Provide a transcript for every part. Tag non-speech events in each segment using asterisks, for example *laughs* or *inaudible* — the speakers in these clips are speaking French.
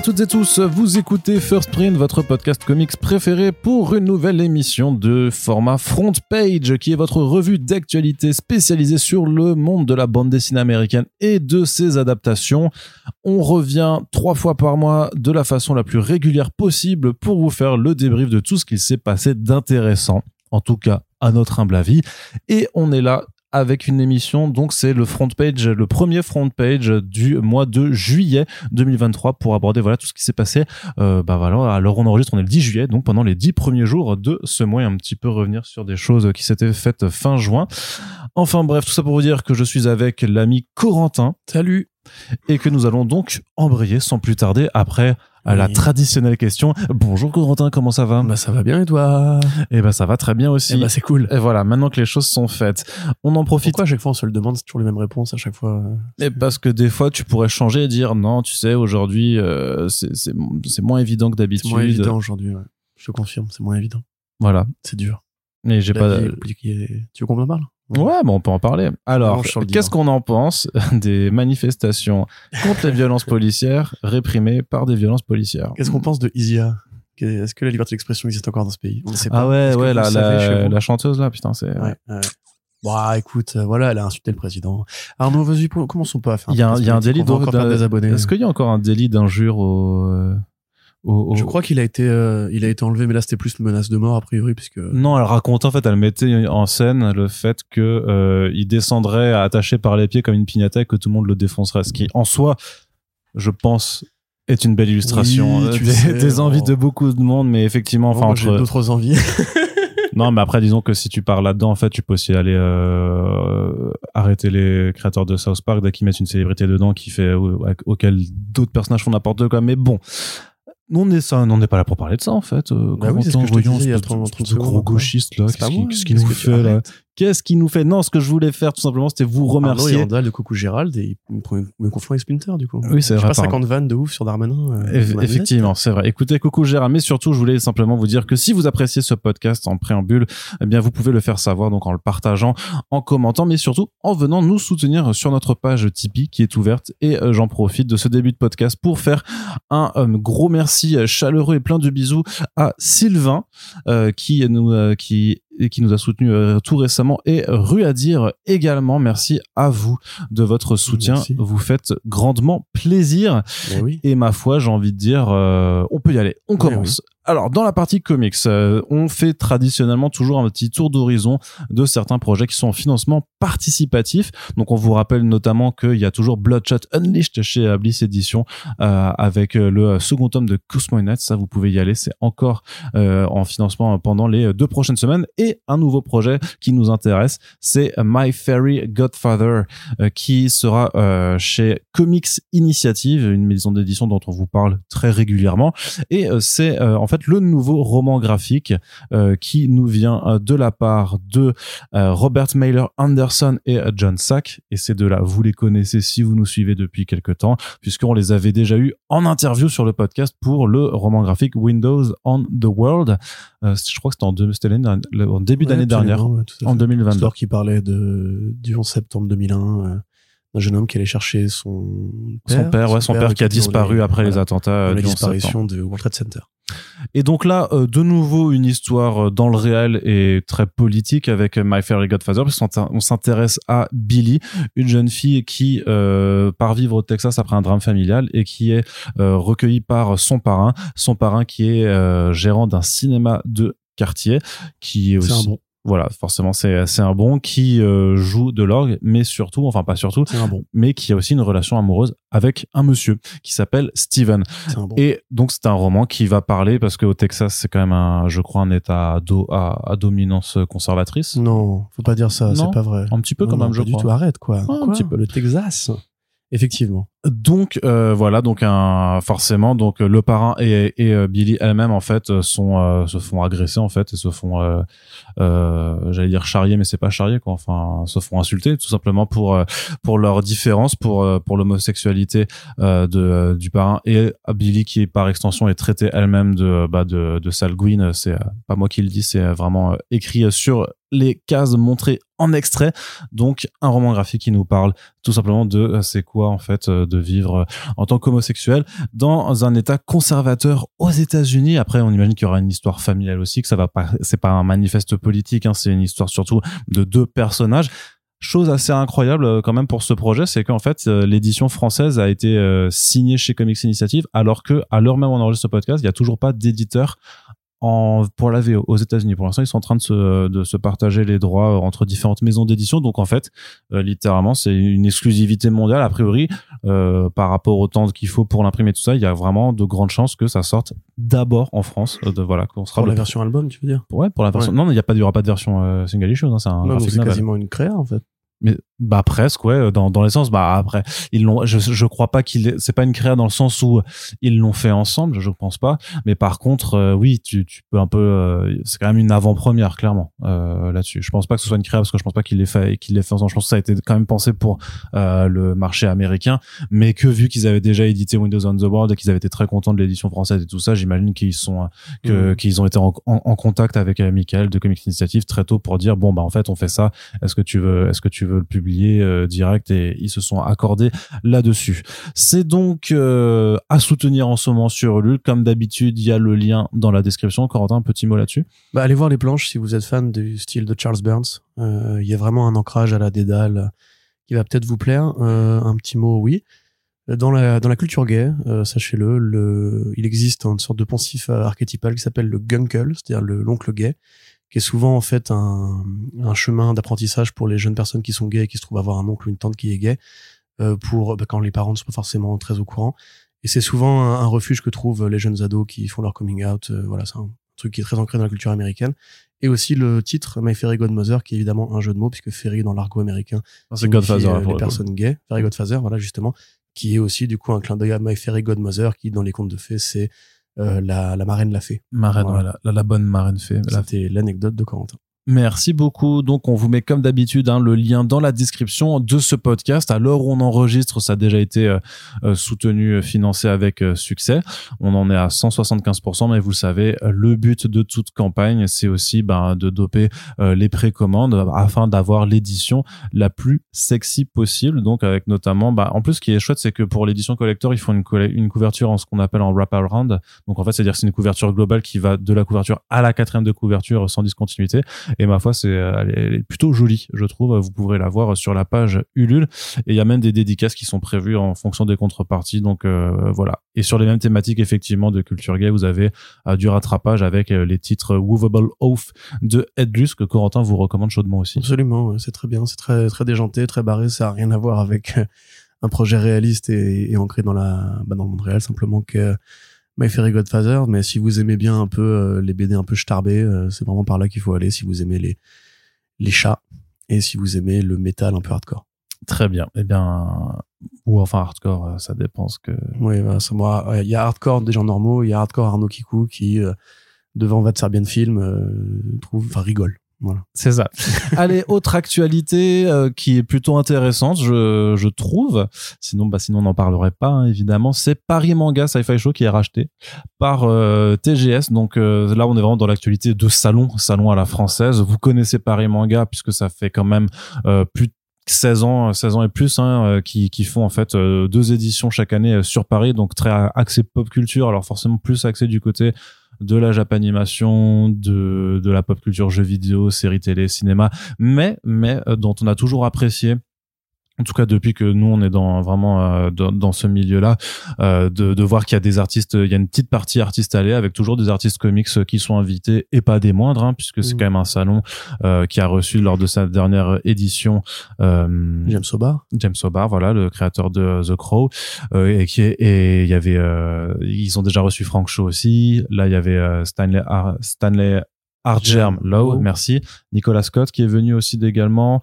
À toutes et tous, vous écoutez First Print, votre podcast comics préféré pour une nouvelle émission de format Front Page, qui est votre revue d'actualité spécialisée sur le monde de la bande dessinée américaine et de ses adaptations. On revient trois fois par mois de la façon la plus régulière possible pour vous faire le débrief de tout ce qu'il s'est passé d'intéressant, en tout cas à notre humble avis. Et on est là avec une émission, donc c'est le front page, le premier front page du mois de juillet 2023 pour aborder voilà tout ce qui s'est passé. Euh, bah voilà, alors on enregistre, on est le 10 juillet, donc pendant les 10 premiers jours de ce mois, et un petit peu revenir sur des choses qui s'étaient faites fin juin. Enfin bref, tout ça pour vous dire que je suis avec l'ami Corentin. Salut. Et que nous allons donc embrayer sans plus tarder après à la traditionnelle question. Bonjour Corentin, comment ça va Bah ça va bien et toi? Eh ben ça va très bien aussi. Eh bah c'est cool. Et voilà, maintenant que les choses sont faites, on en profite Pourquoi à chaque fois on se le demande, c'est toujours les mêmes réponses à chaque fois? Et parce que des fois, tu pourrais changer et dire non, tu sais, aujourd'hui, euh, c'est c'est- c'est moins évident que C'est d'habitude. moins évident aujourd'hui, ouais. je te confirme, c'est moins évident. Voilà. C'est dur. Mais j'ai pas. vie. Tu veux qu'on en parle Ouais, mais on peut en parler. Alors, qu'est-ce qu'on en pense *laughs* des manifestations contre les violences policières réprimées par des violences policières? Qu'est-ce qu'on pense de Isia? Est-ce que la liberté d'expression existe encore dans ce pays? On ne sait pas. Ah ouais, ouais, la, savez chanteuse là, putain, c'est. Ouais, ouais. Bah écoute, euh, voilà, elle a insulté le président. Arnaud, vas-y, commençons pas à faire. Il y a, un- il y a un délit On va encore d'un- perdre des abonnés. Est-ce qu'il y a encore un délit d'injure au, euh, au- au- Je crois qu'il a été, euh, il a été enlevé, mais là c'était plus une menace de mort a priori, puisque. Non, elle racontait en fait, elle mettait en scène le fait que euh, il descendrait attaché par les pieds comme une pignata et que tout le monde le défoncerait. Ce qui, en soi, je pense, est une belle illustration Oui, euh, tu des, sais, des envies de beaucoup de monde, mais effectivement, Bon, enfin moi, j'ai entre. d'autres envies. *laughs* Non, mais après, disons que si tu pars là-dedans, en fait, tu peux aussi aller euh, arrêter les créateurs de South Park dès qu'ils mettent une célébrité dedans qui fait au- auquel d'autres personnages font n'importe quoi. Mais bon. Nous, on est ça, on n'est pas là pour parler de ça, en fait. Euh, Bah oui, c'est ce que je te voyons, disais il y a espèce de- 30 espèce de secondes gros gauchiste, là. Qu'est-ce qu'il nous fait, là Qu'est-ce qu'il nous fait Non, ce que je voulais faire, tout simplement, c'était vous Arnaud remercier. Yandal de Coucou Gérald et me, confond avec Splinter du coup. Oui, c'est vrai, pas pardon. 50 vannes de ouf sur Darmanin. euh, Eff- Effectivement, c'est vrai. Écoutez, coucou Gérard, mais surtout, je voulais simplement vous dire que si vous appréciez ce podcast en préambule, eh bien, vous pouvez le faire savoir, donc en le partageant, en commentant, mais surtout en venant nous soutenir sur notre page Tipeee qui est ouverte. Et euh, j'en profite de ce début de podcast pour faire un euh, gros merci chaleureux et plein de bisous à Sylvain, euh, qui nous, euh, qui et qui nous a soutenu euh, tout récemment et rue à dire également merci à vous de votre soutien Merci. vous faites grandement plaisir oui. et ma foi, j'ai envie de dire, euh, on peut y aller. On Oui, commence. Alors, dans la partie comics, euh, on fait traditionnellement toujours un petit tour d'horizon de certains projets qui sont en financement participatif. Donc, on vous rappelle notamment qu'il y a toujours Bloodshot Unleashed chez Bliss Edition euh, avec euh, le second tome de Cosmo Night. Ça, vous pouvez y aller. C'est encore en financement pendant les deux prochaines semaines. Et un nouveau projet qui nous intéresse, c'est My Fairy Godfather qui sera chez Comics Initiative, une maison d'édition dont on vous parle très régulièrement. Et c'est en fait le nouveau roman graphique euh, qui nous vient euh, de la part de euh, Robert Mailer Anderson et John Sack. Et ces deux-là, vous les connaissez si vous nous suivez depuis quelque temps, puisqu'on les avait déjà eu en interview sur le podcast pour le roman graphique Windows on the World. Euh, je crois que c'était en, deux- début d'année dernière, ouais, en fait. 2022. Histoire qui parlait de, du 11 septembre 2001, euh, d'un jeune homme qui allait chercher son père. Son père, ouais, son père qui a disparu les- après les attentats euh, la du 11 septembre. disparition de World Trade Center. Et donc là, euh, de nouveau, une histoire euh, dans le réel et très politique avec My Fairy Godfather, parce qu'on on s'intéresse à Billy, une jeune fille qui euh, part vivre au Texas après un drame familial et qui est euh, recueillie par son parrain, son parrain qui est gérant d'un cinéma de quartier, qui est aussi... Voilà, forcément, c'est c'est un bon qui euh, joue de l'orgue, mais surtout, enfin pas surtout, C'est un bon. mais qui a aussi une relation amoureuse avec un monsieur qui s'appelle Steven. C'est un bon. Et donc c'est un roman qui va parler parce qu'au Texas c'est quand même un, je crois un État à, do- à, à dominance conservatrice. Non, faut pas dire ça, c'est pas vrai. Un petit peu Non, quand non, même, je pas du crois. tout, arrête quoi. Ah, un Quoi petit peu. Le Texas. Effectivement. Donc euh, voilà, donc un, forcément, donc euh, le parrain et, et euh, Billy elle-même en fait euh, sont euh, se font agresser en fait et se font, euh, j'allais dire charrier, mais c'est pas charrier quoi. Enfin, se font insulter tout simplement pour pour leur différence, pour pour l'homosexualité de du parrain et Billy qui par extension est traitée elle-même de bah de de sale gouine. C'est pas moi qui le dis, c'est vraiment écrit sur les cases montrées en extrait. Donc un roman graphique qui nous parle tout simplement de c'est quoi en fait de vivre en tant qu'homosexuel dans un État conservateur aux États-Unis. Après, on imagine qu'il y aura une histoire familiale aussi, que ça va pas, c'est pas un manifeste politique, hein, c'est une histoire surtout de deux personnages. Chose assez incroyable euh, quand même pour ce projet, c'est qu'en fait euh, l'édition française a été euh, signée chez Comics Initiative, alors que à l'heure même où on enregistre ce podcast, il y a toujours pas d'éditeur en, pour la VO aux États-Unis. Pour l'instant, ils sont en train de se, de se partager les droits entre différentes maisons d'édition. Donc, en fait, littéralement, c'est une exclusivité mondiale. A priori, euh, par rapport au temps qu'il faut pour l'imprimer, tout ça, il y a vraiment de grandes chances que ça sorte d'abord en France. de, voilà, qu'on sera pour la version album, tu veux dire? Ouais, pour la version. Non, il n'y a pas, il y aura pas de version single issue. Hein, c'est un non, c'est quasiment une créa, en fait. Mais bah presque ouais dans dans l'essence bah après ils l'ont je je crois pas qu'il c'est pas une créa dans le sens où ils l'ont fait ensemble je pense pas. Mais par contre euh, oui tu tu peux un peu euh, c'est quand même une avant-première clairement euh, là-dessus. Je pense pas que ce soit une créa parce que je pense pas qu'il l'ait fait qu'il l'ait fait ensemble. Je pense que ça a été quand même pensé pour euh, le marché américain. Mais que vu qu'ils avaient déjà édité Windows on the World et qu'ils avaient été très contents de l'édition française et tout ça j'imagine qu'ils sont que mmh. qu'ils ont été en, en, contact avec Michael de Comics Initiative très tôt pour dire bon bah en fait on fait ça. Est-ce que tu veux est-ce que tu veux le publier euh, direct et ils se sont accordés là-dessus. C'est donc euh, à soutenir en ce moment sur Ulule. Comme d'habitude, il y a le lien dans la description. Corentin, un petit mot là-dessus? Bah, Allez voir les planches si vous êtes fan du style de Charles Burns. Euh, il y a vraiment un ancrage à la dédale qui va peut-être vous plaire. un petit mot, oui. Dans la, dans la culture gay, sachez-le, le, il existe une sorte de pensif archétypal qui s'appelle le gunkle, c'est-à-dire l'oncle gay, qui est souvent en fait un, un chemin d'apprentissage pour les jeunes personnes qui sont gays et qui se trouvent avoir un oncle ou une tante qui est gay, euh, pour bah, quand les parents ne sont pas forcément très au courant. Et c'est souvent un, refuge que trouvent les jeunes ados qui font leur coming out. Euh, voilà, c'est un truc qui est très ancré dans la culture américaine. Et aussi le titre My Fairy Godmother, qui est évidemment un jeu de mots, puisque Fairy dans l'argot américain, ah, c'est Godfather euh, les personnes gays. Fairy Godfather, voilà justement, qui est aussi du coup un clin d'œil à My Fairy Godmother, qui dans les contes de fées c'est la, la marraine l'a fait. Marraine, voilà. La, la, bonne marraine fait. C'était l'anecdote de Corentin. Merci beaucoup. Donc, on vous met comme d'habitude hein, le lien dans la description de ce podcast. À l'heure où on enregistre, ça a déjà été euh, euh, soutenu, euh, financé avec succès. On en est à 175%, mais vous savez, le but de toute campagne, c'est aussi ben, de doper les précommandes afin d'avoir l'édition la plus sexy possible. Donc, avec notamment, bah, en plus, ce qui est chouette, c'est que pour l'édition collector, ils font une, une couverture en ce qu'on appelle en wrap-around. Donc, en fait, c'est-à-dire que c'est une couverture globale qui va de la couverture à la quatrième de couverture sans discontinuité et ma foi c'est elle, est plutôt jolie je trouve. Vous pourrez la voir sur la page Ulule. Et il y a même des dédicaces qui sont prévues en fonction des contreparties. Donc euh, voilà. Et sur les mêmes thématiques effectivement de culture gay vous avez euh, du rattrapage avec euh, les titres Movable Oath de Edlus que Corentin vous recommande chaudement aussi. Absolument c'est très bien c'est très très déjanté très barré. Ça a rien à voir avec un projet réaliste et, ancré dans la bah, dans le monde réel. Simplement que My Fairy Godfather, mais si vous aimez bien un peu euh, les BD un peu starbés, euh, c'est vraiment par là qu'il faut aller si vous aimez les, les chats et si vous aimez le métal un peu hardcore. Très bien. Eh bien, ou enfin hardcore, euh, ça dépend ce que. Oui, bah, ça, moi, il y a hardcore des gens normaux, il y a hardcore Arnaud Kikou qui, devant votre Serbian Film, trouve, enfin rigole. Voilà. C'est ça. *laughs* Allez, autre actualité euh, qui est plutôt intéressante, je, je trouve. Sinon, bah sinon on n'en parlerait pas hein, évidemment. C'est Paris Manga Sci-Fi Show qui est racheté par euh, TGS. Donc euh, là, on est vraiment dans l'actualité de salon, salon à la française. Vous connaissez Paris Manga puisque ça fait quand même plus de 16 ans, 16 ans et plus, hein, qui, qui font en fait deux éditions chaque année sur Paris, donc très axé pop culture, alors forcément plus axé du côté de la japanimation, de, de la pop culture jeux vidéo, séries télé, cinéma, mais, mais euh, dont on a toujours apprécié en tout cas depuis que nous on est dans vraiment euh, dans, ce milieu-là, euh, de, de, voir qu'il y a des artistes, il y a une petite partie artiste allée avec toujours des artistes comics qui sont invités et pas des moindres, hein, puisque c'est mmh. quand même un salon euh, qui a reçu lors de sa dernière édition James Sobar. James Sobar, voilà, le créateur de The Crow, et qui est, et il y avait, ils ont déjà reçu Frank Shaw aussi. Là il y avait Stanley Ar Stanley Artgerm Lowe, merci. Nicolas Scott qui est venu aussi également.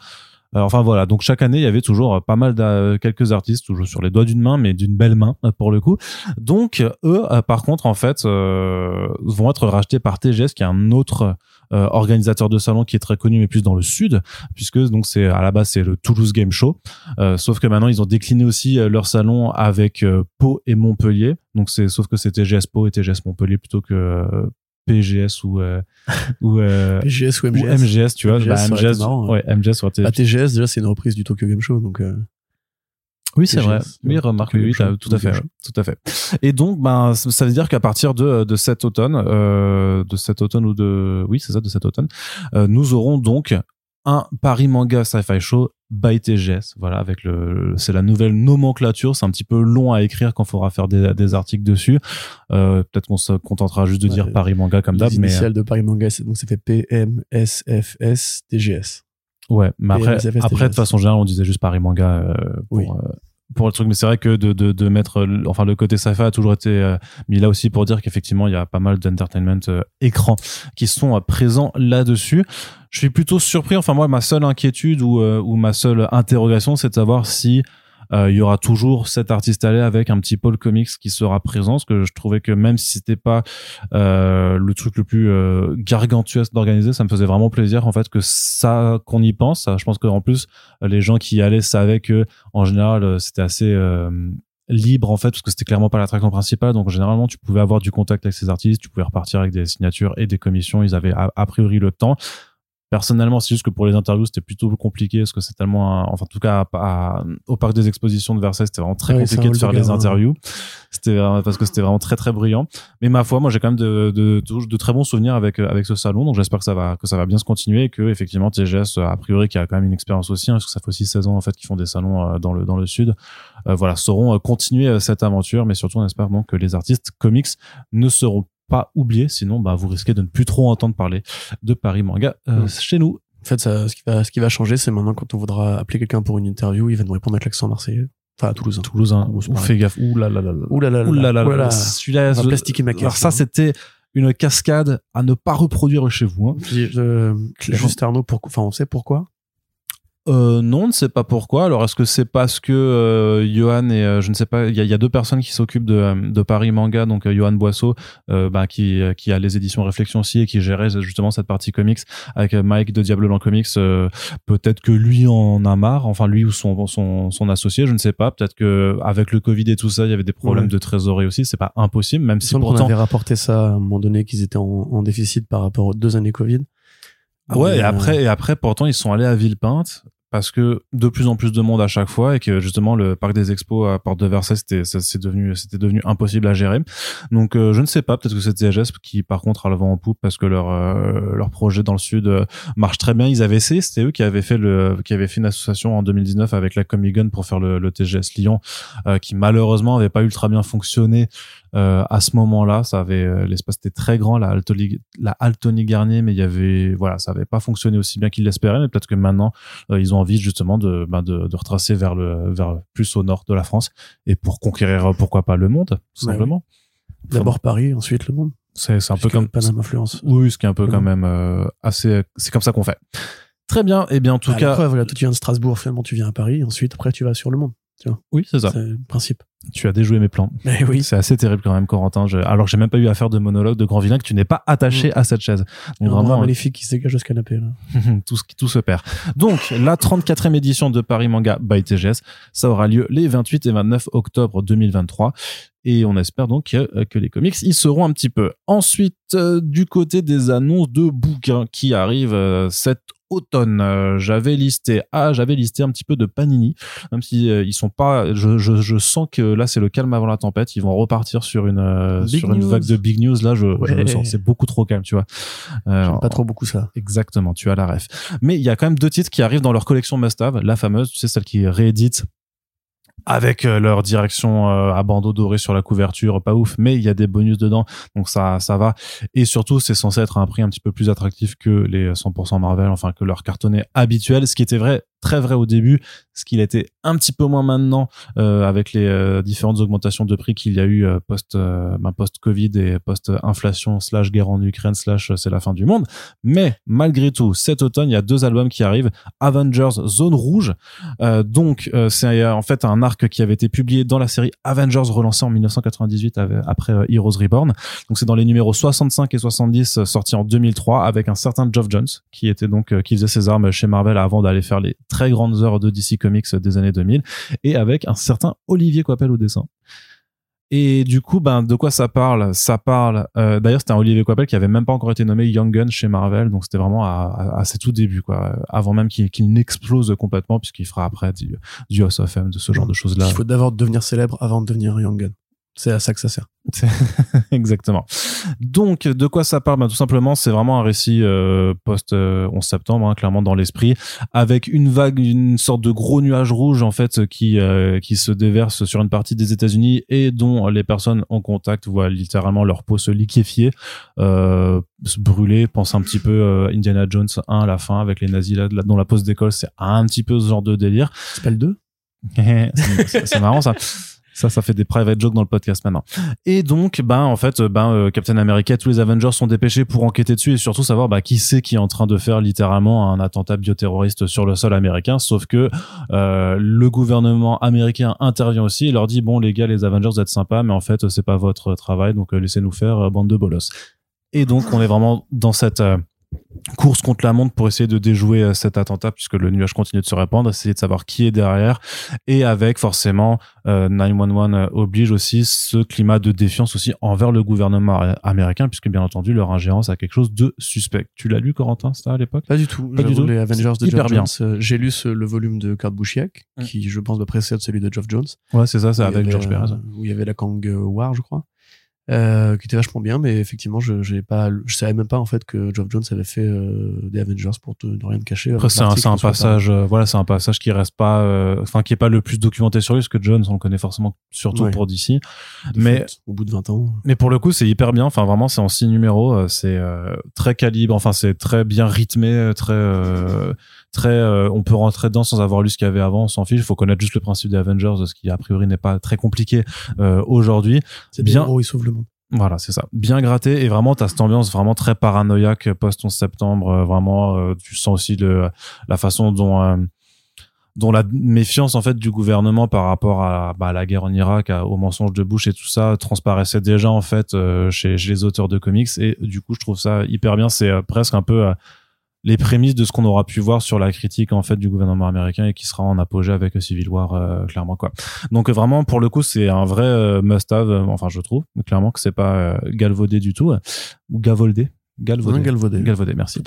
Euh, enfin voilà, donc chaque année il y avait toujours euh, pas mal de quelques artistes, toujours sur les doigts d'une main, mais d'une belle main euh, pour le coup. Donc eux, par contre, en fait, vont être rachetés par TGS, qui est un autre organisateur de salon qui est très connu, mais plus dans le sud, puisque donc c'est à la base c'est le Toulouse Game Show. sauf que maintenant ils ont décliné aussi leur salon avec Pau et Montpellier. Donc c'est sauf que c'est TGS Pau et TGS Montpellier plutôt que PGS ou euh, *laughs* ou euh, PGS ou MGS. Ou MGS, tu vois, MGS, bah, MGS, marrant, ouais, MGS TGS déjà c'est une reprise du Tokyo Game Show donc euh... Oui, c'est vrai. Oui, remarque, oui, tout à tout le fait, tout à fait. Et donc, ben, ça ça veut dire qu'à partir de, de cet automne, euh, de cet automne ou de, oui, c'est ça, de cet automne, euh, nous aurons donc un Paris Manga Sci-Fi Show by TGS. Voilà, avec le, c'est la nouvelle nomenclature. C'est un petit peu long à écrire quand il faudra faire des, des articles dessus. Euh, peut-être qu'on se contentera juste de Ouais. dire Paris Manga comme d'hab, initiales de Paris Manga, c'est- donc ça fait PMSFS TGS. Ouais, mais après, après de façon générale, on disait juste Paris Manga euh, pour, Oui. euh, pour le truc. Mais c'est vrai que de, de, de mettre, enfin, le côté sci-fi a toujours été euh, mis là aussi pour dire qu'effectivement, il y a pas mal d'entertainment euh, écran qui sont euh, présents là-dessus. Je suis plutôt surpris. Enfin, moi, ma seule inquiétude ou, euh, ou ma seule interrogation, c'est de savoir si il y aura toujours cet artiste allé avec un petit pôle comics qui sera présent parce que je trouvais que même si c'était pas euh, le truc le plus euh, gargantuesque d'organiser ça me faisait vraiment plaisir en fait que ça qu'on y pense. Je pense qu'en plus les gens qui y allaient savaient que en général euh, c'était assez euh, libre en fait parce que c'était clairement pas l'attraction principale. Donc généralement tu pouvais avoir du contact avec ces artistes tu pouvais repartir avec des signatures et des commissions. Ils avaient a priori le temps Personnellement, c'est juste que pour les interviews, c'était plutôt compliqué parce que c'est tellement, un- enfin, en tout cas, à- à- au parc des expositions de Versailles, c'était vraiment très compliqué de faire les hein. interviews. C'était parce que c'était vraiment très très brillant. Mais ma foi, moi, j'ai quand même de, de, de, de très bons souvenirs avec avec ce salon, donc j'espère que ça va que ça va bien se continuer et que effectivement TGS, a priori, qui a quand même une expérience aussi, hein, parce que ça fait aussi 16 ans en fait qu'ils font des salons euh, dans le dans le sud, euh, voilà, sauront euh, continuer euh, cette aventure. Mais surtout, on espère donc que les artistes comics ne seront pas oubliés, sinon bah, vous risquez de ne plus trop entendre parler de Paris Manga euh, Mm. chez nous. En fait, ça, ce, qui va, ce qui va changer, c'est maintenant quand on voudra appeler quelqu'un pour une interview, il va nous répondre avec l'accent marseillais. Enfin, à Toulouse. hein. Toulousain, pareil. fais gaffe, ouh là là là. Ouh là là là. Ouh là là là. là là. Celui-là, plastiquer ma Alors ça, hein. c'était une cascade à ne pas reproduire chez vous. Hein. Puis, euh, juste Arnaud, pourquoi Enfin, on sait pourquoi Euh, non, on ne sait pas pourquoi. Alors, est-ce que c'est parce que euh, Johan et euh, je ne sais pas, il y y a deux personnes qui s'occupent de, euh, de Paris Manga, donc euh, Johan Boisseau, euh, bah, qui, qui a les éditions Réflexion aussi et qui gérait justement cette partie comics avec Mike de Diable Blanc Comics. euh, peut-être que lui en a marre, enfin lui ou son, son, son associé, je ne sais pas. Peut-être que avec le Covid et tout ça, il y avait des problèmes Ouais. de trésorerie aussi. C'est pas impossible, même si pourtant. avait rapporté ça à un moment donné qu'ils étaient en, en déficit par rapport aux deux années Covid. Ouais, Mais, et après, et après, pourtant, ils sont allés à Villepinte parce que de plus en plus de monde à chaque fois et que justement le parc des expos à Porte de Versailles c'était c'est devenu c'était devenu impossible à gérer. Donc euh, je ne sais pas peut-être que c'est TGS qui par contre a le vent en poupe parce que leur euh, leur projet dans le sud euh, marche très bien. Ils avaient essayé c'était eux qui avaient fait le qui avaient fait une association en 2019 avec la Comic Gun pour faire le, le TGS Lyon euh, qui malheureusement avait pas ultra bien fonctionné euh, à ce moment-là ça avait euh, l'espace était très grand la Altony la Altony Garnier mais il y avait voilà ça avait pas fonctionné aussi bien qu'ils l'espéraient mais peut-être que maintenant euh, ils ont envie justement de, ben, de, de retracer vers le vers plus au nord de la France et pour conquérir euh, pourquoi pas le monde tout Ouais, simplement D'abord Paris, ensuite le monde. c'est c'est un peu comme Paname influence. oui ce qui est un peu quand même euh, assez c'est comme ça qu'on fait très bien et bien en tout Ah, cas La preuve, voilà, toi tu viens de Strasbourg, finalement tu viens à Paris, ensuite après tu vas sur le monde. Oui c'est ça C'est le principe. tu as déjoué mes plans Mais oui. c'est assez terrible quand même Corentin Je- alors que j'ai même pas eu à faire de monologue de grand vilain que tu n'es pas attaché à cette chaise donc a un vraiment magnifique qui se dégage de ce canapé là. *laughs* tout, ce, tout se perd. Donc, la 34e édition de Paris Manga by TGS, ça aura lieu les 28 et 29 octobre 2023. Et on espère donc que, euh, que les comics y seront un petit peu. Ensuite, euh, du côté des annonces de bouquins qui arrivent euh, cet automne, euh, j'avais listé, ah, j'avais listé un petit peu de Panini, même si euh, ils sont pas, je, je, je sens que là c'est le calme avant la tempête, ils vont repartir sur une euh, Big sur une vague de big news. Là, je, je le sens, c'est beaucoup trop calme, tu vois. Euh, J'aime pas trop beaucoup ça. Exactement, tu as la ref. Mais il y a quand même deux titres qui arrivent dans leur collection must-have. La fameuse, tu sais, celle qui réédite avec euh, leur direction euh, à bandeau doré sur la couverture, pas ouf, mais il y a des bonus dedans, donc ça, ça va. Et surtout, c'est censé être un prix un petit peu plus attractif que les 100% Marvel, enfin que leur cartonnet habituel, ce qui était vrai, très vrai au début, ce qu'il était un petit peu moins maintenant euh, avec les euh, différentes augmentations de prix qu'il y a eu euh, post ben, post Covid et post inflation slash guerre en Ukraine slash c'est la fin du monde. Mais malgré tout, cet automne, il y a deux albums qui arrivent Avengers Zone Rouge. Donc, c'est en fait un arc qui avait été publié dans la série Avengers relancée en 1998 avec- après Heroes Reborn. Donc, c'est dans les numéros 65 et 70 euh, sortis en 2003 avec un certain Geoff Jones qui était donc qui faisait ses armes chez Marvel avant d'aller faire les très grandes heures de DC Comics des années 2000 et avec un certain Olivier Coipel au dessin. Et du coup, ben, de quoi ça parle? Ça parle. Euh, D'ailleurs, c'était un Olivier Coipel qui avait même pas encore été nommé Young Gun chez Marvel, donc c'était vraiment à, à, à, ses tout débuts, quoi, avant même qu'il qu'il n'explose complètement, puisqu'il fera après du, du House of M, de ce genre de choses-là. Il faut d'abord devenir célèbre avant de devenir Young Gun. C'est à ça que ça sert. *laughs* Exactement. Donc, de quoi ça parle? Ben, Tout simplement, c'est vraiment un récit euh, post 11 euh, septembre, hein, clairement dans l'esprit, avec une vague, une sorte de gros nuage rouge en fait qui euh, qui se déverse sur une partie des États-Unis et dont les personnes en contact voient littéralement leur peau se liquéfier, euh, se brûler. Pense un petit peu Indiana Jones 1 à la fin avec les nazis là, dont la pose d'école, c'est un petit peu ce genre de délire. C'est pas le 2 C'est marrant ça. Ça, ça fait des private jokes dans le podcast maintenant. Et donc, ben en fait, ben euh, Captain America, tous les Avengers sont dépêchés pour enquêter dessus et surtout savoir bah, qui c'est qui est en train de faire littéralement un attentat bioterroriste sur le sol américain. Sauf que euh, le gouvernement américain intervient aussi et leur dit bon les gars, les Avengers vous êtes sympas, mais en fait c'est pas votre travail, donc euh, laissez-nous faire euh, bande de bolos. Et donc on est vraiment dans cette euh, course contre la montre pour essayer de déjouer euh, cet attentat puisque le nuage continue de se répandre, essayer de savoir qui est derrière et avec forcément euh, 911 euh, oblige aussi ce climat de défiance aussi envers le gouvernement américain puisque bien entendu leur ingérence a quelque chose de suspect. Tu l'as lu Corentin ça à l'époque? Pas du tout. Pas du tout. Les Avengers de Geoff. Jones. euh, J'ai lu ce- le volume de Kurt Busiek Mm. qui je pense doit précéder celui de Geoff Jones. Ouais, c'est ça, c'est avec George Perez. Où il y avait la Kang War, je crois. Euh, qui était vachement bien, mais effectivement, je j'ai pas, je savais même pas en fait que Geoff Jones avait fait euh, des Avengers pour te, ne rien te cacher. Après, c'est un, c'est un passage, euh, voilà, c'est un passage qui reste pas, euh, enfin, qui est pas le plus documenté sur lui, parce que Jones, on le connaît forcément surtout Ouais. pour DC. mais- au bout de 20 ans. Mais pour le coup, c'est hyper bien. Enfin, vraiment, c'est en six numéros. euh, C'est euh, très calibre. Enfin, c'est très bien rythmé, euh, très, euh, très. euh, on peut rentrer dedans sans avoir lu ce qu'il y avait avant. On s'en fiche. Il faut connaître juste le principe des Avengers, ce qui a priori n'est pas très compliqué euh, aujourd'hui. C'est bien. bien. Oh, il sauve le monde. Voilà, c'est ça. Bien gratté et vraiment, t'as cette ambiance vraiment très paranoïaque post 11 septembre. euh, vraiment, euh, tu sens aussi le, la façon dont euh, dont la méfiance en fait du gouvernement par rapport à, bah, à la guerre en Irak, aux mensonges de Bush et tout ça transparaissait déjà en fait euh, chez, les auteurs de comics et du coup je trouve ça hyper bien. C'est euh, presque un peu euh, les prémices de ce qu'on aura pu voir sur la critique en fait du gouvernement américain et qui sera en apogée avec Civil War euh, clairement quoi. Donc vraiment pour le coup c'est un vrai euh, must-have. euh, enfin je trouve clairement que c'est pas euh, galvaudé du tout ou gavoldé. Galvaudé. Galvaudé. Galvaudé, merci.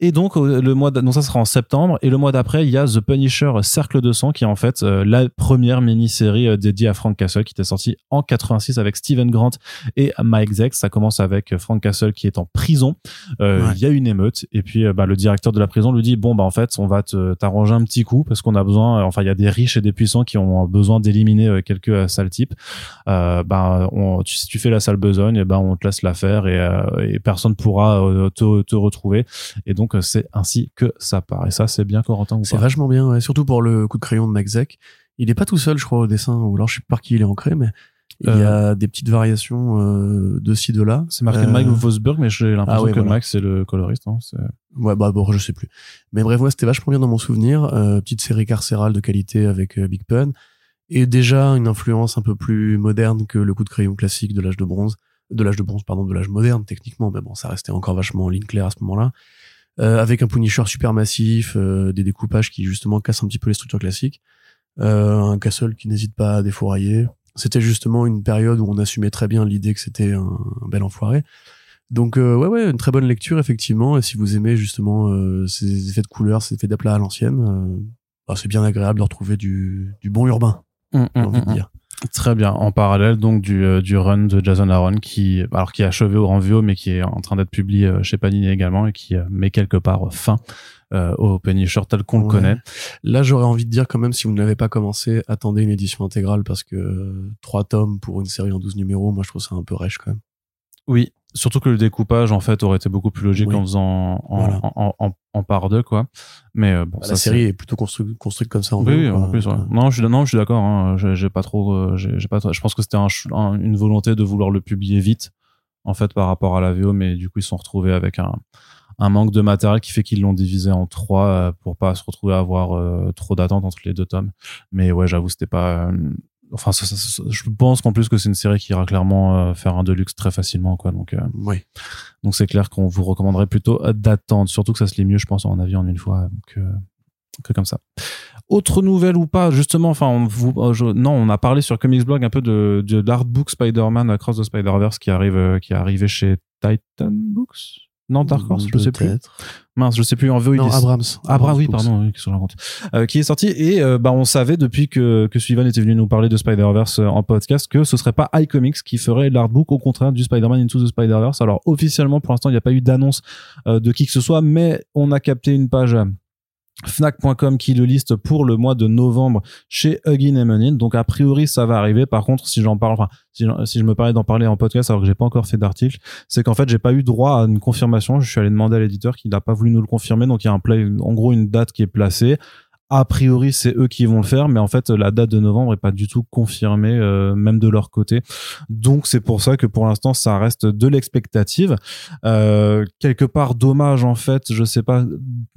Et donc euh, le mois, donc ça sera en septembre et le mois d'après il y a The Punisher Cercle de sang qui est en fait euh, la première mini-série euh, dédiée à Frank Castle qui était sortie en 86 avec Steven Grant et Mike Zeck. Ça commence avec euh, Frank Castle qui est en prison. Euh, Il y a une émeute et puis euh, bah, le directeur de la prison lui dit bon bah en fait on va t'arranger un petit coup parce qu'on a besoin. euh, enfin il y a des riches et des puissants qui ont besoin d'éliminer euh, quelques euh, sales types. Euh, bah on, tu, si tu fais la sale besogne et ben on te laisse la faire et, euh, et personne pourra euh, te, te retrouver. Et donc, euh, c'est ainsi que ça part. Et ça, c'est bien Corentin ou C'est vachement bien, ouais. surtout pour le coup de crayon de Zeck. Il est pas tout seul, je crois, au dessin, ou alors je sais pas par qui il est ancré, mais il y a des petites variations euh, de ci, de là. C'est marqué Euh, Mike Vosberg, mais j'ai l'impression ah ouais, que voilà. Mike, c'est le coloriste. Hein. Ouais, bah bon, je sais plus. Mais bref, ouais, c'était vachement bien dans mon souvenir. Euh, petite série carcérale de qualité avec euh, Big Pun. Et déjà une influence un peu plus moderne que le coup de crayon classique de l'âge de bronze. De l'âge de bronze, pardon, de l'âge moderne, techniquement. Mais bon, ça restait encore vachement en ligne claire à ce moment-là. Euh, avec un Punisher super massif, euh, des découpages qui justement cassent un petit peu les structures classiques. Euh, un Castle qui n'hésite pas à défourailler. C'était justement une période où on assumait très bien l'idée que c'était un, un bel enfoiré. Donc euh, ouais ouais une très bonne lecture effectivement et si vous aimez justement euh, ces effets de couleurs ces effets d'aplat à l'ancienne euh, bah, c'est bien agréable de retrouver du, du bon urbain Mm, j'ai envie de dire Très bien. En parallèle, donc, du, euh, du run de Jason Aaron, qui, alors, qui est achevé au VO, mais qui est en train d'être publié euh, chez Panini également et qui euh, met quelque part fin euh, au Punisher tel qu'on le connaît. là j'aurais envie de dire quand même si vous ne l'avez pas commencé attendez une édition intégrale parce que trois tomes pour une série en 12 numéros moi je trouve ça un peu rêche quand même Oui, surtout que le découpage en fait aurait été beaucoup plus logique Oui. en faisant en, Voilà. en, en, en part deux quoi. Mais euh, bon, Bah, ça, la série est plutôt construite construite comme ça en Oui, oui, en plus. ouais. Non, je suis non, je suis d'accord. Hein. J'ai pas trop, euh, j'ai pas. trop- Je pense que c'était un, une volonté de vouloir le publier vite, en fait, par rapport à la VO, mais du coup ils se sont retrouvés avec un un manque de matériel qui fait qu'ils l'ont divisé en trois euh, pour pas se retrouver à avoir euh, trop d'attentes entre les deux tomes. Mais ouais, j'avoue, c'était pas. euh, Enfin, ça- ça- ça- je pense qu'en plus que c'est une série qui ira clairement euh, faire un deluxe très facilement, quoi. Donc, euh, donc c'est clair qu'on vous recommanderait plutôt d'attendre, surtout que ça se lit mieux, je pense, en avis en une fois que, que comme ça. Autre nouvelle ou pas, justement, enfin, on, vous, euh, je- non, on a parlé sur Comics Blog un peu de, de l'artbook Spider-Man Across the Spider-Verse qui arrive, qui est arrivé chez Titan Books. Non, Dark Horse, je sais plus. Mince, je sais plus. En VO, Non, il est- Abrams. Abra, oui, pardon, raconte Euh, qui est sorti et euh, bah on savait depuis que que Sullivan était venu nous parler de Spider-Verse euh, en podcast que ce serait pas iComics qui ferait l'artbook au contraire du Spider-Man Into the Spider-Verse. Alors officiellement pour l'instant il n'y a pas eu d'annonce euh, de qui que ce soit, mais on a capté une page euh, Fnac.com qui le liste pour le mois de novembre chez Huggin et Munin. Donc a priori ça va arriver. Par contre si j'en parle, enfin si, je me permets d'en parler en podcast alors que j'ai pas encore fait d'article, c'est qu'en fait j'ai pas eu droit à une confirmation. Je suis allé demander à l'éditeur qu'il n'a pas voulu nous le confirmer. Donc il y a un play, en gros une date qui est placée. A priori, c'est eux qui vont le faire, mais en fait, la date de novembre est pas du tout confirmée, euh, même de leur côté. Donc, c'est pour ça que pour l'instant, ça reste de l'expectative. Euh, quelque part, dommage en fait. Je sais pas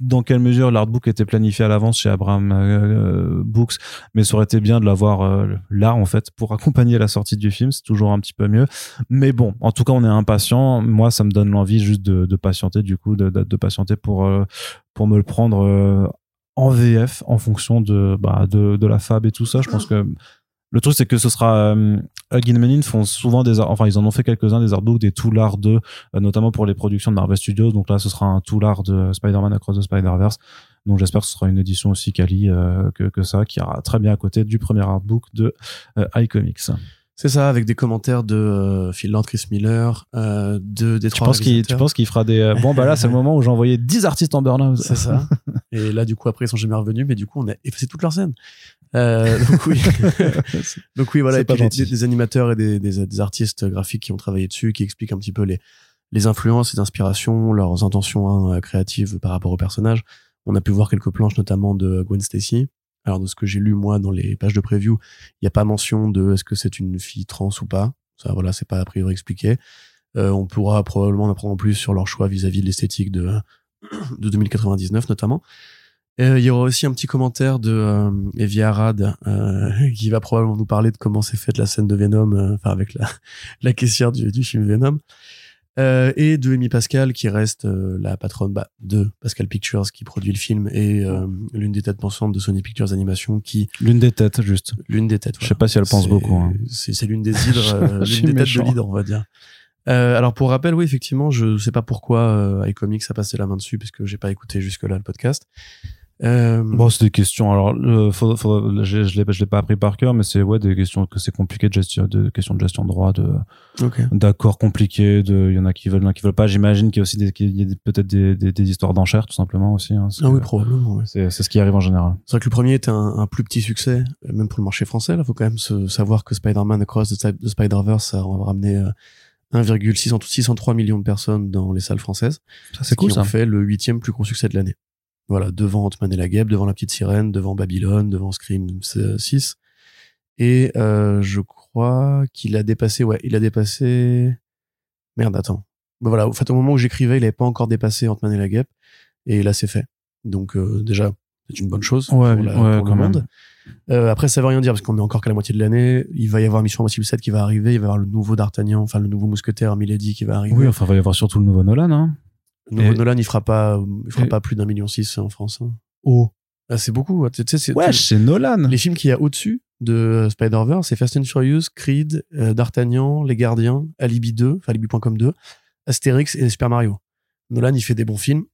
dans quelle mesure l'artbook était planifié à l'avance chez Abraham euh, Books, mais ça aurait été bien de l'avoir euh, là en fait pour *laughs* accompagner la sortie du film. C'est toujours un petit peu mieux. Mais bon, en tout cas, on est impatient. Moi, ça me donne l'envie juste de, patienter, du coup, de, de, patienter pour euh, pour me le prendre euh, en VF en fonction de bah, de, de la fab et tout ça. Je pense que le truc c'est que ce sera euh, Menin font souvent des enfin ils en ont fait quelques-uns des artbooks des Toolars de euh, notamment pour les productions de Marvel Studios donc là ce sera un Toolar de Spider-Man Across the Spider-Verse donc j'espère que ce sera une édition aussi quali euh, que, que ça qui ira très bien à côté du premier artbook de euh, iComics. C'est ça, avec des commentaires de euh, Phil Lord, Chris Miller, euh, de des Tu trois penses qu'il tu penses qu'il fera des euh, bon bah là c'est le moment où j'ai envoyé 10 artistes en burn-out. C'est ça. *laughs* Et là, du coup, après, ils sont jamais revenus, mais du coup, on a effacé toute leur scène. Euh, donc oui. *laughs* donc oui, voilà. C'est Et puis des- des animateurs et des, des, des artistes graphiques qui ont travaillé dessus, qui expliquent un petit peu les, les influences, les inspirations, leurs intentions hein, créatives par rapport au personnage. On a pu voir quelques planches, notamment de Gwen Stacy. Alors, de ce que j'ai lu, moi, dans les pages de preview, il n'y a pas mention de est-ce que c'est une fille trans ou pas. Ça, voilà, c'est pas a priori expliqué. Euh, on pourra probablement en apprendre plus sur leur choix vis-à-vis de l'esthétique de, *clears throat* de 2099 notamment. Euh, il y aura aussi un petit commentaire de euh, Evie Arad euh, *laughs* qui va probablement nous parler de comment s'est faite la scène de Venom, euh, enfin avec la, *laughs* la caissière du, du film Venom. Euh, et de Amy Pascal qui reste euh, la patronne bah, de Pascal Pictures qui produit le film et euh, l'une des têtes pensantes de Sony Pictures Animation qui L'une des têtes juste. l'une des têtes Je sais pas si elle pense beaucoup, hein. c'est c'est l'une des hydres *laughs* euh, l'une des têtes méchant. de l'hydre on va dire euh, alors pour rappel oui effectivement je sais pas pourquoi euh, iComics a passé la main dessus parce que j'ai pas écouté jusque là le podcast euh, Bon, c'est des questions. Alors, euh, faudra- faudra- je, je l'ai, je l'ai pas appris par cœur, mais c'est ouais des questions que c'est compliqué de gestion, de questions de gestion de droit, de d'accords compliqués. De, il y en a qui veulent, il y en a qui veulent pas. J'imagine qu'il y a aussi des, qu'il y a peut-être des, des, des histoires d'enchères, tout simplement aussi. hein, ah oui probablement ouais. c'est, c'est ce qui arrive en général. c'est vrai que le premier était un, un plus petit succès même pour le marché français là faut quand même se savoir que Spider-Man Across the, the Spider-Verse a ramené euh, 1,603 millions de personnes dans les salles françaises Ça, c'est qui cool, ont ça. fait le huitième plus gros succès de l'année. Voilà, devant Ant-Man et la Guêpe, devant La Petite Sirène, devant Babylone, devant Scream 6. Et euh, je crois qu'il a dépassé, ouais, il a dépassé... Merde, attends. Ben voilà, en fait, au moment où j'écrivais, il avait pas encore dépassé Ant-Man et la Guêpe. Et là, c'est fait. Donc euh, déjà, c'est une bonne chose Ouais, pour, la- ouais, pour quand le même. monde. Euh, après, ça veut rien dire parce qu'on est encore qu'à la moitié de l'année. Il va y avoir Mission Impossible 7 qui va arriver. Il va y avoir le nouveau D'Artagnan, enfin le nouveau mousquetaire Milady qui va arriver. Oui, enfin, il va y avoir surtout le nouveau Nolan, hein. Nouveau Nolan, il fera pas, il fera pas plus d'un million six en France. hein. Oh. Ah, c'est beaucoup. hein. Tu sais, c'est- Ouais, c'est Nolan. les films qu'il y a au-dessus de Spider-Verse, c'est Fast and Furious, Creed, euh, D'Artagnan, Les Gardiens, Alibi 2, enfin Alibi.com 2, Astérix et Super Mario. Nolan, il fait des bons films,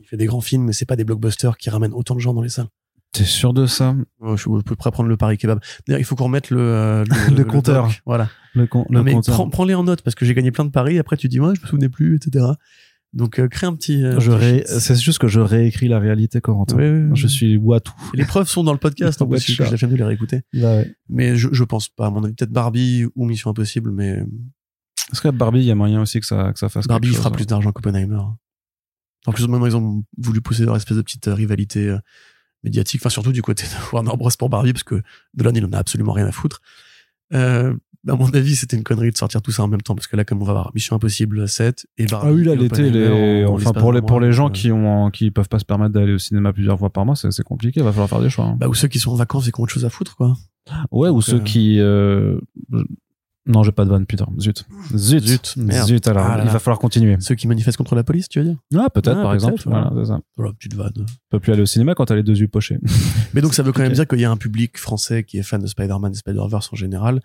il fait des grands films, mais c'est pas des blockbusters qui ramènent autant de gens dans les salles. T'es sûr de ça? Ouais, je suis à peu près prendre le pari kebab. D'ailleurs, il faut qu'on remette le, euh, le, *laughs* Le compteur. Voilà. Le, con, le mais compteur. prends, prends-les en note parce que j'ai gagné plein de paris. Après, tu dis, moi, je me souvenais plus, etc. Donc, euh, crée un petit. euh, Je ré- sheet. C'est juste que je réécris la réalité, Corentin. Ouais, ouais, ouais. Je suis Watou. Les preuves sont dans le podcast, *laughs* en Ouais, plus, tu j'ai vois. la flemme de les réécouter. Mais je, je pense pas. À mon avis, peut-être Barbie ou Mission Impossible, mais Est-ce que Barbie, il y a moyen aussi que ça, que ça fasse Barbie fera chose, plus d'argent qu'Oppenheimer. En plus, maintenant, ils ont voulu pousser leur espèce de petite euh, rivalité euh, médiatique, enfin, surtout du côté de *laughs* Warner Bros. pour Barbie, parce que Dolan, il en a absolument rien à foutre. Euh, à mon avis, c'était une connerie de sortir tout ça en même temps, parce que là, comme on va avoir Mission Impossible 7 et Barbie. Ah oui, là, l'été, les... en- en enfin, pour les, pour les gens qui ont, qui peuvent pas se permettre d'aller au cinéma plusieurs fois par mois, c'est compliqué. Il va falloir faire des choix. hein. Bah, ou ceux qui sont en vacances et qui ont autre chose à foutre, quoi. ouais, ou ceux euh, qui, euh, Non, j'ai pas de vanne, putain. Zut. Zut. Zut, merde. Zut, alors. Ah là il va falloir continuer. Ceux qui manifestent contre la police, tu veux dire? Ah, peut-être, Ah, par exemple. voilà. C'est ça. Voilà, petite vanne. Tu peux plus aller au cinéma quand t'as les deux yeux pochés. *laughs* Mais donc ça veut quand même dire qu'il y a un public français qui est fan de Spider-Man et Spider-Verse en général.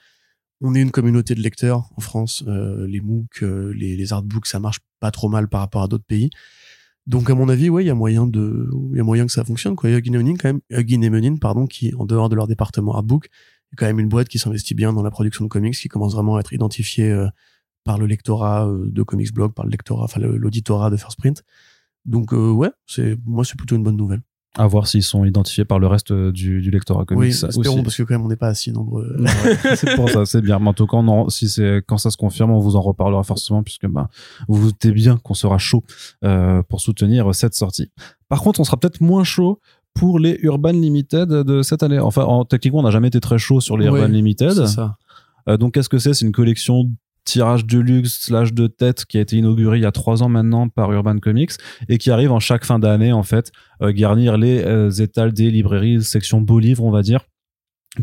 On est une communauté de lecteurs en France. Euh, les MOOC, euh, les, les artbooks, ça marche pas trop mal par rapport à d'autres pays. Donc à mon avis, ouais, il y a moyen de, il y a moyen que ça fonctionne. Quoi. Il y a Hugin et Menin, quand même, Menin, pardon, qui en dehors de leur département artbook, est quand même une boîte qui s'investit bien dans la production de comics, qui commence vraiment à être identifiée euh, par le lectorat de Comics Blog, par le lectorat, enfin l'auditorat de First Print. Donc ouais, c'est moi c'est plutôt une bonne nouvelle. À voir s'ils sont identifiés par le reste euh, du, du lectorat comics. oui, espérons aussi. parce que quand même on n'est pas si nombreux. *laughs* C'est pour ça, c'est bien. Mais en tout cas, on si c'est quand ça se confirme, on vous en reparlera forcément puisque bah, vous vous doutez bien qu'on sera chaud euh, pour soutenir cette sortie. Par contre, on sera peut-être moins chaud pour les Urban Limited de cette année. Enfin, en, techniquement, on n'a jamais été très chaud sur les Urban Limited. C'est ça. Euh, donc, qu'est-ce que c'est? C'est une collection tirage de luxe slash de tête qui a été inaugurée il y a trois ans maintenant par Urban Comics et qui arrive en chaque fin d'année en fait euh, garnir les euh, étals des librairies section beaux livres on va dire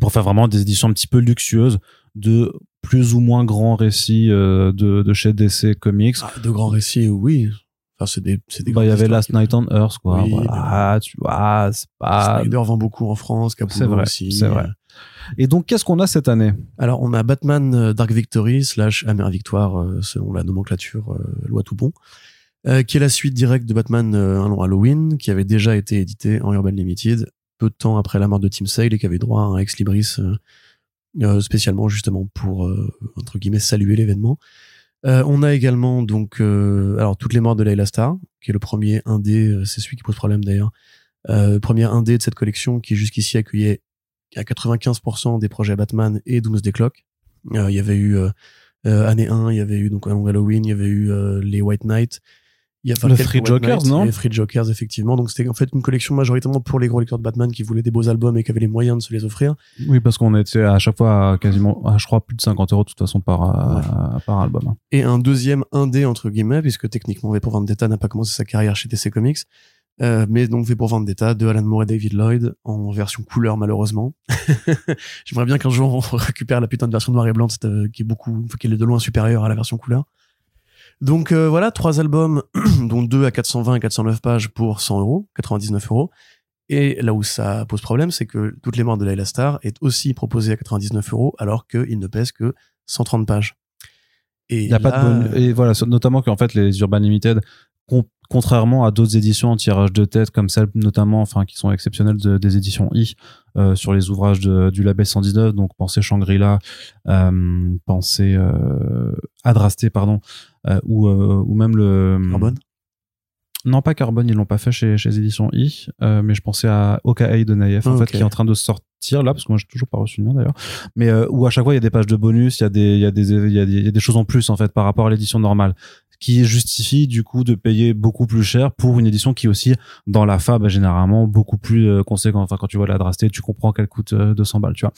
pour faire vraiment des éditions un petit peu luxueuses de plus ou moins grands récits euh, de, de chez DC Comics. Ah, de grands récits, oui. Enfin, c'est des, Bah, il y avait Last Night on Earth, quoi. Oui, voilà, tu vois, c'est pas. Snyder vend beaucoup en France, C'est Capullo vrai, aussi. c'est vrai. Et donc, qu'est-ce qu'on a cette année? Alors, on a Batman euh, Dark Victory slash Amère Victoire, euh, selon la nomenclature euh, loi tout bon, euh, qui est la suite directe de Batman Halloween, qui avait déjà été édité en Urban Limited peu de temps après la mort de Tim Sale et qui avait droit à un ex libris spécialement justement pour entre guillemets saluer l'événement. On a également donc alors toutes les morts de Layla Star, qui est le premier indé, euh, c'est celui qui pose problème d'ailleurs, premier indé de cette collection qui jusqu'ici accueillait à 95% des projets Batman et Doomsday Clock. Euh, Il y avait eu euh, euh, année 1, il y avait eu donc un long Halloween, il y avait eu les White Knight. Il y a Le Free Jokers, non Les Free Jokers, effectivement. Donc c'était en fait une collection majoritairement pour les gros lecteurs de Batman qui voulaient des beaux albums et qui avaient les moyens de se les offrir. Oui, parce qu'on était à chaque fois à quasiment, à, je crois, plus de 50 euros de toute façon par, euh, par album. hein. Et un deuxième indé, entre guillemets, puisque techniquement V pour Vendetta n'a pas commencé sa carrière chez DC Comics. Euh, mais donc V pour Vendetta de Alan Moore et David Lloyd en version couleur malheureusement. *laughs* J'aimerais bien qu'un jour on *laughs* récupère la putain de version noir et blanc euh, qui est beaucoup, qui est de loin supérieure à la version couleur. Donc euh, voilà, trois albums, *clears throat* dont deux à 420 et 409 pages pour 100 euros, 99 euros. Et là où ça pose problème, c'est que Toutes les morts de Layla Star est aussi proposé à 99 euros, alors qu'il ne pèse que 130 pages. Et Il n'y a pas de bonus. Et voilà, notamment qu'en fait, les Urban Limited, contrairement à d'autres éditions en tirage de tête, comme celles notamment, enfin, qui sont exceptionnelles de- des éditions I, euh, sur les ouvrages du label 119, donc pensez Shangri-La, euh, pensez euh, Adrasté, pardon, ou, ou même le. Carbone Non, pas Carbone, ils l'ont pas fait chez, chez éditions I, euh, mais je pensais à OKA de Naïef, en Ah, fait, qui est en train de sortir là, parce que moi j'ai toujours pas reçu le mien d'ailleurs, mais euh, où à chaque fois il y a des pages de bonus, il y a des, il y a des, il y a des, il y a des choses en plus en fait par rapport à l'édition normale, qui justifie du coup de payer beaucoup plus cher pour une édition qui est aussi dans la fab généralement beaucoup plus euh, conséquente. Enfin, quand tu vois la Drasté, tu comprends qu'elle coûte euh, 200 balles, tu vois.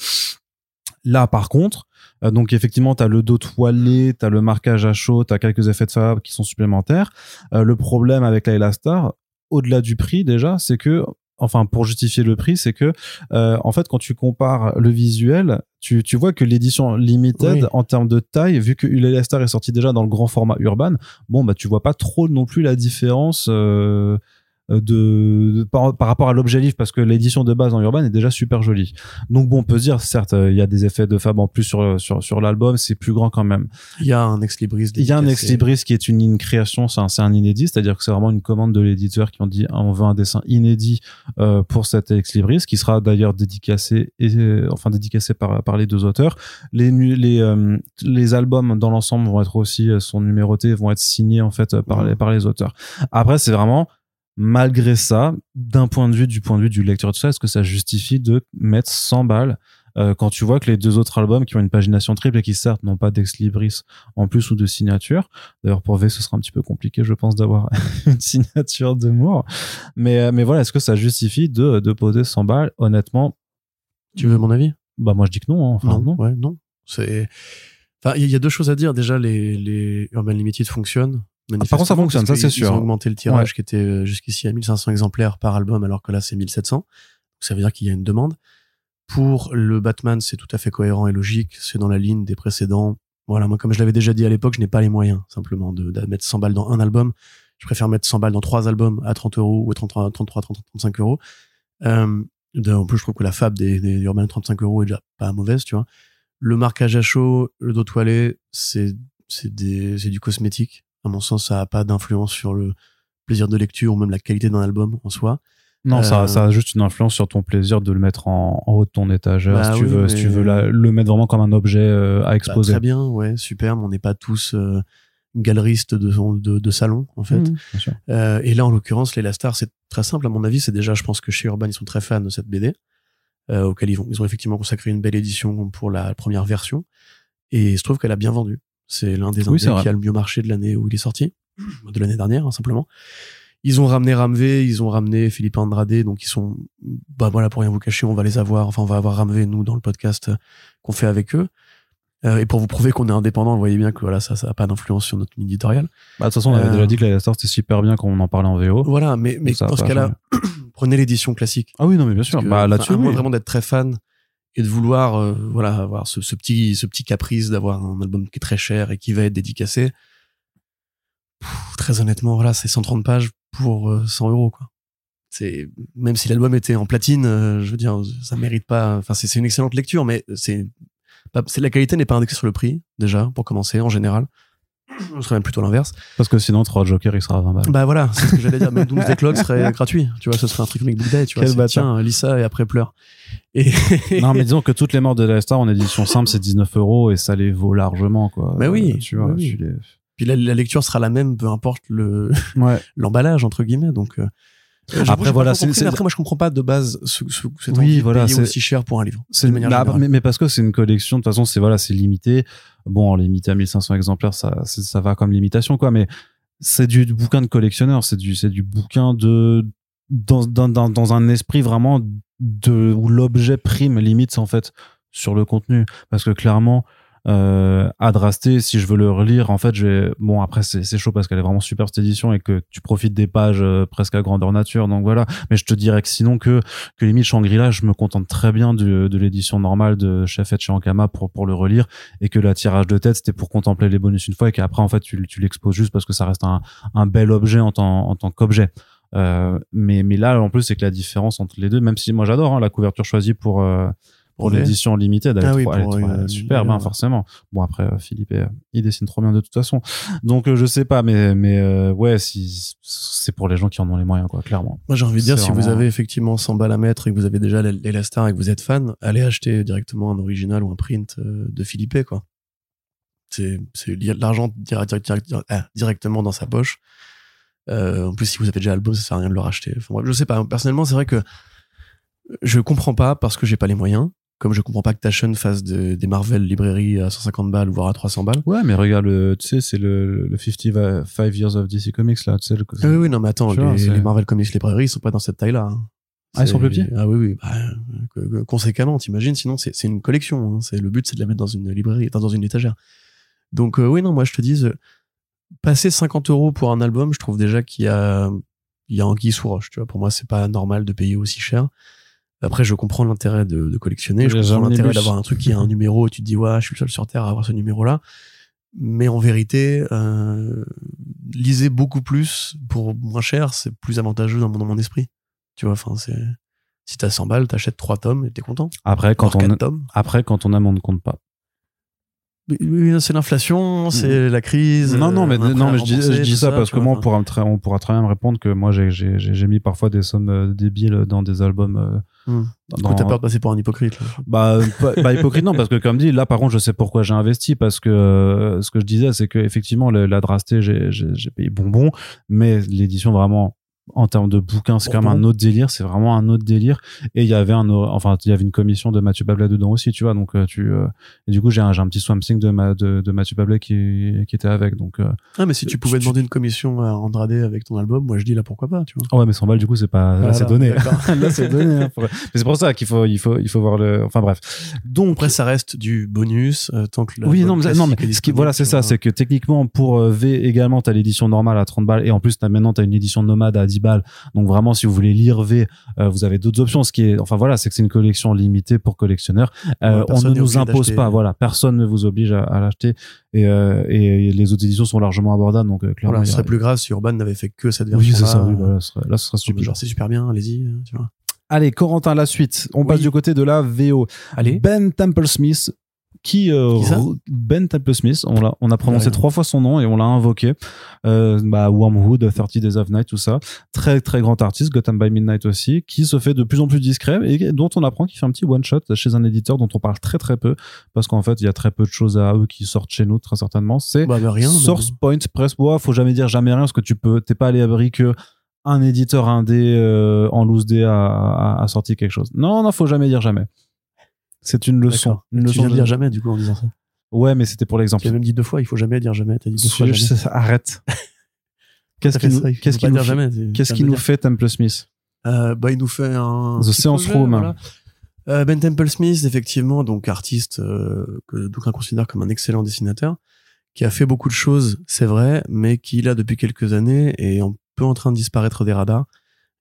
Là, par contre, euh, donc effectivement, tu as le dos toilé, tu as le marquage à chaud, tu as quelques effets de fab qui sont supplémentaires. Euh, le problème avec la Elastar, au-delà du prix déjà, c'est que enfin pour justifier le prix, c'est que euh, en fait quand tu compares le visuel, tu, tu vois que l'édition limited Oui. en termes de taille, vu que Elastar est sorti déjà dans le grand format urban, bon bah tu vois pas trop non plus la différence euh, de, de- par, par rapport à l'objet livre parce que l'édition de base en urban est déjà super jolie. Donc bon, on peut se dire certes euh, il y a des effets de fab en plus sur sur sur l'album, c'est plus grand quand même. Il y a un ex libris. Il y a un ex libris qui est une, une création, c'est un, c'est un inédit, c'est-à-dire que c'est vraiment une commande de l'éditeur qui ont dit ah, on veut un dessin inédit euh, pour cet ex libris, qui sera d'ailleurs dédicacé et euh, enfin dédicacé par par les deux auteurs. Les les euh, les albums dans l'ensemble vont être aussi euh, sont numérotés, vont être signés en fait euh, par les par les auteurs. Après c'est vraiment malgré ça, d'un point de vue du point de vue du lecteur et tout ça, est-ce que ça justifie de mettre 100 balles euh, quand tu vois que les deux autres albums qui ont une pagination triple et qui certes n'ont pas d'ex libris en plus ou de signature. D'ailleurs, pour V, ce sera un petit peu compliqué, je pense, d'avoir *laughs* une signature de Moore. Mais, euh, mais voilà, est-ce que ça justifie de, de poser 100 balles? Honnêtement, Tu veux mon avis? bah moi je dis que non. hein. Enfin, non. Ouais, non. C'est. Enfin, il y a deux choses à dire. Déjà, les, les Urban Limited fonctionnent. Ah, par contre, ça fonctionne, ça, c'est sûr. Ils ont augmenté le tirage qui était euh, jusqu'ici à 1500 exemplaires par album, alors que là, c'est 1700. Donc, ça veut dire qu'il y a une demande. Pour le Batman, c'est tout à fait cohérent et logique. C'est dans la ligne des précédents. Voilà, moi, comme je l'avais déjà dit à l'époque, je n'ai pas les moyens, simplement, de, de mettre 100 balles dans un album. Je préfère mettre 100 balles dans trois albums à 30 euros ou 33, 33, 30, 35 euros. Euh, de- en plus, je trouve que la fab des, des Urban 35 euros est déjà pas mauvaise, tu vois. Le marquage à chaud, le dos toilé, c'est, c'est du cosmétique. À mon sens, ça a pas d'influence sur le plaisir de lecture ou même la qualité d'un album en soi. Non, Euh, ça, ça a juste une influence sur ton plaisir de le mettre en, en haut de ton étagère, Bah si tu oui, veux, si tu veux la- le mettre vraiment comme un objet euh, à Bah, exposer. très bien, ouais, super, mais on n'est pas tous euh, galeristes de, de, de salon, en fait. Mmh, bien sûr. Euh, et là, en l'occurrence, les Stars, c'est très simple. À mon avis, c'est déjà, je pense que chez Urban, ils sont très fans de cette BD, euh, auquel ils, vont, ils ont effectivement consacré une belle édition pour la première version. Et il se trouve qu'elle a bien vendu. C'est l'un des Oui, indés qui a le mieux marché de l'année où il est sorti, de l'année dernière, hein, simplement. Ils ont ramené Ramvé, ils ont ramené Philippe Andrade, donc ils sont, bah voilà, pour rien vous cacher, on va les avoir, enfin, on va avoir Ramvé, nous, dans le podcast euh, qu'on fait avec eux. Euh, et pour vous prouver qu'on est indépendant, vous voyez bien que voilà, ça, ça a pas d'influence sur notre ligne éditoriale. Bah, de toute façon, on avait Euh, déjà dit que la Star c'était super bien quand on en parlait en VO. Voilà, mais, mais dans ce cas-là, *clears throat* prenez l'édition classique. Ah oui, non, mais bien sûr. Que, bah, là-dessus, oui. vraiment d'être très fan et de vouloir euh, voilà avoir ce, petit ce petit caprice d'avoir un album qui est très cher et qui va être dédicacé. Très honnêtement voilà c'est 130 pages pour euh, 100 euros quoi. C'est même si l'album était en platine euh, je veux dire ça mérite pas enfin c'est une excellente lecture mais c'est la qualité n'est pas indexée sur le prix déjà pour commencer en général ce serait même plutôt l'inverse Parce que sinon, Trois Joker, il sera à 20 balles. bah voilà, c'est ce que j'allais dire. Même Doomsday Clock serait *laughs* gratuit. Tu vois, ce serait un truc Comic Book Day. Tu vois, tiens, lis ça et après pleure. Et non, mais disons que toutes les morts de la Star en édition simple, c'est 19 euros et ça les vaut largement, quoi. Bah oui, Euh, Tu vois, oui. tu les- puis la, la lecture sera la même, peu importe le Ouais. *laughs* l'emballage entre guillemets. Donc euh, Après, j'ai pas voilà, c'est- après moi je comprends pas de base ce, ce, cette Oui, voilà, c'est- aussi cher pour un livre. C'est bah, mais, mais parce que c'est une collection, de toute façon, c'est voilà, c'est limité. Bon, limité à 1500 exemplaires, ça, ça va comme limitation, quoi. Mais c'est du, du bouquin de collectionneur, c'est du, c'est du bouquin de dans, dans, dans, dans un esprit vraiment de où l'objet prime limite en fait sur le contenu, parce que clairement. Euh, Adrasté, si je veux le relire, en fait, je vais. Bon, après, c'est chaud parce qu'elle est vraiment super cette édition et que tu profites des pages euh, presque à grandeur nature. Donc voilà. Mais je te dirais que sinon que que limite Shangri-La, je me contente très bien de, de l'édition normale de Chef et chez Ankama pour, pour le relire et que la tirage de tête, c'était pour contempler les bonus une fois et qu'après, en fait, tu, tu l'exposes juste parce que ça reste un, un bel objet en tant, en tant qu'objet. Euh, mais, mais là, en plus, c'est que la différence entre les deux, même si moi j'adore hein, la couverture choisie pour, euh, pour l'édition limitée, elle Ah oui, elle est superbe, hein, forcément. Bon, après, euh, Philippe, euh, il dessine trop bien de toute façon. Donc, euh, je sais pas, mais, mais euh, ouais, si, c'est pour les gens qui en ont les moyens, quoi, clairement. Moi j'ai envie de dire si vous avez effectivement 100 balles à mettre et que vous avez déjà les les Star et que vous êtes fan, allez acheter directement un original ou un print de Philippe quoi. C'est l'argent ah, directement dans sa poche. Euh, en plus, si vous avez déjà l'album, ça sert à rien de le racheter. Enfin, bref, je sais pas. Personnellement, c'est vrai que je comprends pas parce que j'ai pas les moyens. Comme je comprends pas que Taschen fasse de- des Marvel librairies à 150 balles, voire à 300 balles. Ouais, mais regarde, le- tu sais, c'est le, le 55 Years of DC Comics, là, tu sais. Le, Ah oui, oui, non, mais attends, les, Marvel Comics librairies, ils sont pas dans cette taille-là. hein. Ah, ils sont plus petits Ah oui, oui. Bah, que- que- conséquemment, t'imagines, sinon c'est une collection. hein. C'est Le but, c'est de la mettre dans une librairie, dans, dans une étagère. Donc euh, oui, non, moi je te dis, euh, passer 50 euros pour un album, je trouve déjà qu'il y a, il y a anguille sous roche. Tu vois, pour moi, c'est pas normal de payer aussi cher. Après, je comprends l'intérêt de, de collectionner. Je comprends l'intérêt d'avoir un truc qui a un numéro et tu te dis, ouais, je suis le seul sur Terre à avoir ce numéro-là. Mais en vérité, euh, lisez beaucoup plus pour moins cher, c'est plus avantageux dans mon, dans mon esprit. Tu vois, enfin, c'est, si t'as 100 balles, t'achètes 3 tomes et t'es content. Après, quand Voire on, tomes. après, quand on aime, on ne compte pas. Oui, c'est l'inflation, c'est la crise. Non, non, mais, euh, non, mais je dis, je ça parce que moi, on pourra, on pourra très bien me répondre que moi, j'ai, mis parfois des sommes euh, débiles dans des albums. Du coup, t'as peur de passer pour un hypocrite. Là. Bah, pas hypocrite, non, parce que comme dit, là, par contre, je sais pourquoi j'ai investi, parce que euh, ce que je disais, c'est que effectivement, la j'ai, j'ai payé bonbon, mais l'édition vraiment, en termes de bouquin, c'est quand même un autre délire, c'est vraiment un autre délire. Et il y avait un, enfin, il y avait une commission de Mathieu Bablet dedans aussi, tu vois, donc euh, tu, euh, et du coup, j'ai un, un petit swamp thing de, ma, de, de Mathieu Bablet qui, qui était avec, donc, euh, Ah, mais si tu pouvais tu- demander une commission à Andrade avec ton album, moi je dis là pourquoi pas, tu vois. oh ouais, mais 100 balles, du coup, c'est pas, Voilà, c'est donné. *laughs* là, c'est donné. hein, pour- Mais c'est pour ça qu'il faut, il faut, il faut voir le, enfin bref. Donc, Après, ça reste du bonus, euh, tant que Oui, non, mais, non, mais ce qui, voilà, c'est ça, c'est que techniquement, pour V également, t'as l'édition normale à 30 balles, et en plus, t'as, maintenant, t'as une édition nomade à 10 balles. Donc vraiment, si vous voulez lire V, euh, vous avez d'autres options. Ce qui est, enfin voilà, c'est que c'est une collection limitée pour collectionneurs. Euh, Ouais, on ne nous impose pas, voilà, personne ne vous oblige à, à l'acheter et, euh, et les autres éditions sont largement abordables. Donc euh, clairement, Voilà, ce serait plus grave si Urban n'avait fait que cette version. oui, c'est ça. Oui, voilà, ce serait- là, ce serait stupide. Genre, c'est super bien, allez-y, tu vois. Allez, Corentin, la suite. On passe du côté de la VO. Allez. Ben Temple Smith. Qui, euh, Qui ça re- Ben Temple Smith, on, a prononcé trois fois son nom et on l'a invoqué. Euh, bah, Wormwood, 30 Days of Night, tout ça. Très, très grand artiste, Gotham by Midnight aussi, qui se fait de plus en plus discret et dont on apprend qu'il fait un petit one-shot chez un éditeur dont on parle très très peu parce qu'en fait, il y a très peu de choses à eux qui sortent chez nous, très certainement. C'est Bah, bah, mais- Source Point Press. Ouais, faut jamais dire jamais rien parce que tu peux, t'es pas à l'abri que un éditeur indé euh, en loose a, a, a sorti quelque chose. Non, non, faut jamais dire jamais. C'est une leçon. Une Tu leçon viens de dire jamais, du coup, en disant ça. Ouais, mais c'était pour l'exemple. Tu as même dit deux fois, il faut jamais dire jamais. T'as dit deux fois jamais. je- *laughs* Arrête. Qu'est-ce T'as qui fait nous, qu'est-ce fait- tu- qu'est-ce tu nous Temple Smith? Euh, bah, il nous fait un. The Seance Room. voilà. Euh, ben Temple Smith, effectivement, donc artiste euh, que d'aucuns considèrent comme un excellent dessinateur, qui a fait beaucoup de choses, c'est vrai, mais qui là depuis quelques années est un peu en train de disparaître des radars.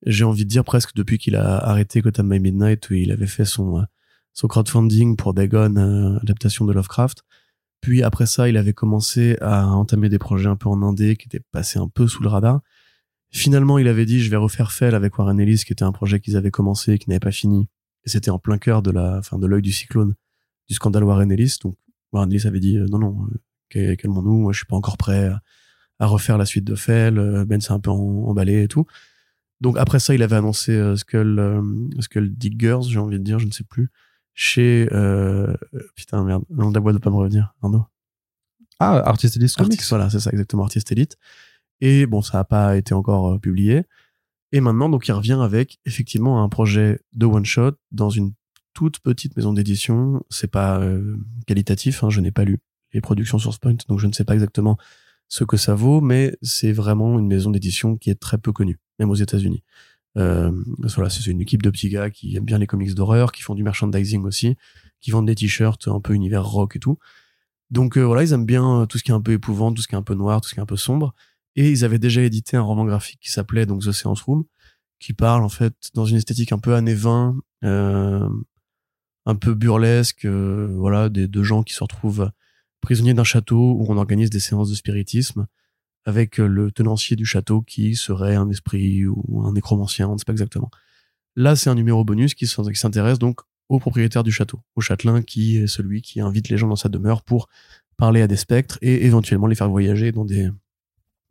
J'ai envie de dire presque depuis qu'il a arrêté Gotham by Midnight où il avait fait son euh, son crowdfunding pour Dagon, euh, adaptation de Lovecraft. Puis après ça, il avait commencé à entamer des projets un peu en indé qui étaient passés un peu sous le radar. Finalement, il avait dit je vais refaire Fell avec Warren Ellis, qui était un projet qu'ils avaient commencé et qui n'avait pas fini. Et c'était en plein cœur de la, enfin, de l'œil du cyclone du scandale Warren Ellis. Donc Warren Ellis avait dit euh, non non, euh, cal- calmons-nous, moi je suis pas encore prêt à, refaire la suite de Fell. Euh, Ben s'est un peu emballé et tout. Donc après ça, il avait annoncé Skull, Skull Diggers, j'ai envie de dire, je ne sais plus, chez euh, putain merde, le nom de la boîte de pas me revenir, Arnaud. Ah, Artist Elite Comics. Voilà, c'est ça exactement, Artist Elite. Et bon, ça n'a pas été encore euh, publié. Et maintenant, donc, il revient avec effectivement un projet de one shot dans une toute petite maison d'édition. C'est pas euh, qualitatif, hein, je n'ai pas lu les productions Source Point, donc je ne sais pas exactement ce que ça vaut, mais c'est vraiment une maison d'édition qui est très peu connue, même aux États-Unis. Euh, voilà, c'est une équipe de petits gars qui aiment bien les comics d'horreur, qui font du merchandising aussi, qui vendent des t-shirts un peu univers rock et tout. Donc euh, voilà, ils aiment bien euh, tout ce qui est un peu épouvant, tout ce qui est un peu noir, tout ce qui est un peu sombre. Et ils avaient déjà édité un roman graphique qui s'appelait donc The Seance Room, qui parle en fait dans une esthétique un peu années 20, euh, un peu burlesque, voilà, des deux gens qui se retrouvent prisonniers d'un château où on organise des séances de spiritisme avec euh, le tenancier du château qui serait un esprit ou un nécromancien, on ne sait pas exactement. Là, c'est un numéro bonus qui s'intéresse donc au propriétaire du château, au châtelain qui est celui qui invite les gens dans sa demeure pour parler à des spectres et éventuellement les faire voyager dans des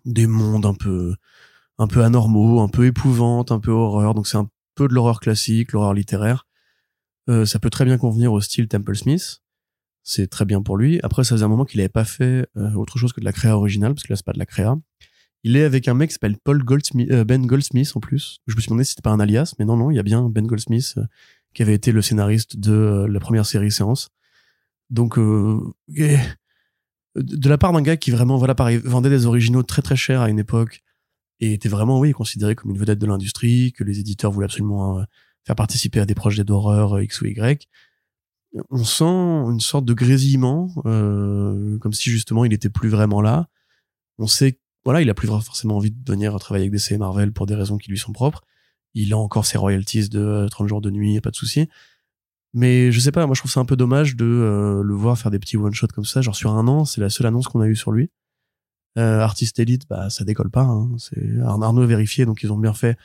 des mondes un peu anormaux, un peu épouvantes, un peu horreur. Donc c'est un peu de l'horreur classique, l'horreur littéraire. Euh, ça peut très bien convenir au style Temple Smith. C'est très bien pour lui. Après, ça faisait un moment qu'il n'avait pas fait euh, autre chose que de la créa originale, parce que là, c'est pas de la créa. Il est avec un mec qui s'appelle Paul Goldsmith, euh, Ben Goldsmith en plus. Je me suis demandé si c'était pas un alias, mais non, non, il y a bien Ben Goldsmith euh, qui avait été le scénariste de la première série Séance. Donc, de la part d'un gars qui vraiment, voilà, vendait des originaux très très chers à une époque et était vraiment, oui, considéré comme une vedette de l'industrie, que les éditeurs voulaient absolument faire participer à des projets d'horreur X ou Y. On sent une sorte de grésillement, euh, comme si justement il était plus vraiment là. On sait, voilà, il a plus forcément envie de venir travailler avec DC et Marvel pour des raisons qui lui sont propres. Il a encore ses royalties de euh, 30 jours de nuit, pas de souci. Mais je sais pas, moi je trouve ça un peu dommage de euh, le voir faire des petits one shots comme ça, genre sur un an, c'est la seule annonce qu'on a eue sur lui. Euh, Artiste Elite, bah ça décolle pas. Hein. C'est Ar- Arnaud vérifié, donc ils ont bien fait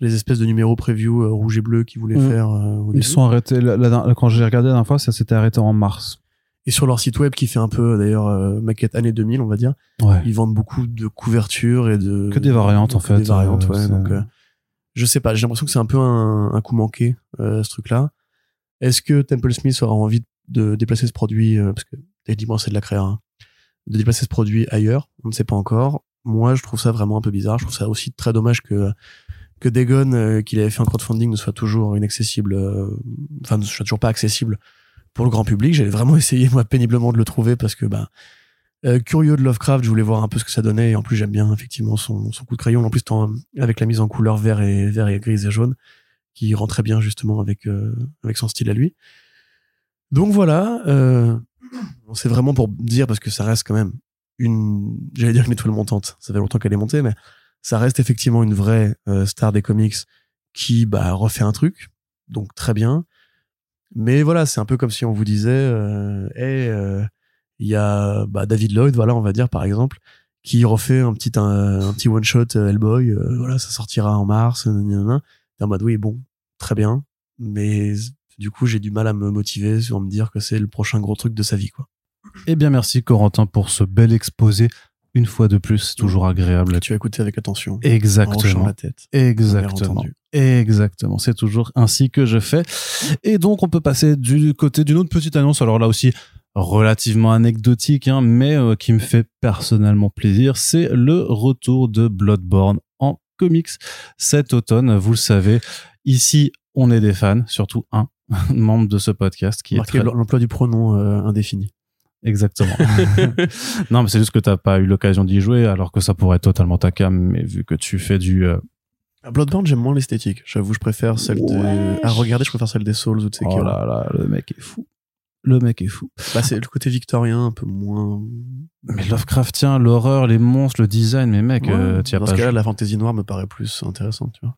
les espèces de numéros preview euh, rouge et bleu qu'ils voulaient Mm. faire. euh, Ils début. sont arrêtés. la- la- quand j'ai regardé la dernière fois, ça s'était arrêté en mars. Et sur leur site web qui fait un peu d'ailleurs euh, maquette année 2000, on va dire, Ouais. ils vendent beaucoup de couvertures et de Que des variantes en fait. Des variantes, euh, ouais. Donc euh, je sais pas, j'ai l'impression que c'est un peu un, un coup manqué euh, ce truc-là. Est-ce que Temple Smith aura envie de déplacer ce produit euh, parce que techniquement c'est de la créa, hein, de déplacer ce produit ailleurs? On ne sait pas encore. Moi, je trouve ça vraiment un peu bizarre. Je trouve ça aussi très dommage que que Dagon, euh, qu'il avait fait un crowdfunding, ne soit toujours inaccessible, euh, enfin ne soit toujours pas accessible pour le grand public. J'avais vraiment *laughs* essayé moi péniblement de le trouver parce que bah euh, curieux de Lovecraft, je voulais voir un peu ce que ça donnait et en plus j'aime bien effectivement son, son coup de crayon en plus tant, avec la mise en couleur vert et vert et gris et jaune qui rend très bien justement avec euh, avec son style à lui. Donc voilà, euh, c'est vraiment pour dire parce que ça reste quand même une, j'allais dire une étoile montante. Ça fait longtemps qu'elle est montée, mais ça reste effectivement une vraie euh, star des comics qui bah, refait un truc, donc très bien. Mais voilà, c'est un peu comme si on vous disait, euh, hey, euh, il y a bah, David Lloyd, voilà, on va dire par exemple, qui refait un petit un, petit one shot Hellboy, voilà, ça sortira en mars, en mode oui, bon, très bien, mais du coup j'ai du mal à me motiver sur me dire que c'est le prochain gros truc de sa vie, quoi. Eh bien, merci Corentin pour ce bel exposé une fois de plus, toujours agréable. Tu as écouté avec attention. Exactement. la tête. Exactement. Exactement. C'est toujours ainsi que je fais. Et donc, on peut passer du côté d'une autre petite annonce. Alors là aussi, relativement anecdotique, hein, mais euh, qui me fait personnellement plaisir. C'est le retour de Bloodborne en comics cet automne. Vous le savez, ici, on est des fans, surtout un *laughs* membre de ce podcast qui est l'emploi du pronom euh, indéfini. Exactement. *laughs* non, mais c'est juste que t'as pas eu l'occasion d'y jouer, alors que ça pourrait être totalement ta cam, mais vu que tu fais du. Euh... Bloodborne, j'aime moins l'esthétique. J'avoue, je préfère celle de. À regarder, je préfère celle des Souls ou de Sekiro. Oh là là, le mec est fou. Le mec est fou. Bah, c'est le côté victorien, un peu moins. Mais Lovecraftien, l'horreur, les monstres, le design, mais mec, euh, tu as pas. Dans ce cas-là, la fantasy noire me paraît plus intéressante, tu vois.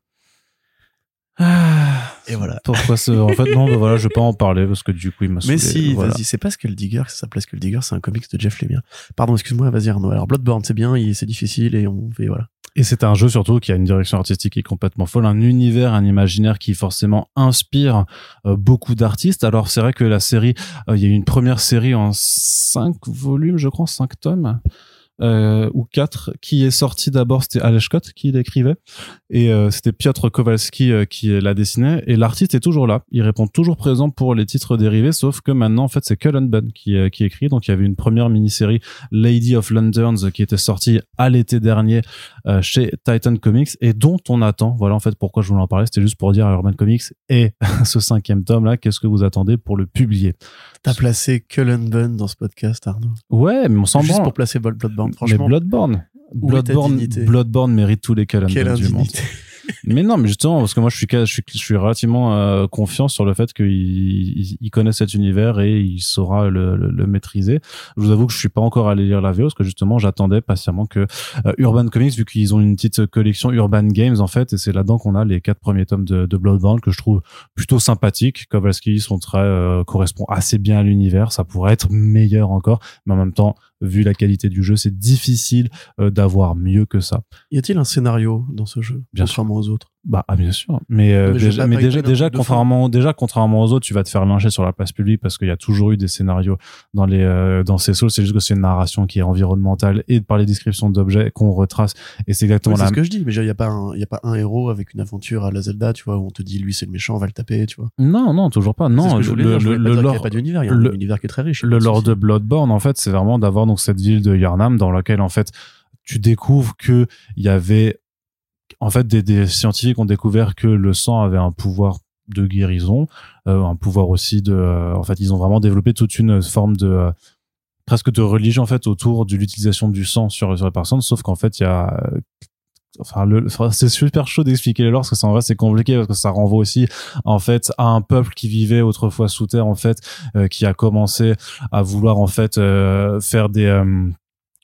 Ah, et voilà. Pourquoi ce... En fait, non, bah voilà, je vais pas en parler parce que du coup, il m'a Mais si, vas-y, c'est pas Skull Digger, ça s'appelle Skull Digger, c'est un comics de Jeff Lemire. Pardon, excuse-moi, vas-y Arnaud. Alors Bloodborne, c'est bien, c'est difficile et on fait, voilà. Et c'est un jeu surtout qui a une direction artistique qui est complètement folle, un univers, un imaginaire qui forcément inspire euh, beaucoup d'artistes. Alors c'est vrai que la série, euh, il y a eu une première série en cinq volumes, je crois, cinq tomes euh, ou quatre qui est sorti d'abord c'était Scott qui l'écrivait. Et euh, c'était Piotr Kowalski euh, qui la dessinait et l'artiste est toujours là. Il répond toujours présent pour les titres dérivés sauf que maintenant en fait c'est Cullen Bunn qui, qui écrit. Donc il y avait une première mini-série Lady of Lanterns qui était sortie à l'été dernier chez Titan Comics et dont on attend. Voilà en fait pourquoi je voulais en parler. C'était juste pour dire à Urban Comics *laughs* et ce cinquième tome là qu'est-ce que vous attendez pour le publier? T'as placé Cullen Bunn dans ce podcast Arnaud. Ouais mais on s'en juste pour placer Bloodborne mais Bloodborne. Bloodborne, Bloodborne mérite tous les Cullen du monde. *laughs* mais non, mais justement, parce que moi, je suis, je suis, je suis relativement euh, confiant sur le fait qu'il il, connaît cet univers et il saura le, le, maîtriser. Je vous avoue que je suis pas encore allé lire la VO, parce que justement, j'attendais patiemment que euh, Urban Comics, vu qu'ils ont une petite collection Urban Games, en fait, et c'est là-dedans qu'on a les quatre premiers tomes de, de, Bloodborne que je trouve plutôt sympathiques. Kowalski sont très, euh, correspond assez bien à l'univers. Ça pourrait être meilleur encore, mais en même temps, vu la qualité du jeu, c'est difficile euh, d'avoir mieux que ça. Y a-t-il un scénario dans ce jeu, bien contrairement aux autres? Bah ah, bien sûr, mais, euh, déjà, mais déjà, déjà contrairement, déjà contrairement aux autres, tu vas te faire lyncher sur la place publique parce qu'il y a toujours eu des scénarios dans les euh, dans ces sauts. C'est juste que c'est une narration qui est environnementale et par les descriptions d'objets qu'on retrace. Et c'est exactement oui, C'est ce que je dis, mais il y a pas un, y a pas un héros avec une aventure à la Zelda, tu vois, où on te dit lui c'est le méchant, on va le taper, tu vois. Non, non, toujours pas. Non, le, le, le, le lore, pas d'univers, il y a un univers qui est très riche. Le lore de Bloodborne, en fait, c'est vraiment d'avoir donc cette ville de Yarnam dans laquelle en fait tu découvres que il y avait en fait des, des, scientifiques ont découvert que le sang avait un pouvoir de guérison, euh, un pouvoir aussi de euh, en fait ils ont vraiment développé toute une forme de euh, presque de religion en fait autour de l'utilisation du sang sur sur les personnes. Sauf qu'en fait il y a enfin le c'est super chaud d'expliquer les lore parce que en vrai c'est compliqué parce que ça renvoie aussi en fait à un peuple qui vivait autrefois sous terre en fait qui a commencé à vouloir en fait faire des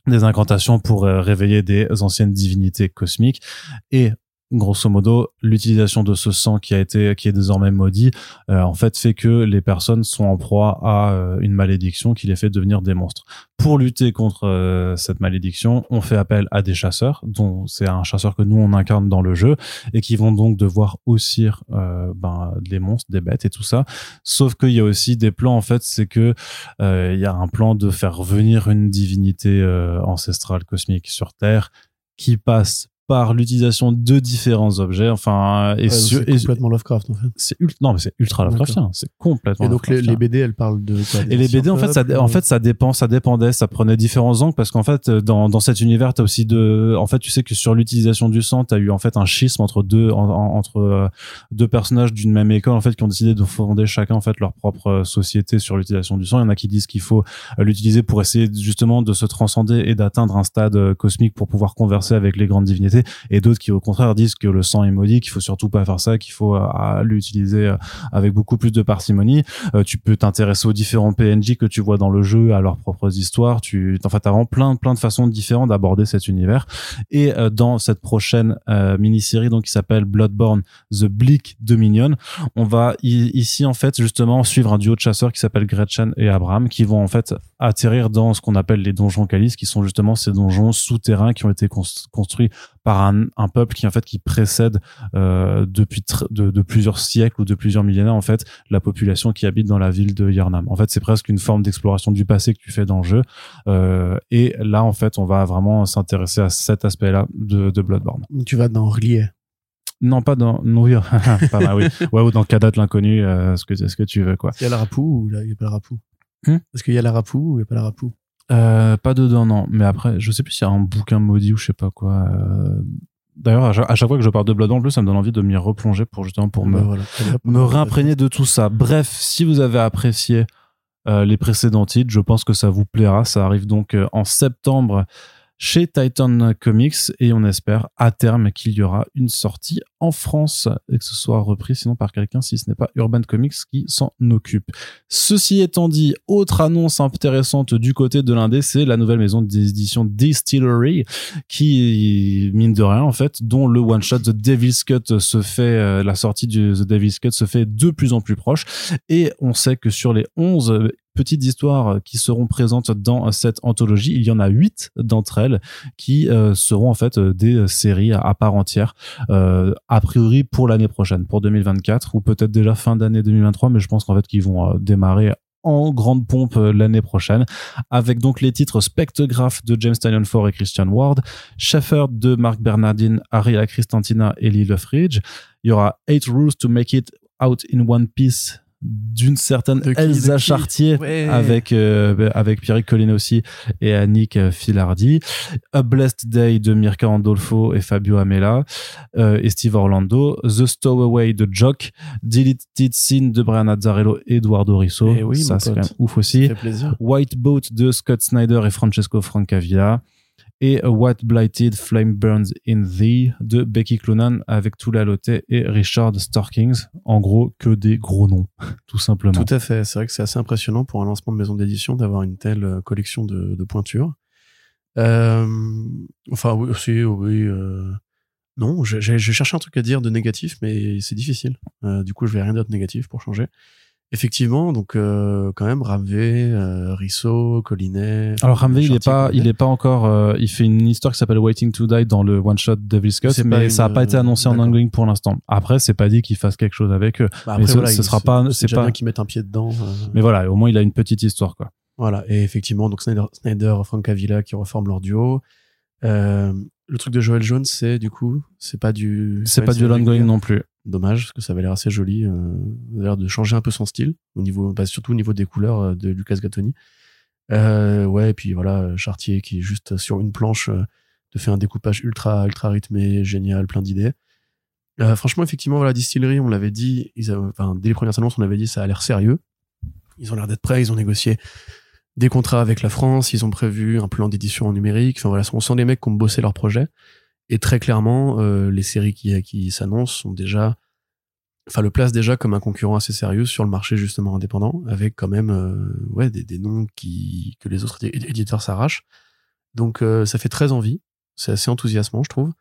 des incantations pour réveiller des anciennes divinités cosmiques. Et grosso modo, l'utilisation de ce sang qui a été, qui est désormais maudit, euh, en fait, fait que les personnes sont en proie à euh, une malédiction qui les fait devenir des monstres. Pour lutter contre euh, cette malédiction, on fait appel à des chasseurs, dont c'est un chasseur que nous on incarne dans le jeu et qui vont donc devoir haussir ben, des monstres, des bêtes et tout ça. Sauf qu'il y a aussi des plans, en fait, c'est que il y a un plan de faire venir une divinité ancestrale cosmique sur Terre qui passe par l'utilisation de différents objets. Enfin, et, c'est complètement Lovecraft en fait. C'est non, mais c'est ultra Lovecraftien. C'est complètement. Et donc les, les, BD, elles parlent de. Quoi, et les BD, en fait, ça, en fait, ça dépend, ça dépendait, ça prenait différents angles parce qu'en fait, dans, dans cet univers, t'as aussi de, en fait, tu sais que sur l'utilisation du sang, t'as eu en fait un schisme entre deux, entre euh, deux personnages d'une même école en fait qui ont décidé de fonder chacun en fait leur propre euh, société sur l'utilisation du sang. Il y en a qui disent qu'il faut euh, l'utiliser pour essayer justement de se transcender et d'atteindre un stade cosmique pour pouvoir converser avec les grandes divinités et d'autres qui au contraire disent que le sang est maudit qu'il faut surtout pas faire ça qu'il faut euh, l'utiliser euh, avec beaucoup plus de parcimonie. Tu peux t'intéresser aux différents PNJ que tu vois dans le jeu à leurs propres histoires. Tu en fait t'as vraiment plein plein de façons différentes d'aborder cet univers. Et dans cette prochaine mini-série donc qui s'appelle Bloodborne The Bleak Dominion on va ici en fait justement suivre un duo de chasseurs qui s'appelle Gretchen et Abraham qui vont en fait atterrir dans ce qu'on appelle les donjons Calice, qui sont justement ces donjons souterrains qui ont été construits par un, un, peuple qui en fait qui précède euh, depuis de, de, plusieurs siècles ou de plusieurs millénaires en fait la population qui habite dans la ville de Yarnam. En fait, c'est presque une forme d'exploration du passé que tu fais dans le jeu. Euh, et là, en fait, on va vraiment s'intéresser à cet aspect-là de, de Bloodborne. Tu vas dans Relier. Non, pas dans. *laughs* Pas mal, oui. Ouais, ou dans Kadat l'inconnu, euh, ce que ce que tu veux, quoi. Il y a la rapou ou là, il n'y a pas le rapou hmm Est-ce qu'il y a la rapou ou il n'y a pas la rapou? Euh, Pas dedans, non. Mais après, je sais plus s'il y a un bouquin maudit ou je sais pas quoi. Euh... D'ailleurs, à, chaque fois que je parle de Bloodborne, en plus, ça me donne envie de m'y replonger pour justement pour me, voilà. me réimprégner de tout ça. Bref, si vous avez apprécié euh, les précédents titres, je pense que ça vous plaira. Ça arrive donc en septembre chez Titan Comics et on espère à terme qu'il y aura une sortie en France et que ce soit repris sinon par quelqu'un si ce n'est pas Urban Comics qui s'en occupe. Ceci étant dit, autre annonce intéressante du côté de l'indé, c'est la nouvelle maison d'édition Distillery qui, mine de rien en fait, dont le one shot The Devil's Cut se fait, euh, la sortie du The Devil's Cut se fait de plus en plus proche et on sait que sur les 11 petites histoires qui seront présentes dans cette anthologie. Il y en a huit d'entre elles qui euh, seront en fait des séries à part entière, euh, a priori pour l'année prochaine, pour 2024 ou peut-être déjà fin d'année 2023, mais je pense qu'en fait qu'ils vont euh, démarrer en grande pompe l'année prochaine, avec donc les titres Spectrograph de James Tynion Ford et Christian Ward, Shepherd de Mark Bernardine, Ariela Christantina et Lee Ridge. Il y aura Eight Rules to Make It Out in One Piece d'une certaine Elsa Chartier avec euh, avec Pierrick Colline aussi et Annick euh, Filardi A Blessed Day de Mirka Andolfo et Fabio Amela euh, et Steve Orlando The Stowaway de Jock Deleted Scene de Brian Azzarello et Eduardo Risso. Eh ça c'est quand même ouf aussi. White Boat de Scott Snyder et Francesco Francavilla et What Blighted Flame Burns in Thee de Becky Cloonan avec Tula Lotte et Richard Starkings. En gros, que des gros noms, *laughs* tout simplement. Tout à fait. C'est vrai que c'est assez impressionnant pour un lancement de maison d'édition d'avoir une telle euh, collection de, pointures. Euh, enfin, oui, aussi, oui. Euh, non, j'ai cherché un truc à dire de négatif, mais c'est difficile. Du coup, je vais rien dire de négatif pour changer. Effectivement, donc euh, quand même Ramvé, euh, Risso, Collinet. Alors Ramvé, il est pas, il est pas encore. Euh, il fait une histoire qui s'appelle Waiting to Die dans le one shot Devil's Cut, mais ça a pas été annoncé en ongoing pour l'instant. Après, c'est pas dit qu'il fasse quelque chose avec eux. Bah mais ce, sera pas, c'est pas qu'ils mettent un pied dedans. Mais voilà, au moins il a une petite histoire quoi. Voilà, et effectivement, donc Snyder, Snyder Frank Avila qui reforment leur duo. Euh, le truc de Joel Jones, c'est du coup, c'est pas du. C'est pas du ongoing non plus. Dommage, parce que ça avait l'air assez joli. Euh, l'air de changer un peu son style, au niveau, bah, surtout au niveau des couleurs euh, de Lucas Gattoni. Euh, ouais, et puis voilà, Chartier qui est juste sur une planche euh, te fait un découpage ultra, ultra rythmé, génial, plein d'idées. Euh, franchement, effectivement, voilà, Distillery, on l'avait dit, ils enfin, dès les premières annonces, on avait dit ça a l'air sérieux. Ils ont l'air d'être prêts, ils ont négocié des contrats avec la France, ils ont prévu un plan d'édition en numérique. Enfin voilà, on sent des mecs qui ont bossé leur projet. Et très clairement, euh, les séries qui, qui s'annoncent sont déjà, enfin le place déjà comme un concurrent assez sérieux sur le marché justement indépendant, avec quand même euh, ouais des, des, noms qui que les autres éditeurs s'arrachent. Donc euh, ça fait très envie, c'est assez enthousiasmant je trouve.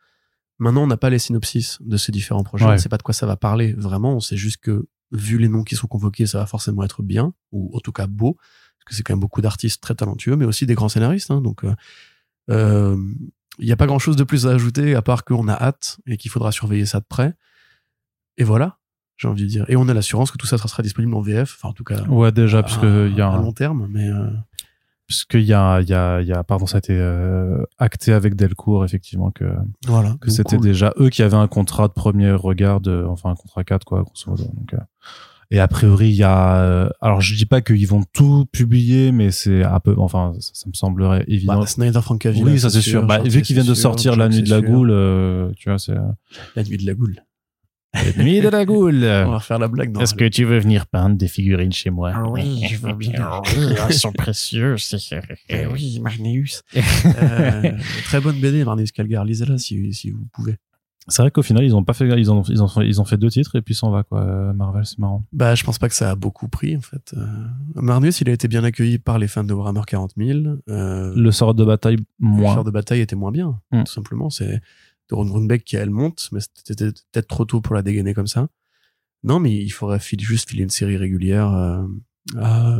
Maintenant on n'a pas les synopsis de ces différents projets, on sait pas de quoi ça va parler vraiment, on sait juste que vu les noms qui sont convoqués, ça va forcément être bien ou en tout cas beau parce que c'est quand même beaucoup d'artistes très talentueux, mais aussi des grands scénaristes. Hein, donc, euh, euh, il n'y a pas grand-chose de plus à ajouter à part qu'on a hâte et qu'il faudra surveiller ça de près. Et voilà, j'ai envie de dire. Et on a l'assurance que tout ça sera disponible en VF, enfin en tout cas. Ouais, déjà, parce qu'il y a un long terme, mais. Euh... Puisqu'il y a, y a, y a, pardon, ça a été euh, acté avec Delcourt, effectivement, que, voilà, que c'était déjà eux qui avaient un contrat de premier regard, de, enfin un contrat 4, quoi, grosso modo. Donc, et a priori, il y a. Euh, alors, je dis pas qu'ils vont tout publier, mais c'est un peu. Enfin, ça, me semblerait évident. Bah, Snyder Frank Oui, ça c'est sûr. Bah, vu qu'ils viennent de sortir La Nuit de la Goule, euh, tu vois, c'est. La Nuit de la Goule. Nuit de la goule. *laughs* On va refaire la blague. Est-ce que tu veux venir peindre des figurines chez moi? Ah oui, je veux bien. Oui, elles sont précieuses. Eh oui, Marneus. *laughs* Euh, très bonne BD, Marnus Calgar. Lisez-la si, si vous pouvez. C'est vrai qu'au final, ils ont pas fait, ils ont, ils ont, ils ont fait deux titres et puis s'en va, quoi. Euh, Marvel, c'est marrant. Bah, je pense pas que ça a beaucoup pris, en fait. Euh, Marnus, il a été bien accueilli par les fans de Warhammer 40 000. Euh, Le sort de bataille, le moins. char de bataille était moins bien, Hmm. tout simplement. C'est de Ron Grunbeck qui, elle, monte, mais c'était peut-être trop tôt pour la dégainer comme ça. Non, mais il faudrait filer, juste filer une série régulière euh, à...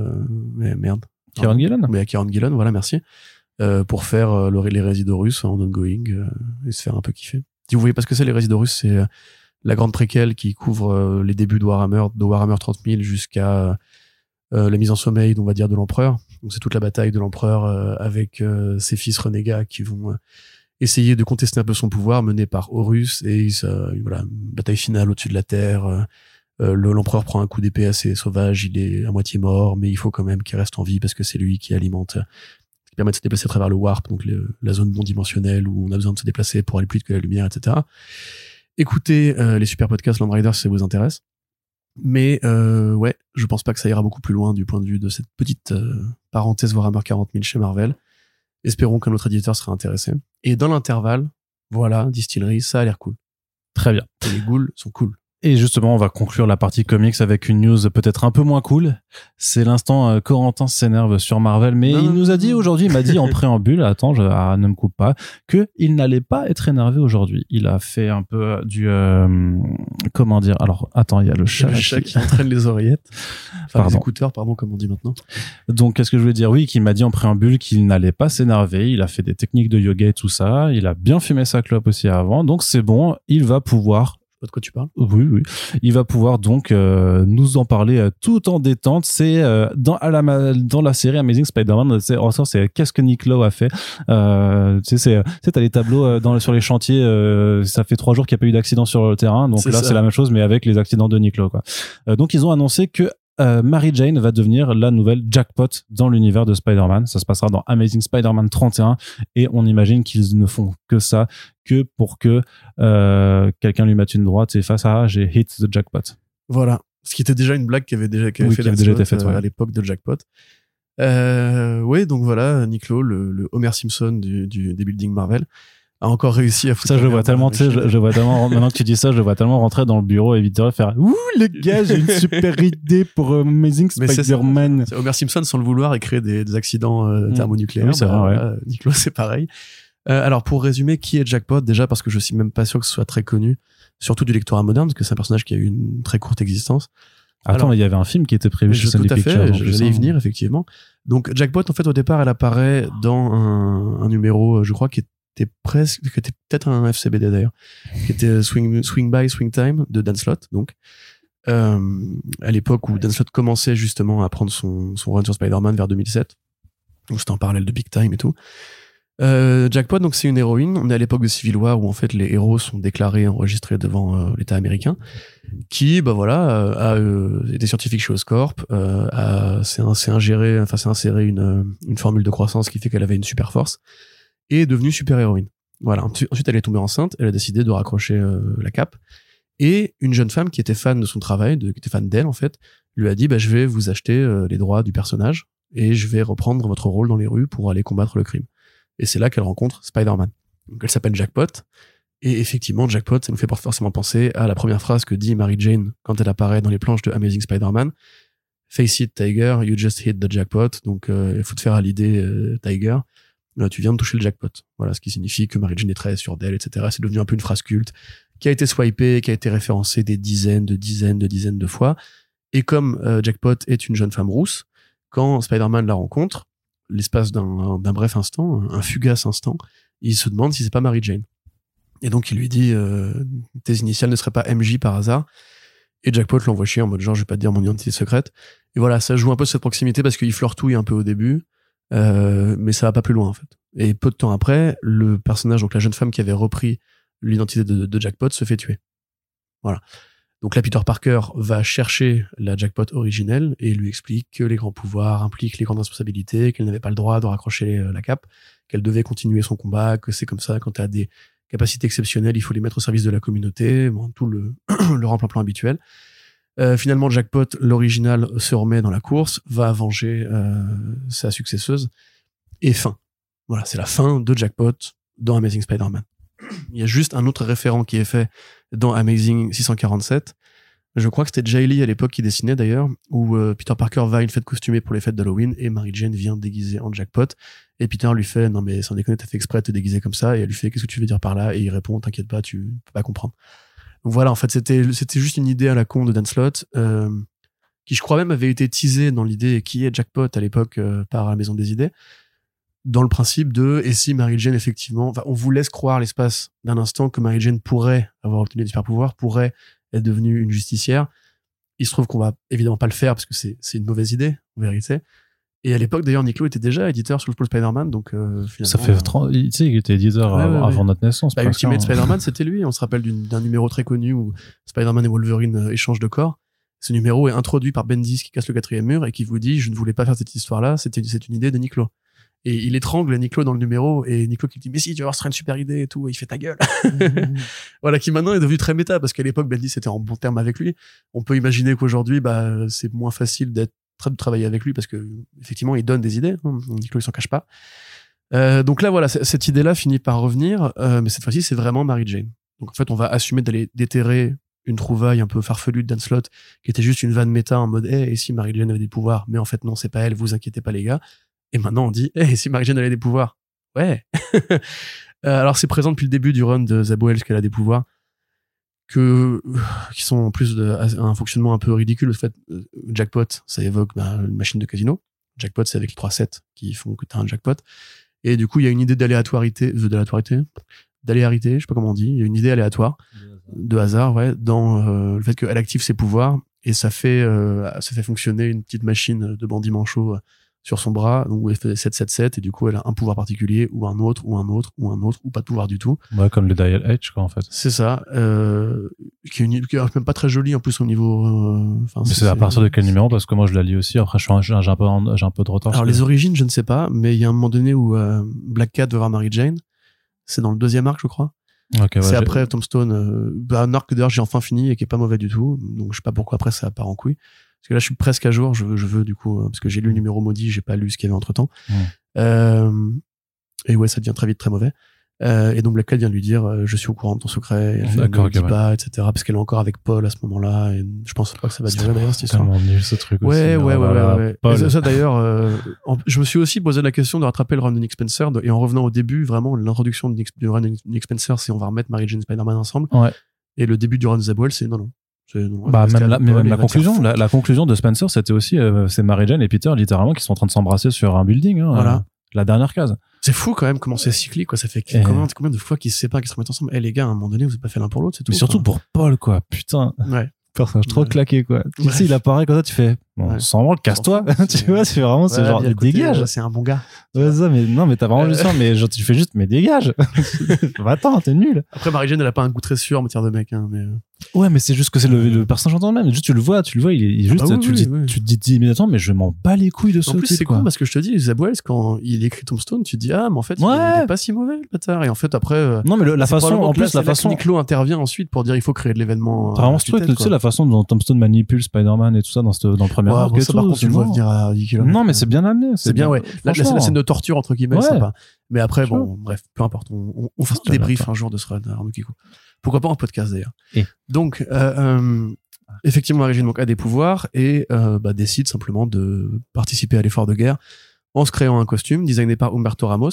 mais merde. Kieran Gillen? Mais à Kieran Gillen, voilà, merci. Pour faire le- les Résidorus en ongoing et se faire un peu kiffer. Vous voyez pas ce que c'est, les Résidorus, c'est euh, la grande préquelle qui couvre euh, les débuts de Warhammer, de Warhammer 30 000 jusqu'à euh, la mise en sommeil, on va dire, de l'empereur. Donc c'est toute la bataille de l'empereur avec ses fils renégats qui vont essayer de contester un peu son pouvoir, mené par Horus, et voilà, bataille finale au-dessus de la terre. le- l'empereur prend un coup d'épée assez sauvage, il est à moitié mort, mais il faut quand même qu'il reste en vie parce que c'est lui qui alimente, qui permet de se déplacer à travers le warp, donc le- la zone non dimensionnelle où on a besoin de se déplacer pour aller plus vite que la lumière, etc. Écoutez euh, les super podcasts Land Rider si ça vous intéresse. Mais euh, ouais, je pense pas que ça ira beaucoup plus loin du point de vue de cette petite euh, parenthèse Warhammer 40 000 chez Marvel. Espérons qu'un autre éditeur sera intéressé. Et dans l'intervalle, voilà, distillerie, ça a l'air cool. Très bien. Et les ghouls sont cool. Et justement, on va conclure la partie comics avec une news peut-être un peu moins cool. C'est l'instant euh, Corentin s'énerve sur Marvel, mais Non, il nous a dit aujourd'hui, il m'a dit en *laughs* préambule, attends, je, ah, ne me coupe pas, que il n'allait pas être énervé aujourd'hui. Il a fait un peu du, euh, comment dire Alors, attends, il y a le chat. Le chat qui entraîne les oreillettes. *laughs* Enfin, Pardon. les écouteurs, pardon, comme on dit maintenant. Donc, qu'est-ce que je voulais dire? Oui, qu'il m'a dit en préambule qu'il n'allait pas s'énerver. Il a fait des techniques de yoga et tout ça. Il a bien fumé sa clope aussi avant. Donc, c'est bon. Il va pouvoir de quoi tu parles. Oui, oui. Il va pouvoir donc euh, nous en parler euh, tout en détente. C'est euh, dans à la ma- dans la série Amazing Spider-Man. C'est en sort, c'est qu'est-ce que Nick Lowe a fait. Euh, tu sais, t'as les tableaux dans sur les chantiers. ça fait trois jours qu'il n'y a pas eu d'accident sur le terrain. Donc là, c'est la même chose, mais avec les accidents de Nick Lowe. Quoi. Donc ils ont annoncé que euh, Mary Jane va devenir la nouvelle jackpot dans l'univers de Spider-Man. Ça se passera dans Amazing Spider-Man 31 et on imagine qu'ils ne font que ça que pour que euh, quelqu'un lui mette une droite et fasse ah j'ai hit the jackpot. Voilà. Ce qui était déjà une blague qui avait déjà, qui avait Oui, fait qui avait Deathshot, déjà été faite, euh, ouais. à l'époque de Jackpot. Euh, oui, donc voilà, Nico, le, le Homer Simpson du, du, des buildings Marvel, a encore réussi à foutre Ça je vois tellement, tu sais, je, je vois tellement maintenant que tu dis ça, je vois tellement rentrer dans le bureau et vite faire ouh les gars j'ai une super idée pour euh, Amazing. Spider-Man. Homer Simpson, sans le vouloir, et créer des, des accidents euh, Mm. thermonucléaires. Oui, c'est vrai, ouais. c'est pareil. Euh, alors, pour résumer, qui est Jackpot? Déjà, parce que je suis même pas sûr que ce soit très connu, surtout du lectorat moderne, parce que c'est un personnage qui a eu une très courte existence. Attends, Alors- il y avait un film qui était prévu chez je- Sony tout à Pictures. j'allais y hein. venir effectivement. Donc Jackpot, en fait, au départ, elle apparaît dans un, un numéro, je crois, qui était presque, qui était peut-être un FCBD d'ailleurs, qui était Swing, Swing by Swing Time de Dan Slott, donc. Euh, à l'époque où Dan Slott commençait justement à prendre son, son run sur Spider-Man vers 2007. Donc c'était en parallèle de Big Time et tout. Euh, Jackpot, donc c'est une héroïne. On est à l'époque de Civil War où en fait les héros sont déclarés, enregistrés devant euh, l'État américain, qui, bah voilà, euh, a euh, été scientifique chez Oscorp, euh, a- s'est ins- s'est ingéré, enfin s'est inséré une, euh, une formule de croissance qui fait qu'elle avait une super force est devenue super héroïne. Voilà. Ensuite, elle est tombée enceinte, elle a décidé de raccrocher euh, la cape. Et une jeune femme qui était fan de son travail, qui était fan d'elle en fait, lui a dit bah, je vais vous acheter euh, les droits du personnage et je vais reprendre votre rôle dans les rues pour aller combattre le crime. Et c'est là qu'elle rencontre Spider-Man. Donc elle s'appelle Jackpot. Et effectivement, Jackpot, ça nous fait forcément penser à la première phrase que dit Mary Jane quand elle apparaît dans les planches de Amazing Spider-Man. Face it, Tiger, you just hit the jackpot. Donc, euh, il faut te faire à l'idée, Tiger. Tu viens de toucher le jackpot. Voilà, ce qui signifie que Mary Jane est très sûre d'elle, etc. C'est devenu un peu une phrase culte qui a été swipée, qui a été référencée des dizaines, de dizaines, de dizaines de fois. Et comme euh, Jackpot est une jeune femme rousse, quand Spider-Man la rencontre, l'espace d'un bref instant, un fugace instant, il se demande si c'est pas Mary Jane. Et donc il lui dit euh, tes initiales ne seraient pas MJ par hasard. Et Jackpot l'envoie chier en mode genre je vais pas te dire mon identité secrète. Et voilà, ça joue un peu cette proximité parce qu'il fleurtouille un peu au début, euh, mais ça va pas plus loin en fait. Et peu de temps après, le personnage, donc la jeune femme qui avait repris l'identité de, de Jackpot, se fait tuer. Voilà. Donc là, Peter Parker va chercher la Jackpot originelle et lui explique que les grands pouvoirs impliquent les grandes responsabilités, qu'elle n'avait pas le droit de raccrocher euh, la cape, qu'elle devait continuer son combat, que c'est comme ça quand t'as des capacité exceptionnelle, il faut les mettre au service de la communauté, bon, tout le, *clears throat* le remplan-plan habituel. Euh, finalement, Jackpot, l'original, se remet dans la course, va venger euh, sa successeuse, et fin. Voilà, c'est la fin de Jackpot dans Amazing Spider-Man. Il y a juste un autre référent qui est fait dans Amazing 647. Je crois que c'était Jay Lee à l'époque qui dessinait d'ailleurs, où euh, Peter Parker va à une fête costumée pour les fêtes d'Halloween et Mary Jane vient déguisée en Jackpot. Et Peter lui fait non mais sans déconner t'as fait exprès de te déguiser comme ça et elle lui fait qu'est-ce que tu veux dire par là? Et il répond t'inquiète pas tu peux pas comprendre. Voilà en fait c'était c'était juste une idée à la con de Dan Slott euh, qui je crois même avait été teasé dans l'idée qui est Jackpot à l'époque euh, par la Maison des Idées dans le principe de et si Mary Jane effectivement on vous laisse croire l'espace d'un instant que Mary Jane pourrait avoir obtenu des super pouvoirs pourrait être devenue une justicière. Il se trouve qu'on va évidemment pas le faire parce que c'est c'est une mauvaise idée en vérité et à l'époque d'ailleurs Nico était déjà éditeur sur le Spider-Man donc euh, finalement Ça fait euh, 30, tu sais, il était éditeur Ouais, avant, ouais, avant ouais. notre naissance. bah, Ultimate hein. Spider-Man, *laughs* c'était lui. On se rappelle d'un numéro très connu où Spider-Man et Wolverine euh, échangent de corps. Ce numéro est introduit par Bendis qui casse le quatrième mur et qui vous dit je ne voulais pas faire cette histoire-là, c'était c'est une idée de Niklo. Et il étrangle Niklo dans le numéro et Niklo qui dit mais si tu vas voir ce serait une super idée et tout et il fait ta gueule. *laughs* *laughs* voilà qui maintenant est devenu très méta parce qu'à l'époque Bendis était en bon terme avec lui. On peut imaginer qu'aujourd'hui bah c'est moins facile d'être de travailler avec lui parce que effectivement il donne des idées. hein. Niklo il s'en cache pas. Euh, donc là voilà cette idée-là finit par revenir, euh, mais cette fois-ci c'est vraiment Mary Jane. Donc en fait on va assumer d'aller déterrer une trouvaille un peu farfelue de Dan Slott qui était juste une vanne méta en mode hey, et si Mary Jane avait des pouvoirs? Mais en fait non c'est pas elle vous inquiétez pas les gars et maintenant on dit hey, et si Mary Jane avait des pouvoirs? Ouais *laughs* Euh, alors c'est présent depuis le début du run de Zabo Wells qu'elle a des pouvoirs que qui sont en plus de, un fonctionnement un peu ridicule le fait euh, jackpot ça évoque bah, une machine de casino. Jackpot c'est avec les trois sets qui font que tu as un jackpot. Et du coup il y a une idée d'aléatorité euh, d'aléarité je sais pas comment on dit il y a une idée aléatoire de hasard ouais dans euh, le fait qu'elle active ses pouvoirs et ça fait euh, ça fait fonctionner une petite machine de bandit manchot euh, sur son bras donc où elle fait 777 et du coup elle a un pouvoir particulier ou un autre ou un autre ou un autre ou pas de pouvoir du tout Ouais, comme le Dial Edge, quoi, en fait. c'est ça euh, qui est, une, qui est même pas très jolie en plus au niveau euh, Mais c'est à partir de quel numéro? Parce que moi, je la lis aussi. Après, suis un- j'ai un, peu, j'ai un peu de retard. alors les origines je ne sais pas mais il y a un moment donné où euh, Black Cat va voir Mary Jane c'est dans le deuxième arc je crois Ok, ouais, c'est j'ai- après Tombstone euh, bah, un arc que d'ailleurs j'ai enfin fini et qui est pas mauvais du tout donc je sais pas pourquoi après ça part en couille parce que là je suis presque à jour je veux, je veux du coup euh, parce que j'ai lu le numéro maudit j'ai pas lu ce qu'il y avait entre temps Mm. et ouais ça devient très vite très mauvais Euh, et donc Black Cat vient lui dire euh, je suis au courant de ton secret et elle fait, ne dis pas etc parce qu'elle est encore avec Paul à ce moment-là et je pense pas que ça va durer d'ailleurs cette histoire tellement nul ce truc aussi. Ouais, ouais, ouais, là là, ouais, ouais. Paul. Ça, ça, d'ailleurs, euh, je me suis aussi posé la question de rattraper le run de Nick Spencer de- et en revenant au début, vraiment, l'introduction de Nick, du run de Nick Spencer, c'est on va remettre Mary Jane Spider-Man ensemble. Ouais. Et le début du run de Zabwell, c'est non, non. Bah, même la, même la conclusion, la, la conclusion de Spencer, c'était aussi, euh, c'est Mary Jane et Peter littéralement qui sont en train de s'embrasser sur un building. Hein, Voilà. euh, la dernière case. C'est fou quand même comment c'est cyclique, quoi. Ça fait Et- combien, combien de fois qu'ils se séparent, qu'ils se remettent ensemble? Eh, les gars, à un moment donné, vous avez pas fait l'un pour l'autre, c'est tout. Mais surtout quoi. pour Paul, quoi. Putain. Ouais. Personnage trop Ouais. claqué, quoi. Tu sais, il apparaît comme ça, tu fais, bon, Ouais. sans branle, casse-toi. *laughs* tu vois, c'est vraiment ce Ouais, genre de le dégage. euh, C'est un bon gars. Ouais, ça, mais non, mais t'as vraiment Euh. juste ça, mais genre, tu fais juste, mais dégage. *laughs* attends, t'es nul. Après, Mary Jane, elle a pas un goût très sûr en matière de mec, hein, mais. euh, Ouais, mais c'est juste que c'est le, le personnage en tant même. Juste, tu le vois, tu le vois, il est, juste, Ah bah oui, tu, le oui, dis, oui. tu te dis immédiatement, mais je m'en bats les couilles de ce En plus, c'est con parce que je te dis, Zab Wells, quand il écrit Tombstone, tu te dis, ah, mais en fait, il est- Ouais. il est pas si mauvais, le bâtard. Et en fait, après, euh, Non, mais le- la façon, en plus, la façon, Nick intervient ensuite pour dire, il faut créer de l'événement. Vraiment ce truc, tu sais, la façon dont Tombstone manipule Spider-Man et tout ça dans le premier Ouais, arc bon, et ça, tout, par contre, tu le vois c'est venir à 10 km. Non, mais c'est bien amené. C'est bien, ouais. La, la, la scène de torture, entre guillemets, Ouais. c'est sympa. Mais après, bon, bref, peu importe. On, on, on fera débrief l'adore. un jour de ce run, Kiko. Pourquoi pas en podcast d'ailleurs. Donc, euh, euh, effectivement, Origin donc, a des pouvoirs et euh, bah, décide simplement de participer à l'effort de guerre en se créant un costume designé par Humberto Ramos.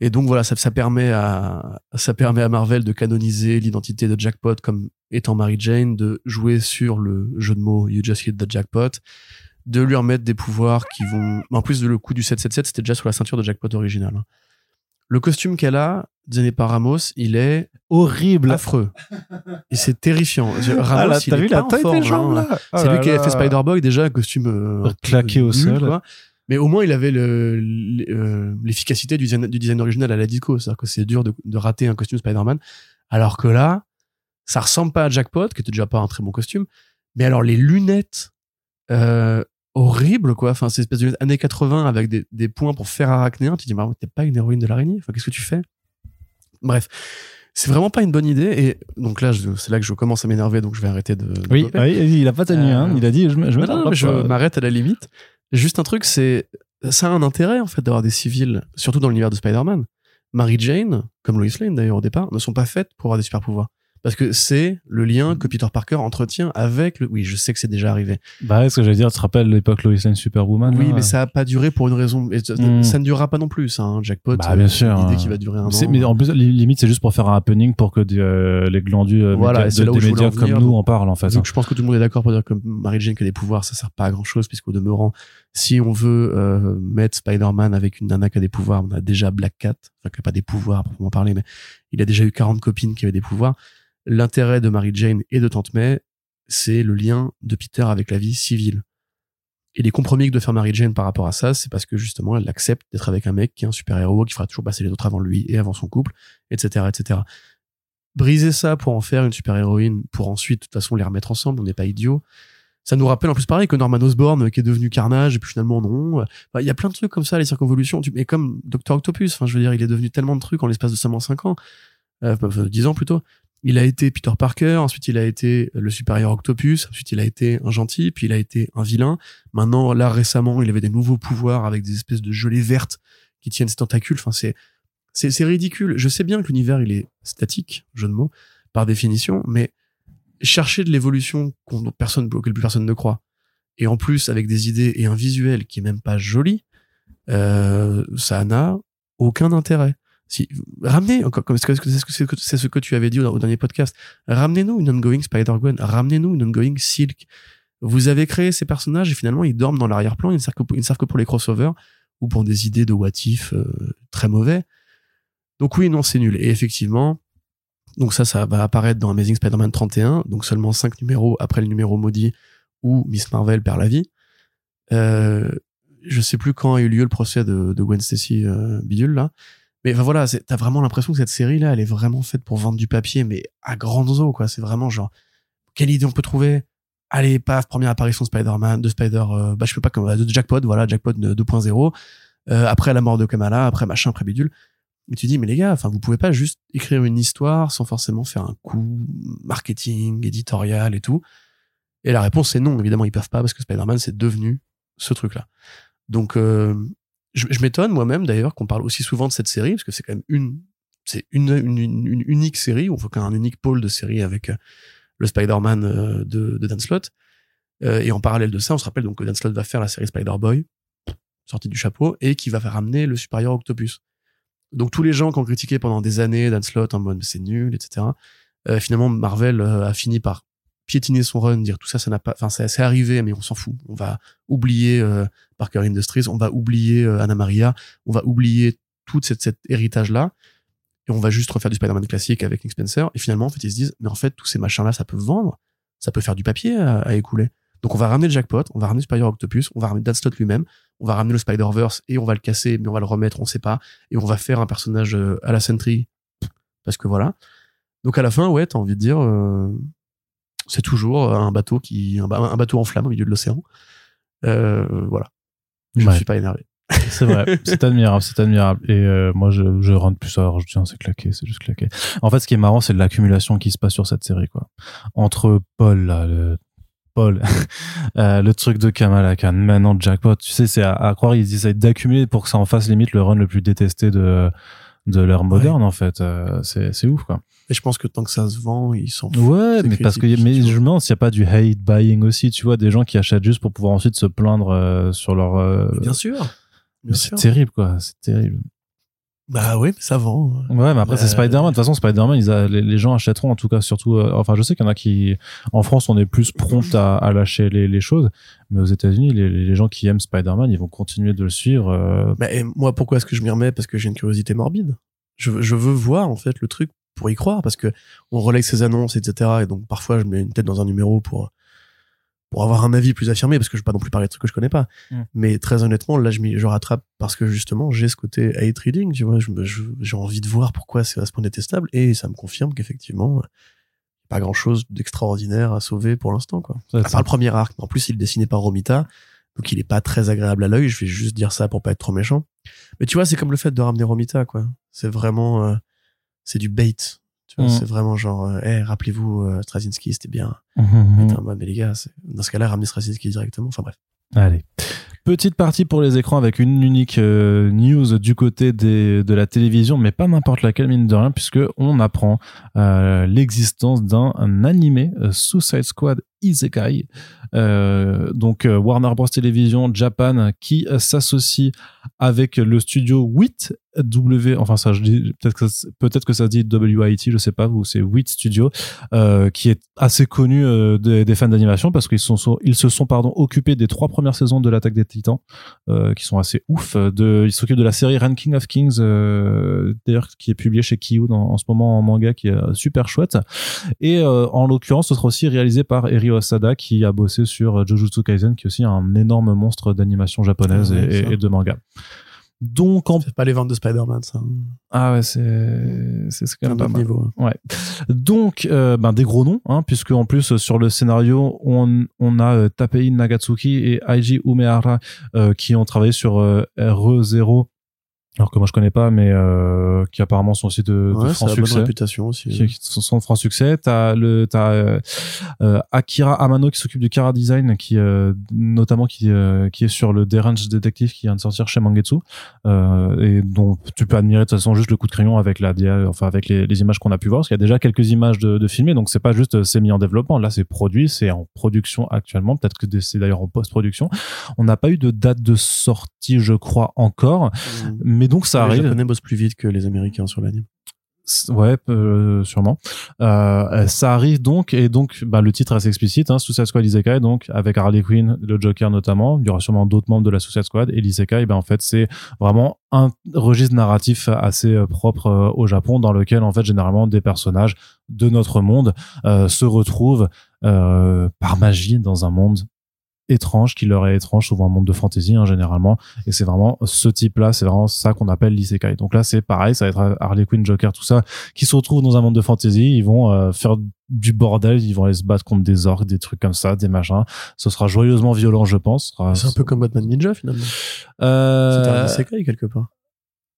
Et donc voilà, ça, ça permet à ça permet à Marvel de canoniser l'identité de Jackpot comme étant Mary Jane, de jouer sur le jeu de mots You Just Hit the Jackpot, de lui remettre des pouvoirs qui vont. En plus le coup du 777, c'était déjà sur la ceinture de Jackpot original. hein. Le costume qu'elle a, par Ramos, il est horrible. affreux. *laughs* Et c'est terrifiant. Ramos, Ah, t'as vu la taille forme, des jambes, hein. là Oh C'est lui qui là. fait Spider-Boy, déjà, un costume euh, Claqué au nul, sol. quoi. Mais au moins, il avait le- euh, l'efficacité du design, du design original à la disco. C'est-à-dire que c'est dur de, de rater un costume Spider-Man. Alors que là, ça ressemble pas à Jackpot, qui était déjà pas un très bon costume. Mais alors, les lunettes, euh, horribles, quoi. Enfin, c'est espèce de lunettes années 80 avec des, des points pour faire arachnéen. Tu te dis, mais t'es pas une héroïne de l'araignée. Enfin, qu'est-ce que tu fais? Bref, c'est vraiment pas une bonne idée. Et donc là, c'est là que je commence à m'énerver, donc je vais arrêter de. Oui, oui, il a pas tenu, hein. Euh, Il a dit, je, je m'arrête à la limite. Juste un truc, c'est ça a un intérêt en fait d'avoir des civils, surtout dans l'univers de Spider-Man. Mary Jane, comme Lois Lane d'ailleurs au départ, ne sont pas faites pour avoir des super pouvoirs. Parce que c'est le lien que Peter Parker entretient avec le. Oui, je sais que c'est déjà arrivé. Bah, ouais, ce que j'allais dire, tu te rappelles l'époque Lois Lane Superwoman oui, mais ça a pas duré pour une raison. et Hmm. ça ne durera pas non plus, ça. Hein, Jackpot. Bah, bien euh, sûr, L'idée hein. qui va durer un an. mais en plus, li- limite, c'est juste pour faire un happening pour que des, euh, les glandus euh, Voilà, médias- de- là où des je médias en venir. comme nous en parlent, en fait. Donc, je pense que tout le monde est d'accord pour dire que Mary Jane qui a des pouvoirs, ça sert pas à grand chose, puisqu'au demeurant, si on veut euh, mettre Spider-Man avec une nana qui a des pouvoirs, on a déjà Black Cat, enfin qui a pas des pouvoirs à proprement parler, mais il a déjà eu 40 copines qui avaient des pouvoirs. L'intérêt de Mary Jane et de Tante May, c'est le lien de Peter avec la vie civile. Et les compromis que doit faire Mary Jane par rapport à ça, c'est parce que justement, elle accepte d'être avec un mec qui est un super-héros, qui fera toujours passer les autres avant lui et avant son couple, etc., etc. Briser ça pour en faire une super-héroïne, pour ensuite, de toute façon, les remettre ensemble, on n'est pas idiot. Ça nous rappelle en plus pareil que Norman Osborn euh, qui est devenu Carnage et puis finalement non. Il y a plein de trucs comme ça, les circonvolutions. Mais comme Docteur Octopus, enfin je veux dire, il est devenu tellement de trucs en l'espace de seulement 5 ans, euh, enfin, 10 ans plutôt. Il a été Peter Parker, ensuite il a été le supérieur Octopus, ensuite il a été un gentil, puis il a été un vilain. Maintenant, là récemment, il avait des nouveaux pouvoirs avec des espèces de gelées vertes qui tiennent ses tentacules. Enfin, c'est c'est ridicule. Je sais bien que l'univers il est statique, jeu de mots, par définition, mais chercher de l'évolution qu'on personne auquel plus personne ne croit, et en plus avec des idées et un visuel qui est même pas joli, euh, ça n'a aucun intérêt. Si ramenez, encore comme c'est ce ce que tu avais dit au, dernier podcast, ramenez-nous une ongoing Spider-Gwen, ramenez-nous une ongoing Silk. Vous avez créé ces personnages et finalement ils dorment dans l'arrière-plan, ils ne servent que pour, les crossovers ou pour des idées de what if euh, très mauvais. Donc oui, non, c'est nul. Et effectivement, donc ça, ça va apparaître dans Amazing Spider-Man 31, donc seulement cinq numéros après le numéro maudit où Miss Marvel perd la vie. Euh, je sais plus quand a eu lieu le procès de, de Gwen Stacy euh, bidule là. Mais voilà, t'as vraiment l'impression que cette série là, elle est vraiment faite pour vendre du papier, mais à grandes eaux quoi. C'est vraiment genre, quelle idée on peut trouver? Allez, paf, première apparition de Spider-Man, de Spider, euh, bah je peux pas comme de Jackpot, voilà, Jackpot de 2.0. Euh, après la mort de Kamala, après machin, après bidule. Et tu dis, mais les gars, enfin, vous pouvez pas juste écrire une histoire sans forcément faire un coup marketing, éditorial et tout. Et la réponse, c'est non. Évidemment, ils peuvent pas parce que Spider-Man, c'est devenu ce truc-là. Donc, euh, je, m'étonne moi-même d'ailleurs qu'on parle aussi souvent de cette série parce que c'est quand même une, c'est une, une, une- unique série. On faut qu'un unique pôle de série avec euh, le Spider-Man euh, de, Dan Slott. Euh, et en parallèle de ça, on se rappelle donc que Dan Slott va faire la série Spider-Boy, sortie du chapeau, et qui va faire ramener le supérieur Octopus. Donc tous les gens qui ont critiqué pendant des années Dan Slott en mode c'est nul, etc. finalement, Marvel a fini par piétiner son run, dire tout ça, ça n'a pas, enfin c'est arrivé, mais on s'en fout. On va oublier euh, Parker Industries, on va oublier euh, Anna Maria, on va oublier tout cette, cet héritage là, et on va juste refaire du Spider-Man classique avec Nick Spencer. Et finalement, en fait, ils se disent, mais en fait, tous ces machins là, ça peut vendre, ça peut faire du papier à, à écouler. Donc on va ramener le jackpot, on va ramener Spider Octopus, on va ramener Dan Slott lui-même, on va ramener le Spider-Verse et on va le casser, mais on va le remettre, on sait pas, et on va faire un personnage euh, à la Sentry, parce que voilà. Donc à la fin, ouais, t'as envie de dire, euh, c'est toujours un bateau qui, un, ba- un bateau en flammes au milieu de l'océan. Euh, voilà. Je ne Ouais. suis pas énervé. C'est vrai, *laughs* c'est admirable, c'est admirable. Et euh, moi, je, je rentre plus à je tiens, c'est claqué, c'est juste claqué. En fait, ce qui est marrant, c'est l'accumulation qui se passe sur cette série, quoi. Entre Paul, là, le Paul, *laughs* euh, le truc de Kamala Khan, maintenant Jackpot, tu sais, c'est à, à croire ils essayent d'accumuler pour que ça en fasse limite le run le plus détesté de de l'ère moderne, en fait. Euh, c'est c'est ouf, quoi. Et je pense que tant que ça se vend, ils s'en foutent. Ouais, mais parce que mais je me demande s'il n'y a pas du hate buying aussi, tu vois, des gens qui achètent juste pour pouvoir ensuite se plaindre euh, sur leur. euh, Bien sûr. Bien c'est terrible, quoi. C'est terrible. Bah oui, mais ça vend. Ouais, mais après, c'est Euh, Spider-Man. De toute façon, Spider-Man, ils a- les, les gens achèteront, en tout cas, surtout. euh, enfin, je sais qu'il y en a qui. En France, on est plus prompt à, à lâcher les, les choses. Mais aux États-Unis, les, les gens qui aiment Spider-Man, ils vont continuer de le suivre. euh, Bah, et moi, pourquoi est-ce que je m'y remets? Parce que j'ai une curiosité morbide. Je, veux- je veux voir, en fait, le truc pour y croire, parce que on relaye ses annonces, etc. Et donc, parfois, je mets une tête dans un numéro pour, pour avoir un avis plus affirmé, parce que je veux pas non plus parler de trucs que je connais pas. Mm. Mais très honnêtement, là, je, rattrape parce que justement, j'ai ce côté hate reading, tu vois. J'ai envie de voir pourquoi c'est à ce point détestable, et ça me confirme qu'effectivement, pas grand chose d'extraordinaire à sauver pour l'instant, quoi. À part le premier arc, mais en plus il est dessiné par Romita, donc il est pas très agréable à l'œil. Je vais juste dire ça pour pas être trop méchant. Mais tu vois, c'est comme le fait de ramener Romita, quoi. C'est vraiment, euh, c'est du bait. Mm. c'est vraiment genre, euh, hey, rappelez-vous, euh, Straczynski, c'était bien. En mode, mais les gars, dans ce cas-là, ramenez Straczynski directement. Enfin bref. Allez. Petite partie pour les écrans avec une unique euh, news du côté des, de la télévision, mais pas n'importe laquelle, mine de rien, puisque on apprend euh, l'existence d'un un animé euh, Suicide Squad Isekai. Donc Warner Bros Television Japan qui s'associe avec le studio 8 W enfin ça je dis peut-être que ça- peut-être que ça se dit WIT je sais pas ou c'est 8 Studio euh, qui est assez connu euh, des, des fans d'animation parce qu'ils sont sont- ils se sont pardon occupés des trois premières saisons de l'attaque des Titans euh, qui sont assez ouf de ils s'occupent de la série Ranking of Kings euh, d'ailleurs qui est publiée chez Kiyun en, en ce moment en manga qui est euh, super chouette. Et euh, en l'occurrence ce sera aussi réalisé par Eri Osada qui a bossé sur euh, Jujutsu Kaisen qui est aussi un énorme monstre d'animation japonaise Ah ouais, et de manga donc en C'est pas les ventes de Spider-Man, ça. ah ouais c'est c'est quand même pas mal niveau. hein. donc, euh, ben, des gros noms, hein, puisque en plus euh, sur le scénario, on, on a euh, Tapei Nagatsuki et Aiji Umehara euh, qui ont travaillé sur euh, RE0, alors que moi je connais pas, mais euh, qui apparemment sont aussi de, de Ouais, ça franc a bonne succès. réputation aussi. Qui, qui sont sont de franc succès. T'as le t'as euh, euh, Akira Amano qui s'occupe du Kara Design, qui euh, notamment qui euh, qui est sur le Deranged Detective qui vient de sortir chez Mangetsu euh, et dont tu peux admirer de toute façon juste le coup de crayon avec la enfin avec les, les images qu'on a pu voir parce qu'il y a déjà quelques images de, de filmées donc c'est pas juste c'est mis en développement là c'est produit c'est en production actuellement peut-être que c'est d'ailleurs en post-production on n'a pas eu de date de sortie je crois encore Mm. mais donc ça les arrive Japonais bossent plus vite que les Américains sur l'anime. Ouais, euh, sûrement. Euh, ça arrive donc et donc bah, le titre assez explicite, hein, Suicide Squad Isekai, donc avec Harley Quinn, le Joker notamment. Il y aura sûrement d'autres membres de la Suicide Squad et l'Isekai, ben en fait c'est vraiment un registre narratif assez euh, propre euh, au Japon dans lequel en fait généralement des personnages de notre monde euh, se retrouvent euh, par magie dans un monde étrange qui leur est étrange souvent un monde de fantasy hein, généralement. Et c'est vraiment ce type là c'est vraiment ça qu'on appelle l'isekai. Donc là c'est pareil ça va être Harley Quinn Joker tout ça qui se retrouvent dans un monde de fantasy. Ils vont euh, faire du bordel. Ils vont aller se battre contre des orques des trucs comme ça des machins. Ce sera joyeusement violent je pense. C'est un peu comme Batman Ninja finalement. Euh, C'était un isekai quelque part.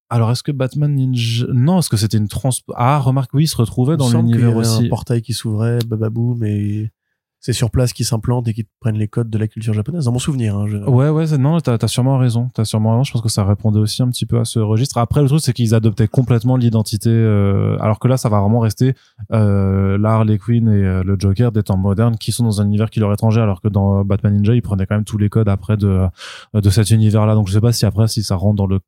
alors est-ce que Batman Ninja non est-ce que c'était une trans ah remarque oui il se retrouvait dans l'univers aussi un portail qui s'ouvrait, bababou, mais c'est sur place qu'ils s'implantent et qu'ils prennent les codes de la culture japonaise. Dans mon souvenir. Hein, je- Ouais, ouais, non, t'as as sûrement raison. T'as sûrement raison. Je pense que ça répondait aussi un petit peu à ce registre. Après, le truc, c'est qu'ils adoptaient complètement l'identité, euh, alors que là, ça va vraiment rester euh, la Harley Quinn et euh, le Joker des temps modernes qui sont dans un univers qui leur est étranger, alors que dans Batman Ninja, ils prenaient quand même tous les codes après de de cet univers-là. Donc, je sais pas si après, si ça rentre dans le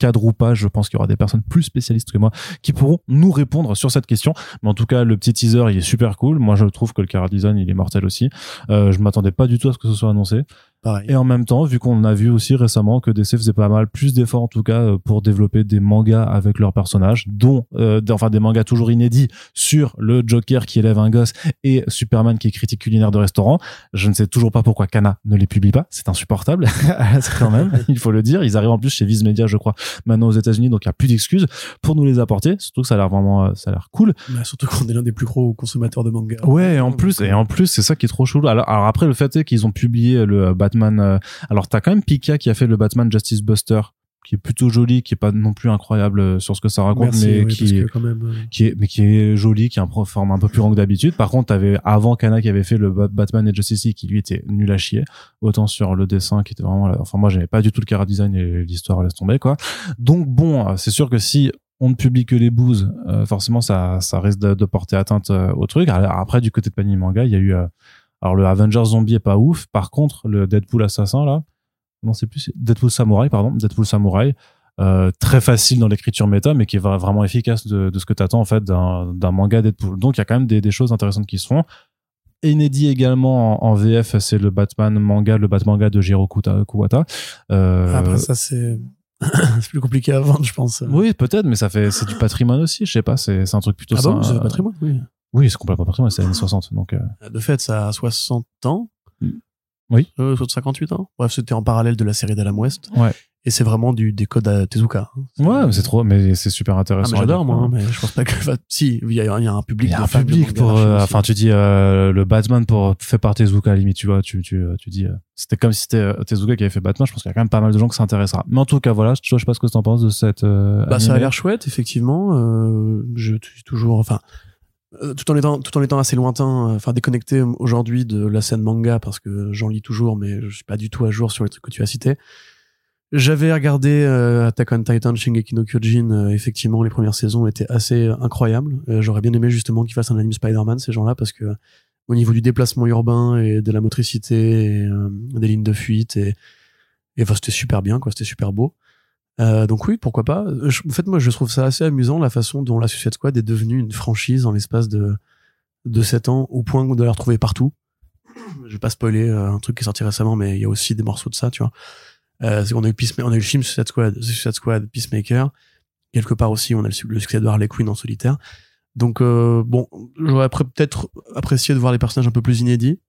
cadre ou pas, je pense qu'il y aura des personnes plus spécialistes que moi qui pourront nous répondre sur cette question. Mais en tout cas, le petit teaser, il est super cool. Moi, je trouve que le Design, il est mortel aussi. Euh, je m'attendais pas du tout à ce que ce soit annoncé. Pareil. Et en même temps, vu qu'on a vu aussi récemment que DC faisait pas mal plus d'efforts en tout cas euh, pour développer des mangas avec leurs personnages, dont euh, enfin des mangas toujours inédits sur le Joker qui élève un gosse et Superman qui est critique culinaire de restaurant. Je ne sais toujours pas pourquoi Kana ne les publie pas, c'est insupportable *laughs* quand même, il faut le dire. Ils arrivent en plus chez Viz Media, je crois, maintenant aux États-Unis, donc il y a plus d'excuses pour nous les apporter. Surtout que ça a l'air vraiment, euh, ça a l'air cool. Bah, surtout qu'on est l'un des plus gros consommateurs de manga. Ouais, et en plus, et en plus, c'est ça qui est trop chelou. Alors, alors après, le fait est qu'ils ont publié le euh, Batman. euh, alors, t'as quand même Pika qui a fait le Batman Justice Buster, qui est plutôt joli, qui est pas non plus incroyable euh, sur ce que ça raconte, Merci, mais oui, qui, que quand même. euh, qui est, mais qui est joli, qui a un forme un peu plus grand que d'habitude. Par contre, t'avais avant Kana qui avait fait le Ba- Batman et Justice League, qui lui était nul à chier. Autant sur le dessin, qui était vraiment, là- enfin, moi, j'aimais pas du tout le cara design et l'histoire laisse tomber, quoi. Donc, bon, c'est sûr que si on ne publie que les bouses, euh, forcément, ça, ça risque de, de porter atteinte euh, au truc. Alors, après, du côté de Panini Manga, il y a eu, alors, le Avengers Zombie est pas ouf. Par contre, le Deadpool Assassin, là, non, c'est plus Deadpool Samurai, pardon, Deadpool Samurai, euh, très facile dans l'écriture méta, mais qui est vra- vraiment efficace de, de ce que t'attends en fait d'un manga Deadpool. Donc il y a quand même des, des choses intéressantes qui se font. Inédit également en, en VF, c'est le Batman manga, le Batman manga de Jiro Kuwata. Euh, Après, ça, c'est *clears throat* c'est plus compliqué à vendre, je pense. oui, peut-être, mais ça fait c'est du patrimoine aussi. Je sais pas, c'est un truc plutôt Ah bon, sain- c'est le patrimoine, oui. Oui, c'est complètement patrimoine, c'est les années 60. Donc euh, De fait, ça a 60 ans. Mm. Oui. Euh, 58 ans. Bref, c'était en parallèle de la série d'Adam West. Ouais. Et c'est vraiment du, des codes à Tezuka. hein. Ouais, mais c'est trop, mais c'est super Ah, intéressant. mais j'adore, moi, hein, mais je pense pas que. enfin, si, il y, a il y a un public. Il y a un public pour, euh, enfin, tu dis euh, le Batman pour fait par Tezuka à la limite, tu vois, tu tu tu dis, euh, c'était comme si c'était Tezuka qui avait fait Batman. Je pense qu'il y a quand même pas mal de gens que ça intéressera. Mais en tout cas, voilà, je, je sais pas ce que t'en penses de cette. Bah, ça a l'air chouette, effectivement. Je suis toujours, enfin, euh, tout en étant, tout en étant assez lointain, euh, enfin déconnecté aujourd'hui de la scène manga parce que j'en lis toujours, mais je suis pas du tout à jour sur les trucs que tu as cités. J'avais regardé euh, Attack on Titan, Shingeki no Kyojin. euh, effectivement, les premières saisons étaient assez incroyables. Euh, J'aurais bien aimé justement qu'ils fassent un anime Spider-Man, ces gens-là, parce que au niveau du déplacement urbain et de la motricité, et, euh, des lignes de fuite, et, et enfin, c'était super bien, quoi. C'était super beau. Euh, donc oui, pourquoi pas. Euh, en fait, moi, je trouve ça assez amusant la façon dont la Suicide Squad est devenue une franchise en l'espace de de 7 ans, au point de la retrouver partout. *clears throat* Je vais pas spoiler euh, un truc qui est sorti récemment, mais il y a aussi des morceaux de ça, tu vois. Euh, qu'on a eu Peacema- on a eu le film Suicide Squad, Suicide Squad, Peacemaker. Quelque part aussi, on a le, su- le succès de Harley Quinn en solitaire. Donc euh, bon, j'aurais peut-être apprécié de voir des personnages un peu plus inédits.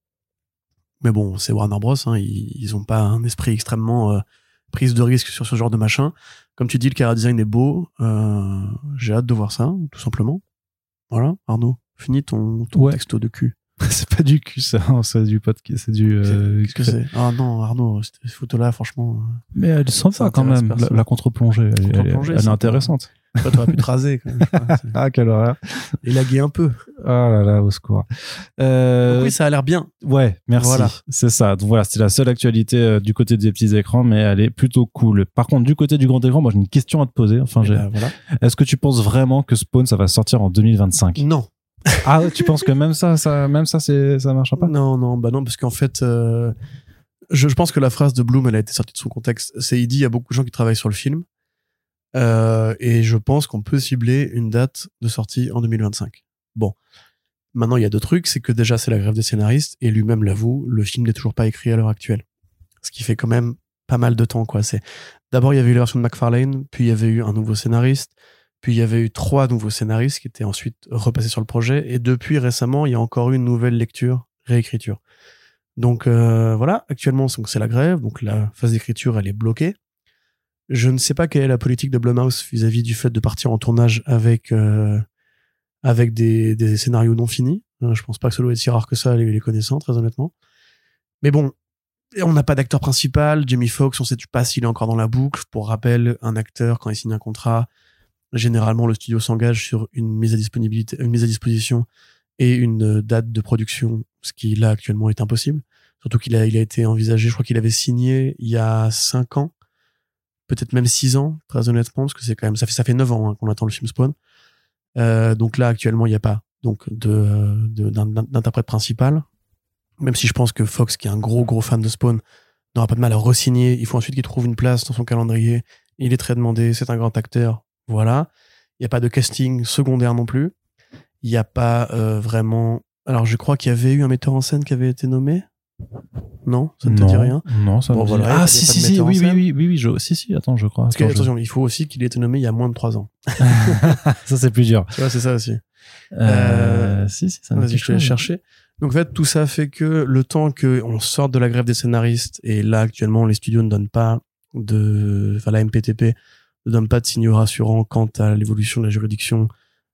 Mais bon, c'est Warner Bros. Hein, ils, ils ont pas un esprit extrêmement prise de risque sur ce genre de machin. Comme tu dis, le chara design est beau. Euh, J'ai hâte de voir ça, tout simplement. Voilà, Arnaud, finis ton, ton Ouais. texto de cul. *laughs* c'est pas du cul, ça. c'est du podcast, c'est du. euh, Qu'est-ce que c'est? Ah non, Arnaud, cette photo-là, franchement, euh, Mais elle est sympa Ça quand même. La, contre-plongée, elle, est intéressante. Toi, t'aurais pu te raser quand même. *laughs* Ah, quelle horreur. Élaguer un peu. Oh là là, au secours. Euh, Donc oui, ça a l'air bien. Ouais, merci. Voilà. C'est ça. Donc voilà, c'était la seule actualité euh, du côté des petits écrans, mais elle est plutôt cool. Par contre, du côté du grand écran, moi j'ai une question à te poser. Enfin, Et j'ai- ben, voilà. est-ce que tu penses vraiment que Spawn ça va sortir en 2025 Non. Ah, tu penses que même ça, ça, même ça, c'est, ça marchera pas? Non, non, bah non, parce qu'en fait, euh, je, je pense que la phrase de Bloom, elle a été sortie de son contexte. C'est il dit, il y a beaucoup de gens qui travaillent sur le film, euh, et je pense qu'on peut cibler une date de sortie en 2025. Bon, maintenant il y a deux trucs, c'est que déjà c'est la grève des scénaristes, et lui-même l'avoue, le film n'est toujours pas écrit à l'heure actuelle, ce qui fait quand même pas mal de temps, quoi. C'est d'abord il y avait eu la version de McFarlane, puis il y avait eu un nouveau scénariste. Puis il y avait eu trois nouveaux scénaristes qui étaient ensuite repassés sur le projet. Et depuis récemment, il y a encore eu une nouvelle lecture, réécriture. Donc euh, voilà, actuellement c'est la grève, donc la phase d'écriture elle est bloquée. Je ne sais pas quelle est la politique de Blumhouse vis-à-vis du fait de partir en tournage avec euh, avec des, scénarios non finis. Euh, je pense pas que ça doit être si rare que ça les, les connaissant très honnêtement. Mais bon, on n'a pas d'acteur principal. Jamie Foxx, on sait pas s'il est encore dans la boucle. Pour rappel, un acteur quand il signe un contrat, généralement le studio s'engage sur une mise à disponibilité, une mise à disposition et une euh, date de production, ce qui là actuellement est impossible. Surtout qu'il a, il a été envisagé, je crois qu'il avait signé il y a cinq ans, peut-être même six ans, très honnêtement, parce que c'est quand même, ça fait, ça fait neuf ans hein, qu'on attend le film Spawn. Euh, donc là actuellement il n'y a pas d'interprète principal. Même si je pense que Fox, qui est un gros gros fan de Spawn, n'aura pas de mal à re-signer. Il faut ensuite qu'il trouve une place dans son calendrier. Il est très demandé, c'est un grand acteur. Voilà. Il n'y a pas de casting secondaire non plus. Il n'y a pas euh, vraiment. Alors, je crois qu'il y avait eu un metteur en scène qui avait été nommé. Non, ça ne te dit rien. Non, ça Bon, me dit voilà, a Ah, si, si, si, oui, oui, oui, oui, oui, je, si, si, attends, je crois. Parce que, Attends, je- attention, il faut aussi qu'il ait été nommé il y a moins de trois ans. *laughs* ça, c'est plus dur. Tu vois, c'est ça aussi. Euh, si, si, ça Vas-y, je te laisse chercher. Donc, en fait, tout ça fait que le temps qu'on sorte de la grève des scénaristes, et là, actuellement, les studios ne donnent pas de, enfin, la MPTP ne donne pas de signaux rassurants quant à l'évolution de la juridiction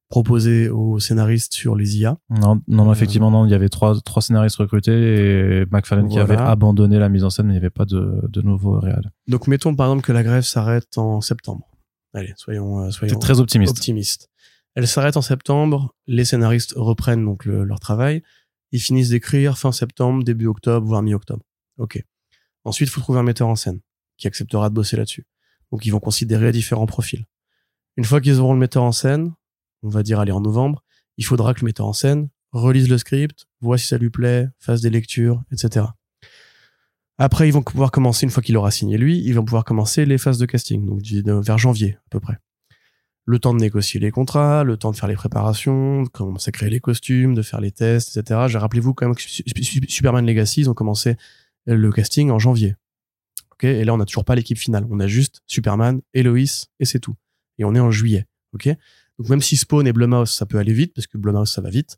proposée aux scénaristes sur les IA. Non, non, Euh, effectivement, non, il y avait trois, trois scénaristes recrutés et McFarlane qui avait abandonné la mise en scène, mais il n'y avait pas de, de nouveau réel. Donc, mettons, par exemple, que la grève s'arrête en septembre. Allez, soyons, euh, soyons très optimiste. optimiste. Elle s'arrête en septembre, les scénaristes reprennent donc le- leur travail, ils finissent d'écrire fin septembre, début octobre, voire mi-octobre. Ok. Ensuite, il faut trouver un metteur en scène qui acceptera de bosser là-dessus. Donc, ils vont considérer différents profils. Une fois qu'ils auront le metteur en scène, on va dire aller en novembre, il faudra que le metteur en scène relise le script, voit si ça lui plaît, fasse des lectures, etc. Après, ils vont pouvoir commencer, une fois qu'il aura signé lui, ils vont pouvoir commencer les phases de casting, donc vers janvier à peu près. Le temps de négocier les contrats, le temps de faire les préparations, de commencer à créer les costumes, de faire les tests, etc. Rappelez-vous quand même que Su- Su- Su- Superman Legacy, ils ont commencé le casting en janvier. Et là on n'a toujours pas l'équipe finale, on a juste Superman, Eloïs et c'est tout. Et on est en juillet. Ok, donc même si Spawn et Blumhouse ça peut aller vite parce que Blumhouse ça va vite.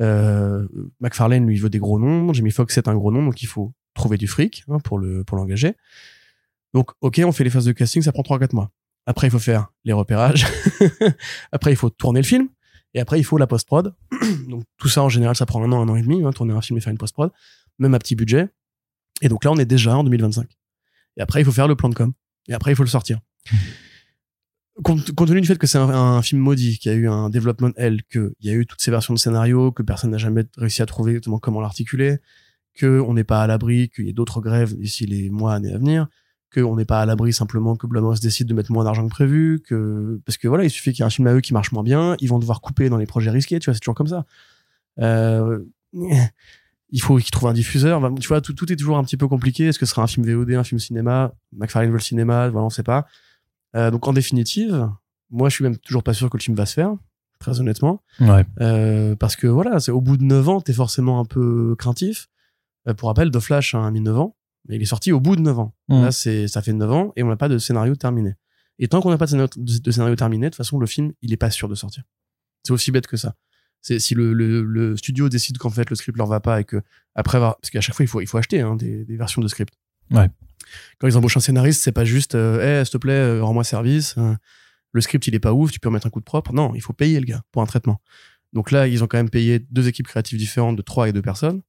Euh, McFarlane lui veut des gros noms, Jamie Foxx c'est un gros nom donc il faut trouver du fric hein, pour le l'engager. Donc, ok, on fait les phases de casting, ça prend 3-4 mois. Après, il faut faire les repérages. *laughs* après, il faut tourner le film. Et après, il faut la post-prod. *clears throat* donc, tout ça, en général, ça prend un an, un an et demi, hein, tourner un film et faire une post-prod. Même à petit budget. Et donc là, on est déjà en 2025. Et après, il faut faire le plan de com. Et après, il faut le sortir. Compte, compte tenu du fait que c'est un, film maudit, qu'il y a eu un développement L, qu'il y a eu toutes ces versions de scénario, que personne n'a jamais réussi à trouver exactement comment l'articuler, que on n'est pas à l'abri, qu'il y ait d'autres grèves d'ici les mois, années à venir, que on n'est pas à l'abri simplement que Blumhouse décide de mettre moins d'argent que prévu, que parce que voilà, il suffit qu'il y ait un film à eux qui marche moins bien, ils vont devoir couper dans les projets risqués, tu vois, c'est toujours comme ça. Euh, il faut qu'ils trouvent un diffuseur, tu vois, tout, tout est toujours un petit peu compliqué. Est-ce que ce sera un film VOD, un film cinéma, McFarlane veut le cinéma, voilà, on sait pas. Euh, donc en définitive, moi je suis même toujours pas sûr que le film va se faire, très honnêtement. Ouais. Euh, parce que voilà, c'est au bout de 9 ans, t'es forcément un peu craintif. Euh, pour rappel, The Flash a mis 9 ans, mais il est sorti au bout de 9 ans. Mm. Là, c'est, ça fait 9 ans et on n'a pas de scénario terminé. Et tant qu'on n'a pas de scénario, de- de scénario terminé, de toute façon, le film, il est pas sûr de sortir. C'est aussi bête que ça. C'est si le, le, le studio décide qu'en fait le script leur va pas et que après avoir, parce qu'à chaque fois il faut il faut acheter hein, des, des versions de script. Quand ils embauchent un scénariste, c'est pas juste, hey, s'il te plaît, euh, rends-moi service. euh, le script il est pas ouf, tu peux remettre un coup de propre. Non, il faut payer le gars pour un traitement. Donc là, ils ont quand même payé deux équipes créatives différentes de trois et deux personnes.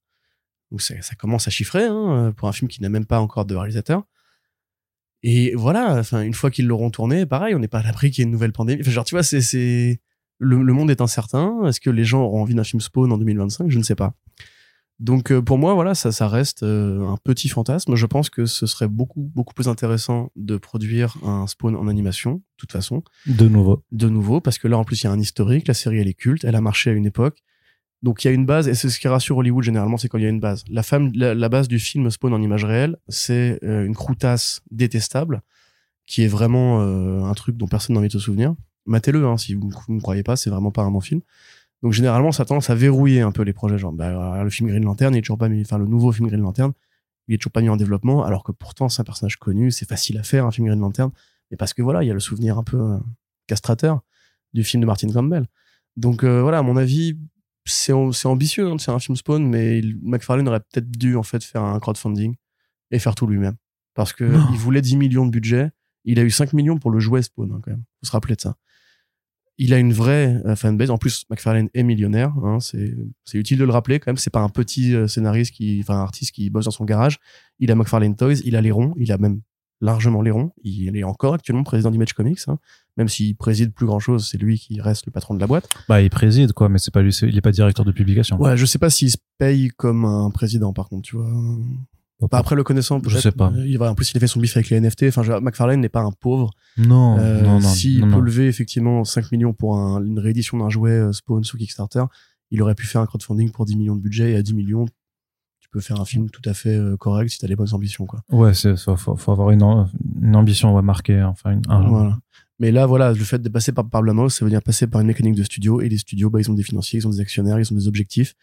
Donc ça, commence à chiffrer hein, pour un film qui n'a même pas encore de réalisateur. Et voilà, enfin une fois qu'ils l'auront tourné, pareil, on n'est pas à l'abri qu'il y ait une nouvelle pandémie. Enfin, genre tu vois, c'est le monde est incertain. Est-ce que les gens auront envie d'un film Spawn en 2025 Je ne sais pas. Donc euh, pour moi, voilà, ça, ça reste euh, un petit fantasme. Je pense que ce serait beaucoup, beaucoup plus intéressant de produire un Spawn en animation, de toute façon, De nouveau. de nouveau, parce que là, en plus, il y a un historique. La série, elle est culte, elle a marché à une époque. Donc il y a une base, et c'est ce qui rassure Hollywood généralement, c'est quand il y a une base. La, femme, la, la base du film Spawn en image réelle, c'est euh, une croutasse détestable, qui est vraiment euh, un truc dont personne n'a envie de se souvenir. Matez-le, hein, si vous ne me croyez pas, c'est vraiment pas un bon film. Donc généralement, ça a tendance à verrouiller un peu les projets. Genre, bah, le film Green Lantern, il est toujours pas mis, enfin le nouveau film Green Lantern, il est toujours pas mis en développement, alors que pourtant c'est un personnage connu, c'est facile à faire un film Green Lantern, mais parce que voilà, il y a le souvenir un peu euh, castrateur du film de Martin Campbell. Donc euh, voilà, à mon avis, c'est c'est ambitieux, hein, c'est un film Spawn, mais il- McFarlane aurait peut-être dû en fait faire un crowdfunding et faire tout lui-même, parce que Non. il voulait 10 millions de budget, il a eu 5 millions pour le jouet Spawn hein, quand même. Faut se rappeler de ça. Il a une vraie euh, fanbase. En plus, McFarlane est millionnaire. Hein, c'est utile de le rappeler quand même. C'est pas un petit euh, scénariste qui, enfin un artiste qui bosse dans son garage. Il a McFarlane Toys, il a les ronds, il a même largement les ronds. Il est encore actuellement président d'Image Comics, hein. même s'il préside plus grand chose. C'est lui qui reste le patron de la boîte. Bah, il préside, quoi, mais c'est pas lui, il est pas directeur de publication. Ouais, je sais pas s'il se paye comme un président, par contre, tu vois. Bah, après le connaissant, peut-être. sais pas. euh, Il va, en plus, il a fait son bif avec les NFT. Enfin, je- McFarlane n'est pas un pauvre. Non, Euh, non, non. S'il peut lever effectivement 5 millions pour un- une réédition d'un jouet euh, Spawn sous Kickstarter, il aurait pu faire un crowdfunding pour 10 millions de budget et à 10 millions, tu peux faire un film tout à fait euh, correct si t'as les bonnes ambitions, quoi. Ouais, c'est, faut, avoir une, am- une ambition ouais, marquée, enfin, une, un- Voilà. Mais là, voilà, le fait de passer par, par ça veut dire passer par une mécanique de studio et les studios, bah, ils ont des financiers, ils ont des actionnaires, ils ont des objectifs.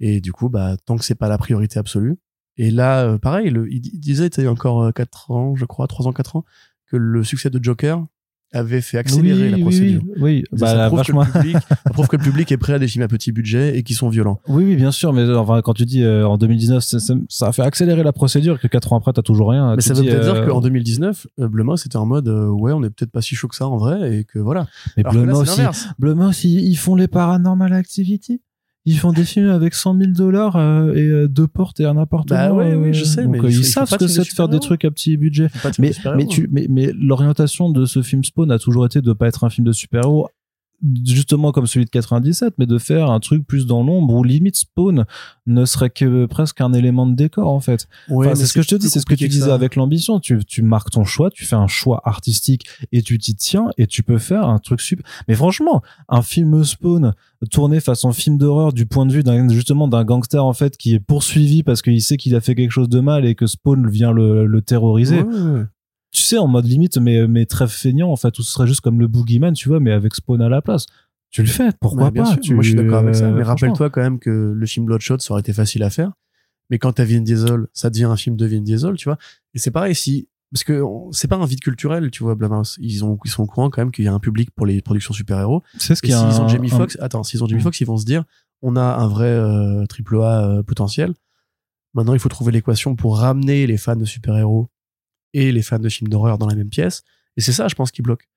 Et du coup, bah, tant que c'est pas la priorité absolue. Et là, euh, pareil, le, il, disait, il y a encore 4 ans, je crois, 3 ans, 4 ans, que le succès de Joker avait fait accélérer oui, la procédure. Oui, oui. Ça, Bah, ça là, prouve vachement. que le public, ça prouve que le public est prêt à des films à petit budget et qui sont violents. Oui, oui, bien sûr, mais euh, enfin, quand tu dis euh, en 2019, c'est- c'est- ça a fait accélérer la procédure, que quatre ans après, t'as toujours rien. Mais ça veut peut-être euh, dire qu'en 2019, euh, Blumhouse était en mode euh, ouais, on est peut-être pas si chaud que ça en vrai et que voilà. Mais l'inverse. Blumhouse, ils, ils font les paranormal activity. Ils font des films avec 100 000 dollars euh, et euh, deux portes et un appartement. Bah ouais, oui, je sais, donc, mais euh, il faut- ils savent ce que c'est de faire des trucs à petit budget. Mais, mais, tu, mais, mais l'orientation de ce film Spawn a toujours été de pas être un film de super-héros, justement comme celui de 97, mais de faire un truc plus dans l'ombre où limite Spawn ne serait que presque un élément de décor en fait. Ouais, Enfin, mais c'est ce que je te dis, c'est ce que tu disais ça. avec l'ambition. Tu, tu marques ton choix, tu fais un choix artistique et tu t'y tiens et tu peux faire un truc super. Mais franchement, un film Spawn tourné façon film d'horreur du point de vue d'un, justement d'un gangster en fait qui est poursuivi parce qu'il sait qu'il a fait quelque chose de mal et que Spawn vient le, le terroriser. Ouais, ouais, ouais. Tu sais, en mode limite, mais, mais très feignant en fait, ou ce serait juste comme le Boogeyman, tu vois, mais avec Spawn à la place. Tu le fais, pourquoi Ouais, bien pas sûr. tu, Moi, je suis d'accord avec ça. euh, Mais rappelle-toi quand même que le film Bloodshot, ça aurait été facile à faire. Mais quand t'as Vin Diesel, ça devient un film de Vin Diesel, tu vois. Et c'est pareil si, parce que c'est pas un vide culturel, tu vois, Blumhouse. Ils ont, ils sont au courant quand même qu'il y a un public pour les productions super-héros. C'est ce Et qui s'ils a ont un- Jamie un- Foxx, attends, s'ils ont Jamie Mm. Foxx, ils vont se dire, on a un vrai euh, triple A euh, potentiel. Maintenant, il faut trouver l'équation pour ramener les fans de super-héros et les fans de films d'horreur dans la même pièce. Et c'est ça, je pense, qui bloque.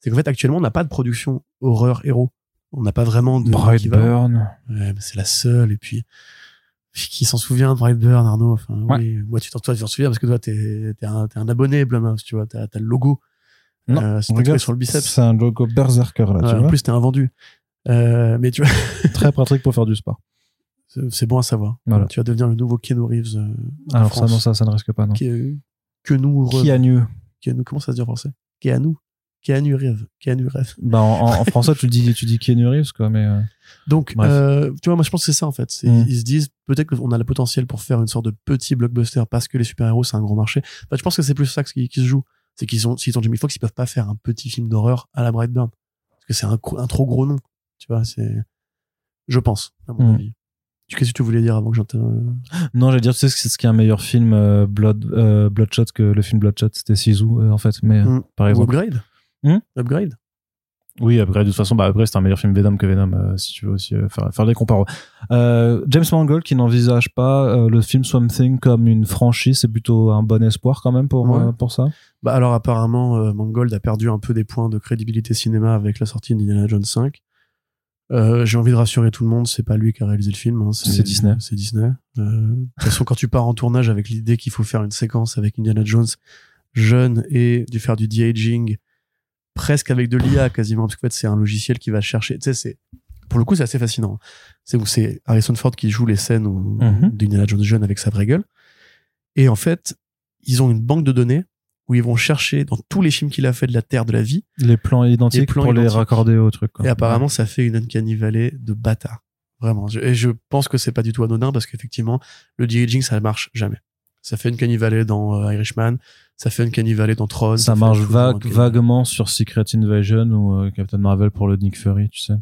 C'est qu'en fait, actuellement, on n'a pas de production horreur héros. On n'a pas vraiment de. Brightburn. Ouais, c'est la seule. Et puis, qui s'en souvient de Brightburn, Arnaud Enfin, Ouais. oui. Moi, tu t'en toi, tu t'en souviens parce que toi, t'es t'es un, t'es un abonné, Blumhouse, tu vois. T'as le logo. Non, Euh, c'est sur le biceps. C'est un logo berserker là, tu en vois. plus, t'es un vendu. Euh, mais tu vois, *laughs* Très pratique pour faire du sport. c'est- bon à savoir. Voilà. Tu vas devenir le nouveau Keanu Reeves. euh, Alors ça, France. non, ça, ça ne risque pas, non. Qui, que nous, Qui a nu Keanu, comment ça se dit en français? Keanu. Keanu Reeves. Keanu Reeves. *laughs* Bah, en, en- en français, tu dis, tu dis Keanu Reeves, quoi, mais. euh, Donc, euh, tu vois, moi, je pense que c'est ça, en fait. Mm. Ils se disent, peut-être qu'on a le potentiel pour faire une sorte de petit blockbuster parce que les super-héros, c'est un gros marché. Enfin, je pense que c'est plus ça qui, qui se joue. C'est qu'ils ont, s'ils ont Jimmy Fox, ils peuvent pas faire un petit film d'horreur à la Brightburn. Parce que c'est un trop gros nom. Tu vois, c'est, je pense, à mon Mm. avis. Qu'est-ce que tu voulais dire avant que j'entende Non, j'allais dire, tu sais, c'est ce qui est un meilleur film euh, Blood, euh, Bloodshot que le film Bloodshot, c'était Sisu, euh, en fait. Mais, euh, Mm. par Ou exemple. Upgrade? Hmm? Upgrade? Oui, après, de toute façon, bah, après, c'est un meilleur film Venom que Venom, euh, si tu veux aussi faire, faire des comparos. James Mangold, qui n'envisage pas le film Swamp Thing comme une franchise, c'est plutôt un bon espoir quand même pour, Ouais. pour ça? Bah alors apparemment, Mangold a perdu un peu des points de crédibilité cinéma avec la sortie d'Indiana Jones 5. Euh, J'ai envie de rassurer tout le monde, c'est pas lui qui a réalisé le film. hein, C'est Disney. C'est Disney. Euh, de toute façon, quand tu pars en tournage avec l'idée qu'il faut faire une séquence avec Indiana Jones jeune et de faire du de-aging presque avec de l'IA quasiment, parce qu'en fait c'est un logiciel qui va chercher. Tu sais, c'est pour le coup c'est assez fascinant. C'est où c'est Harrison Ford qui joue les scènes Mhm. d'Indiana Jones jeune avec sa vraie gueule. Et en fait, ils ont une banque de données où ils vont chercher dans tous les films qu'il a fait de la Terre de la vie. Les plans identiques Les plans pour les raccorder au truc. Quoi. Et apparemment, ça fait une uncanny valley de bâtard. Vraiment. Et je pense que c'est pas du tout anodin parce qu'effectivement, le de-aging, ça marche jamais. Ça fait une uncanny valley dans euh, Irishman. Ça fait une uncanny valley dans Tron. ça marche vague, vaguement sur Secret Invasion ou euh, Captain Marvel pour le Nick Fury, tu sais.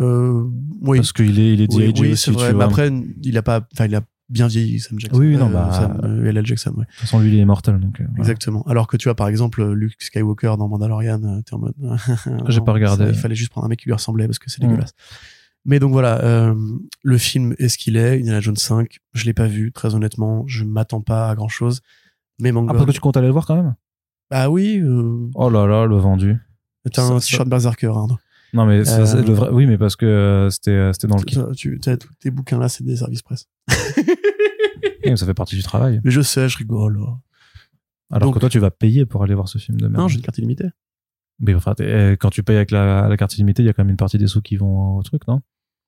Euh, oui. Parce qu'il est, il est oui, aussi, vrai. tu Mais vois. après, il a pas, enfin, il a bien vieilli, Sam Jackson. Oui, oui, non, Euh, bah, Sam, euh, LL Jackson, ouais. De toute façon, lui, il est immortel, donc. euh, voilà. Exactement. Alors que tu vois, par exemple, Luke Skywalker dans Mandalorian, euh, t'es en mode. *laughs* J'ai non, pas regardé. ça, il fallait juste prendre un mec qui lui ressemblait parce que c'est dégueulasse. Mais donc voilà, euh, le film est ce qu'il est. Indiana Jones 5, je l'ai pas vu, très honnêtement. Je m'attends pas à grand chose. Mais Ah, Mangold. parce que tu comptes aller le voir quand même? Bah oui, euh, Oh là là, le vendu. t'as un t-shirt Berserker, Arnaud. Non, mais ça, Euh, c'est le vrai. Oui, mais parce que euh, c'était euh, c'était dans le kit. Tu- tous tes bouquins là, c'est des services presse. *laughs* Et Ça fait partie du travail. Mais je sais, je rigole. oh. Alors Donc- que toi, tu vas payer pour aller voir ce film de merde. Non, j'ai une carte illimitée. Mais enfin, quand tu payes avec la, la carte illimitée, il y a quand même une partie des sous qui vont au truc, non?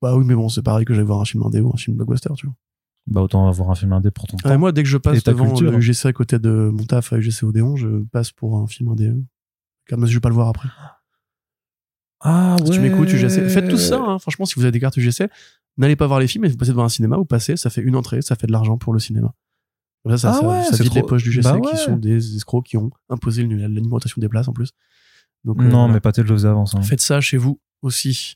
Bah oui, mais bon, c'est pareil que j'allais voir un film indé ou un film blockbuster, tu vois. Bah autant avoir un film indé pour ton temps. Ouais, moi, dès que je passe devant culture. le UGC à côté de mon taf à UGC Odéon, je passe pour un film indé. Car je vais pas le voir après. Ah Si tu m'écoutes, UGC. Faites tout ça, hein. franchement, si vous avez des cartes UGC, n'allez pas voir les films, mais vous passez devant un cinéma, vous passez, ça fait une entrée, ça fait de l'argent pour le cinéma. Ça, ça, Ah ça, ouais, ça vide trop- les poches du Bah qui ouais. sont des escrocs qui ont imposé une- la numérotation des places en plus. Donc, euh, Non, mais pas tel que je le faisais avant ça. Faites ça chez vous aussi.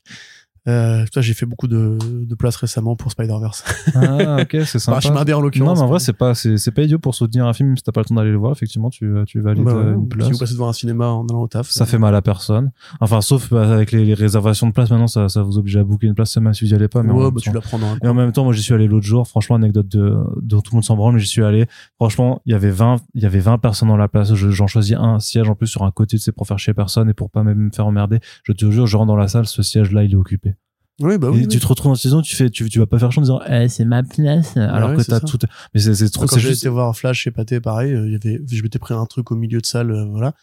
Euh, toi, j'ai fait beaucoup de, de places récemment pour Spider-Verse. Ah, ok, c'est sympa. *laughs* Bah, je m'adhère en non, l'occurrence. mais en vrai, c'est pas, c'est, pas idiot pour soutenir un film si t'as pas le temps d'aller le voir. Effectivement, tu, tu valides Bah ouais, euh, une si place. vous passez devant un cinéma en allant au taf. Ça fait mal à personne. Enfin, sauf bah, avec les, les réservations de place, maintenant, ça, ça vous oblige à booker une place semaine si vous y allez pas. Mais en ouais, même bah, tu la prends dans un Et en même temps, moi, j'y suis allé l'autre jour. Franchement, anecdote de, dont tout le monde s'en branle, mais j'y suis allé. Franchement, il y avait 20, il y avait 20 personnes dans la place. Je- J'en choisis un siège en plus sur un côté, tu sais, pour faire chier personne et pour pas même me faire emmerder. Je te jure, je rentre dans la salle, ce siège-là, il est occupé. Oui, bah et oui. tu oui. te retrouves dans cette saison, tu fais, tu, tu vas pas faire chier en disant, eh, c'est ma place. alors ouais, que t'as tout, mais c'est, trop, Quand c'est j'ai juste, été voir Flash chez Pathé, pareil, euh, il y avait, je m'étais pris un truc au milieu de salle, euh, voilà.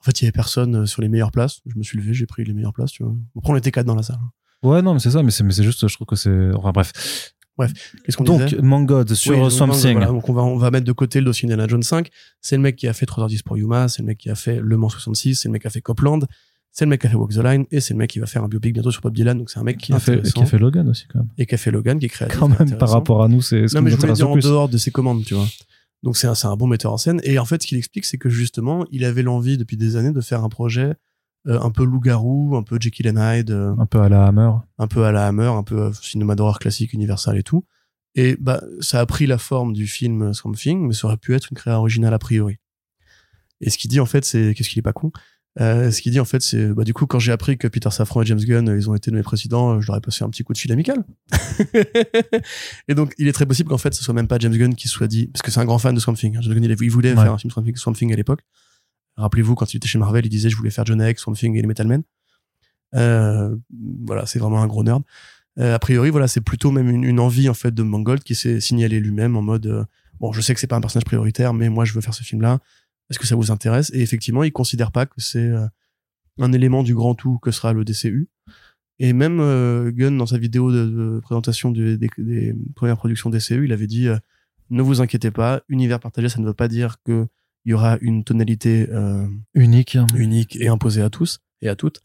En fait, il y avait personne euh, sur les meilleures places. Je me suis levé, j'ai pris les meilleures places, tu vois. Après, on était quatre dans la salle. ouais, non, mais c'est ça, mais c'est, mais c'est juste, je trouve que c'est, enfin, bref. Qu'est-ce qu'on Donc, Mangod sur Oui, donc, Swamp donc, Thing. voilà, donc on va, on va mettre de côté le dossier Indiana Jones 5. C'est le mec qui a fait 3h10 pour Yuma, c'est le mec qui a fait Le Mans 66, c'est le mec qui a fait Copland, c'est le mec qui a fait Walk the Line, et c'est le mec qui va faire un biopic bientôt sur Bob Dylan, donc c'est un mec qui a, fait, qui a fait Logan aussi, quand même. et qui a fait Logan, qui est créatif. Quand même, par rapport à nous, c'est ce Non, mais je voulais dire en dehors de ses commandes, tu vois. Donc c'est un, c'est un bon metteur en scène. Et en fait, ce qu'il explique, c'est que justement, il avait l'envie depuis des années de faire un projet euh, un peu loup-garou, un peu Jekyll and Hyde, euh, Un peu à la Hammer. un peu à la Hammer, un peu euh, cinéma d'horreur classique, universal et tout. Et bah, ça a pris la forme du film Swamp Thing, mais ça aurait pu être une créa originale a priori. Et ce qu'il dit en fait, c'est qu'est-ce qu'il est pas con? Euh, ce qu'il dit en fait, c'est bah, du coup quand j'ai appris que Peter Safran et James Gunn euh, ils ont été nommés présidents, euh, je leur ai passé un petit coup de fil amical. *laughs* et donc il est très possible qu'en fait ce soit même pas James Gunn qui soit dit, parce que c'est un grand fan de Swamp Thing. hein. James Gunn il, il voulait Ouais. faire un film Swamp Thing, Swamp Thing à l'époque. Rappelez-vous quand il était chez Marvel, il disait je voulais faire John X, Swamp Thing et les Metal Men. Euh, voilà, c'est vraiment un gros nerd. Euh, a priori, voilà, c'est plutôt même une, une envie en fait de Mangold qui s'est signalé lui-même en mode euh, bon, je sais que c'est pas un personnage prioritaire, mais moi je veux faire ce film-là. Est-ce que ça vous intéresse? Et effectivement, il considère pas que c'est euh, un élément du grand tout que sera le DCU. Et même euh, Gunn, dans sa vidéo de, de présentation du- des, des premières productions DCU, il avait dit euh, ne vous inquiétez pas, univers partagé, ça ne veut pas dire que il y aura une tonalité euh, Unique. unique et imposée à tous et à toutes.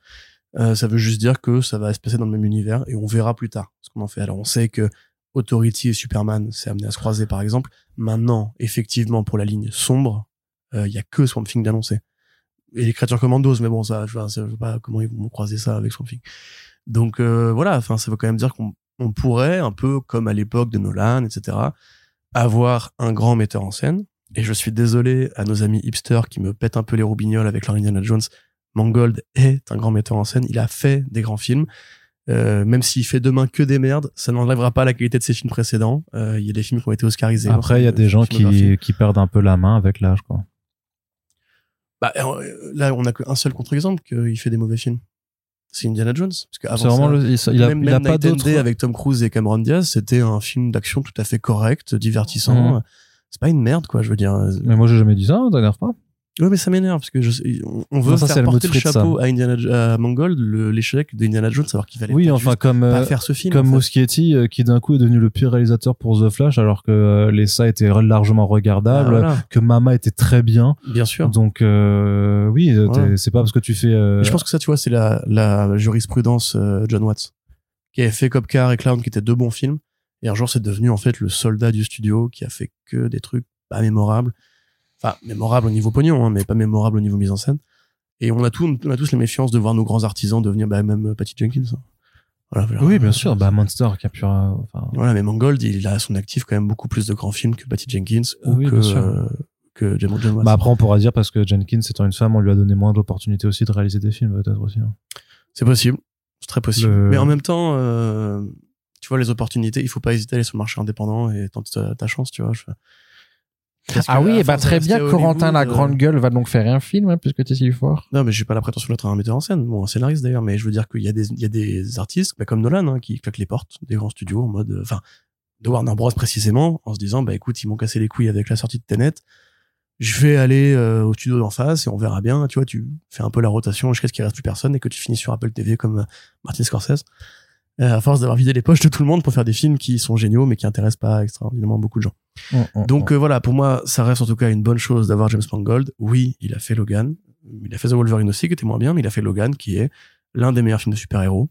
Euh, ça veut juste dire que ça va se passer dans le même univers et on verra plus tard ce qu'on en fait. Alors on sait que Authority et Superman s'est amené à se croiser par exemple. Maintenant, effectivement, pour la ligne sombre, il y a que Swamp Thing d'annoncer. Et les créatures commandos, mais bon, ça, je, vois- je sais pas comment ils vont croiser ça avec Swamp Thing. Donc euh, voilà, enfin, ça veut quand même dire qu'on on pourrait, un peu comme à l'époque de Nolan, etc., avoir un grand metteur en scène. Et je suis désolé à nos amis hipsters qui me pètent un peu les roubignoles avec leur Indiana Jones. Mangold est un grand metteur en scène. Il a fait des grands films. Euh, même s'il fait demain que des merdes, ça n'enlèvera pas la qualité de ses films précédents. Euh, Il y a des films qui ont été oscarisés. Après, il y a des gens qui, qui perdent un peu la main avec l'âge, quoi. Bah, euh, là, on a qu'un seul contre-exemple qu'il fait des mauvais films. C'est Indiana Jones. Parce que avant C'est vraiment ça, le, il, a, même, il a même pas d'autre. Avec Tom Cruise et Cameron Diaz, c'était un film d'action tout à fait correct, divertissant. Mhm. C'est pas une merde, quoi, je veux dire. Mais moi, j'ai jamais dit ça, hein, t'énerve pas. Ouais, mais ça m'énerve parce que je on- on veut ça, faire porter le ça. chapeau à Indiana à Mangold l'échec d'Indiana Jones alors qu'il fallait Oui, enfin, comme, pas euh, faire ce film. comme en fait. Muschietti, euh, qui d'un coup est devenu le pire réalisateur pour The Flash, alors que euh, les ça étaient largement Ah, regardables, voilà, que Mama était très bien. bien sûr. Donc, euh, oui, Voilà. c'est pas parce que tu fais. euh, je pense que ça, tu vois, c'est la, la jurisprudence euh, John Watts qui avait fait Cop Car et Clown qui étaient deux bons films et un jour c'est devenu en fait le soldat du studio qui a fait que des trucs pas mémorables. Enfin, mémorables au niveau pognon, hein, mais pas mémorables au niveau mise en scène. Et on a, tout, on a tous les méfiances de voir nos grands artisans devenir bah, même euh, Patty Jenkins. hein. Voilà, voilà. Oui, bien sûr. Bah, Monster qui a pu. euh, Enfin, Voilà, mais Mangold, il a à son actif quand même beaucoup plus de grands films que Patty Jenkins ou Oui, que, bien sûr. euh, que John John Watts. bah après, on pourra dire parce que Jenkins étant une femme, on lui a donné moins d'opportunités aussi de réaliser des films, peut-être aussi. hein. C'est possible, c'est très possible. Le- Mais en même temps, euh, tu vois, les opportunités, il faut pas hésiter à aller sur le marché indépendant et tenter ta, ta chance, tu vois. je- Ah oui, et bah force de très bien, Corentin la euh, grande gueule va donc faire un film, hein, puisque tu es si fort. Non, mais j'ai pas la prétention d'être un metteur en scène, bon, un scénariste d'ailleurs, mais je veux dire qu'il y a des, il y a des artistes, bah, comme Nolan, hein, qui claquent les portes des grands studios en mode, euh, enfin, de Warner Bros précisément, en se disant, bah écoute, ils m'ont cassé les couilles avec la sortie de Tenet, je vais aller euh, au studio d'en face et on verra bien, tu vois, tu fais un peu la rotation jusqu'à ce qu'il reste plus personne et que tu finis sur Apple TV comme Martin Scorsese. Euh, à force d'avoir vidé les poches de tout le monde pour faire des films qui sont géniaux mais qui intéressent pas extraordinairement beaucoup de gens. Donc euh, voilà, pour moi, ça reste en tout cas une bonne chose d'avoir James Mangold. Oui, il a fait Logan, il a fait The Wolverine aussi, qui était moins bien, mais il a fait Logan, qui est l'un des meilleurs films de super-héros.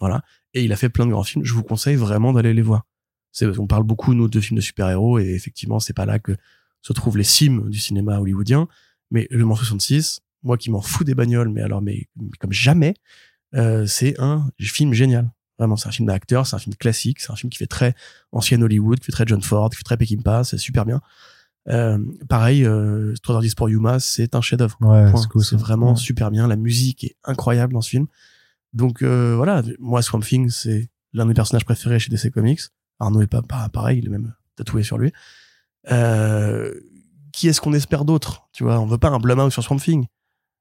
Voilà. Et il a fait plein de grands films. Je vous conseille vraiment d'aller les voir. C'est, on parle beaucoup, nous, de films de super-héros, et effectivement, c'est pas là que se trouvent les cimes du cinéma hollywoodien. Mais Le Mans 66, moi qui m'en fous des bagnoles, mais alors, mais, mais comme jamais, euh, c'est un film génial. Vraiment, c'est un film d'acteur, c'est un film classique, c'est un film qui fait très ancien Hollywood, qui fait très John Ford, qui fait très Peckinpah, c'est super bien. Euh, pareil, euh, 3h10 pour Yuma, c'est un chef-d'œuvre. Ouais, c'est cool. Vraiment Ouais. super bien. La musique est incroyable dans ce film. Donc euh, voilà, moi Swamp Thing, c'est l'un de mes personnages préférés chez DC Comics. Arnaud est pas, pas pareil, il est même tatoué sur lui. Euh, qui est-ce qu'on espère d'autre? Tu vois, on veut pas un Blumhouse sur Swamp Thing.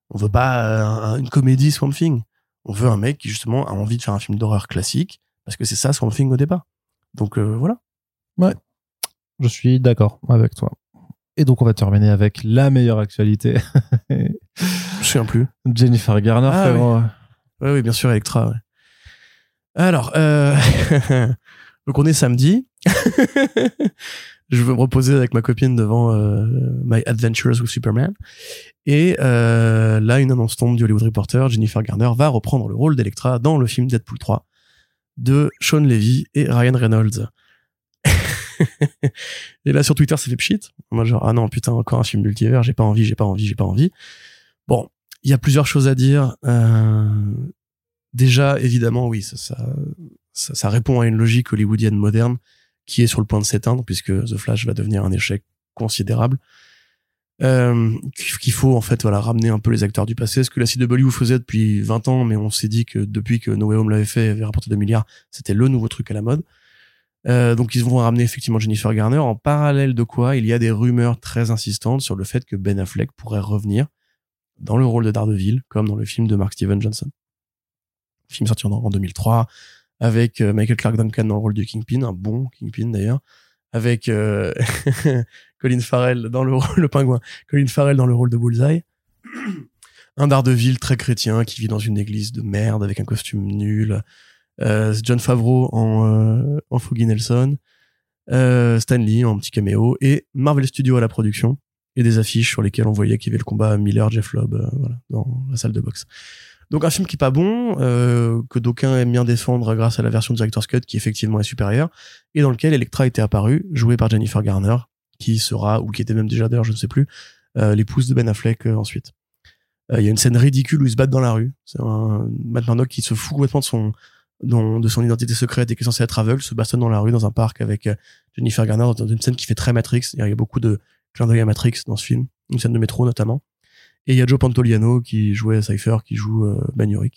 On veut pas un- une comédie Swamp Thing. On veut un mec qui justement a envie de faire un film d'horreur classique parce que c'est ça Swamp Thing au départ. Donc euh, voilà. Je suis d'accord avec toi. Et donc, on va terminer avec la meilleure actualité. Je souviens plus. Jennifer Garner, Ah, frérot. Oui, oui, bien sûr, Electra. ouais. Alors, euh... *laughs* donc on est samedi. *laughs* je veux me reposer avec ma copine devant euh, My Adventures with Superman. Et euh, là, une annonce tombe du Hollywood Reporter. Jennifer Garner va reprendre le rôle d'Electra dans le film Deadpool 3 de Sean Levy et Ryan Reynolds. *laughs* et là, sur Twitter, ça fait pchit. Moi, genre, ah non, putain, encore un film multivers, j'ai pas envie, j'ai pas envie, j'ai pas envie. Bon, il y a plusieurs choses à dire. Euh, déjà, évidemment, oui, ça, ça, ça, ça répond à une logique hollywoodienne moderne qui est sur le point de s'éteindre puisque The Flash va devenir un échec considérable. Euh, qu'il faut en fait voilà ramener un peu les acteurs du passé. Ce que la CW faisait depuis 20 ans mais on s'est dit que depuis que No Way Home l'avait fait avait rapporté 2 milliards c'était le nouveau truc à la mode. Euh, donc ils vont ramener effectivement Jennifer Garner. En parallèle de quoi il y a des rumeurs très insistantes sur le fait que Ben Affleck pourrait revenir dans le rôle de Daredevil comme dans le film de Mark Steven Johnson. Film sorti en 2003 avec euh, Michael Clark Duncan dans le rôle du Kingpin un bon Kingpin d'ailleurs avec euh, *laughs* Colin Farrell dans le rôle, le pingouin, Colin Farrell dans le rôle de Bullseye. Un Daredevil très chrétien qui vit dans une église de merde avec un costume nul. Euh, John Favreau en, euh, en Foggy Nelson. Euh, Stan Lee en petit caméo. Et Marvel Studios à la production. Et des affiches sur lesquelles on voyait qu'il y avait le combat Miller-Jeff Lobb euh, voilà, dans la salle de boxe. Donc un film qui est pas bon, euh, que d'aucuns aiment bien défendre grâce à la version Director's Cut qui effectivement est supérieure, et dans lequel Electra était apparue, jouée par Jennifer Garner, qui sera, ou qui était même déjà d'ailleurs, je ne sais plus, euh, l'épouse de Ben Affleck euh, ensuite. Euh, Il y a une scène ridicule où ils se battent dans la rue. C'est un Matt Murdock qui se fout complètement de son, de son identité secrète et qui est censé être aveugle, se bastonne dans la rue dans un parc avec euh, Jennifer Garner dans une scène qui fait très Matrix. Il y a beaucoup de clins d'œil à Matrix dans ce film, une scène de métro notamment. Et il y a Joe Pantoliano qui jouait Cypher, qui joue euh, Ben. Et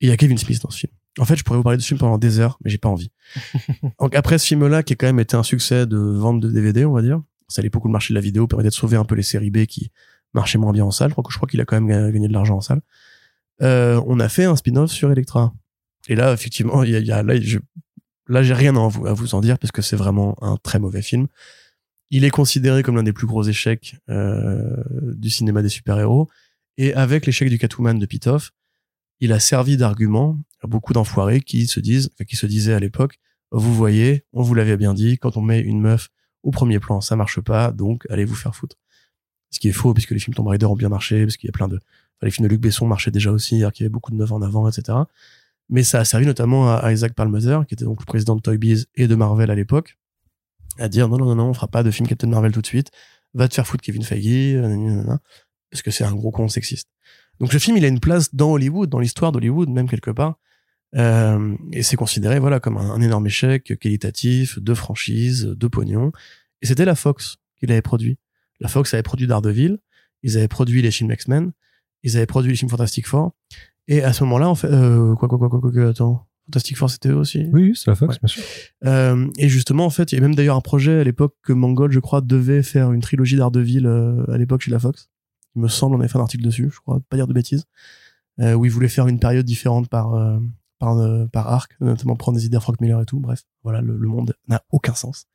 il y a Kevin Smith dans ce film. En fait, je pourrais vous parler de ce film pendant des heures, mais j'ai pas envie. *laughs* Donc après ce film-là, qui a quand même été un succès de vente de DVD, on va dire, ça l'époque où le marché de la vidéo permettait de sauver un peu les séries B qui marchaient moins bien en salle. Je crois je crois qu'il a quand même ga- gagné de l'argent en salle. Euh, on a fait un spin-off sur Electra. Et là, effectivement, il y a, il y a- là, je, là, j'ai rien à vous, à vous en dire parce que c'est vraiment un très mauvais film. Il est considéré comme l'un des plus gros échecs euh, du cinéma des super-héros. Et avec l'échec du Catwoman de Pitoff, il a servi d'argument à beaucoup d'enfoirés qui se disent, qui se disaient à l'époque, vous voyez, on vous l'avait bien dit, quand on met une meuf au premier plan, ça marche pas, donc allez vous faire foutre. Ce qui est faux, puisque les films Tomb Raider ont bien marché, parce qu'il y a plein de, enfin, les films de Luc Besson marchaient déjà aussi, alors qu'il y avait beaucoup de meufs en avant, etc. Mais ça a servi notamment à Isaac Palmether, qui était donc le président de Toy Biz et de Marvel à l'époque, à dire non, non, non, non, on fera pas de film Captain Marvel tout de suite, va te faire foutre Kevin Feige, euh, parce que c'est un gros con sexiste. Donc le film, il a une place dans Hollywood, dans l'histoire d'Hollywood, même quelque part. Euh, et c'est considéré voilà comme un, énorme échec qualitatif de franchise, de pognon. Et c'était la Fox qui l'avait produit. La Fox avait produit Daredevil, ils avaient produit les films X-Men, ils avaient produit les films Fantastic Four. Et à ce moment-là, en fait, euh, quoi, quoi, quoi, quoi, quoi, attends, Fantastic Four, c'était eux aussi. Oui, c'est la Fox, Ouais. bien sûr. Euh, et justement, en fait, il y a même d'ailleurs un projet à l'époque que Mangold, je crois, devait faire une trilogie d'Ardeville euh, à l'époque chez la Fox. Il me semble, on avait fait un article dessus, je crois, pas dire de bêtises, euh, où il voulait faire une période différente par euh, par euh, par arc, notamment prendre des idées à Frank Miller et tout. Bref, voilà, le, le monde n'a aucun sens.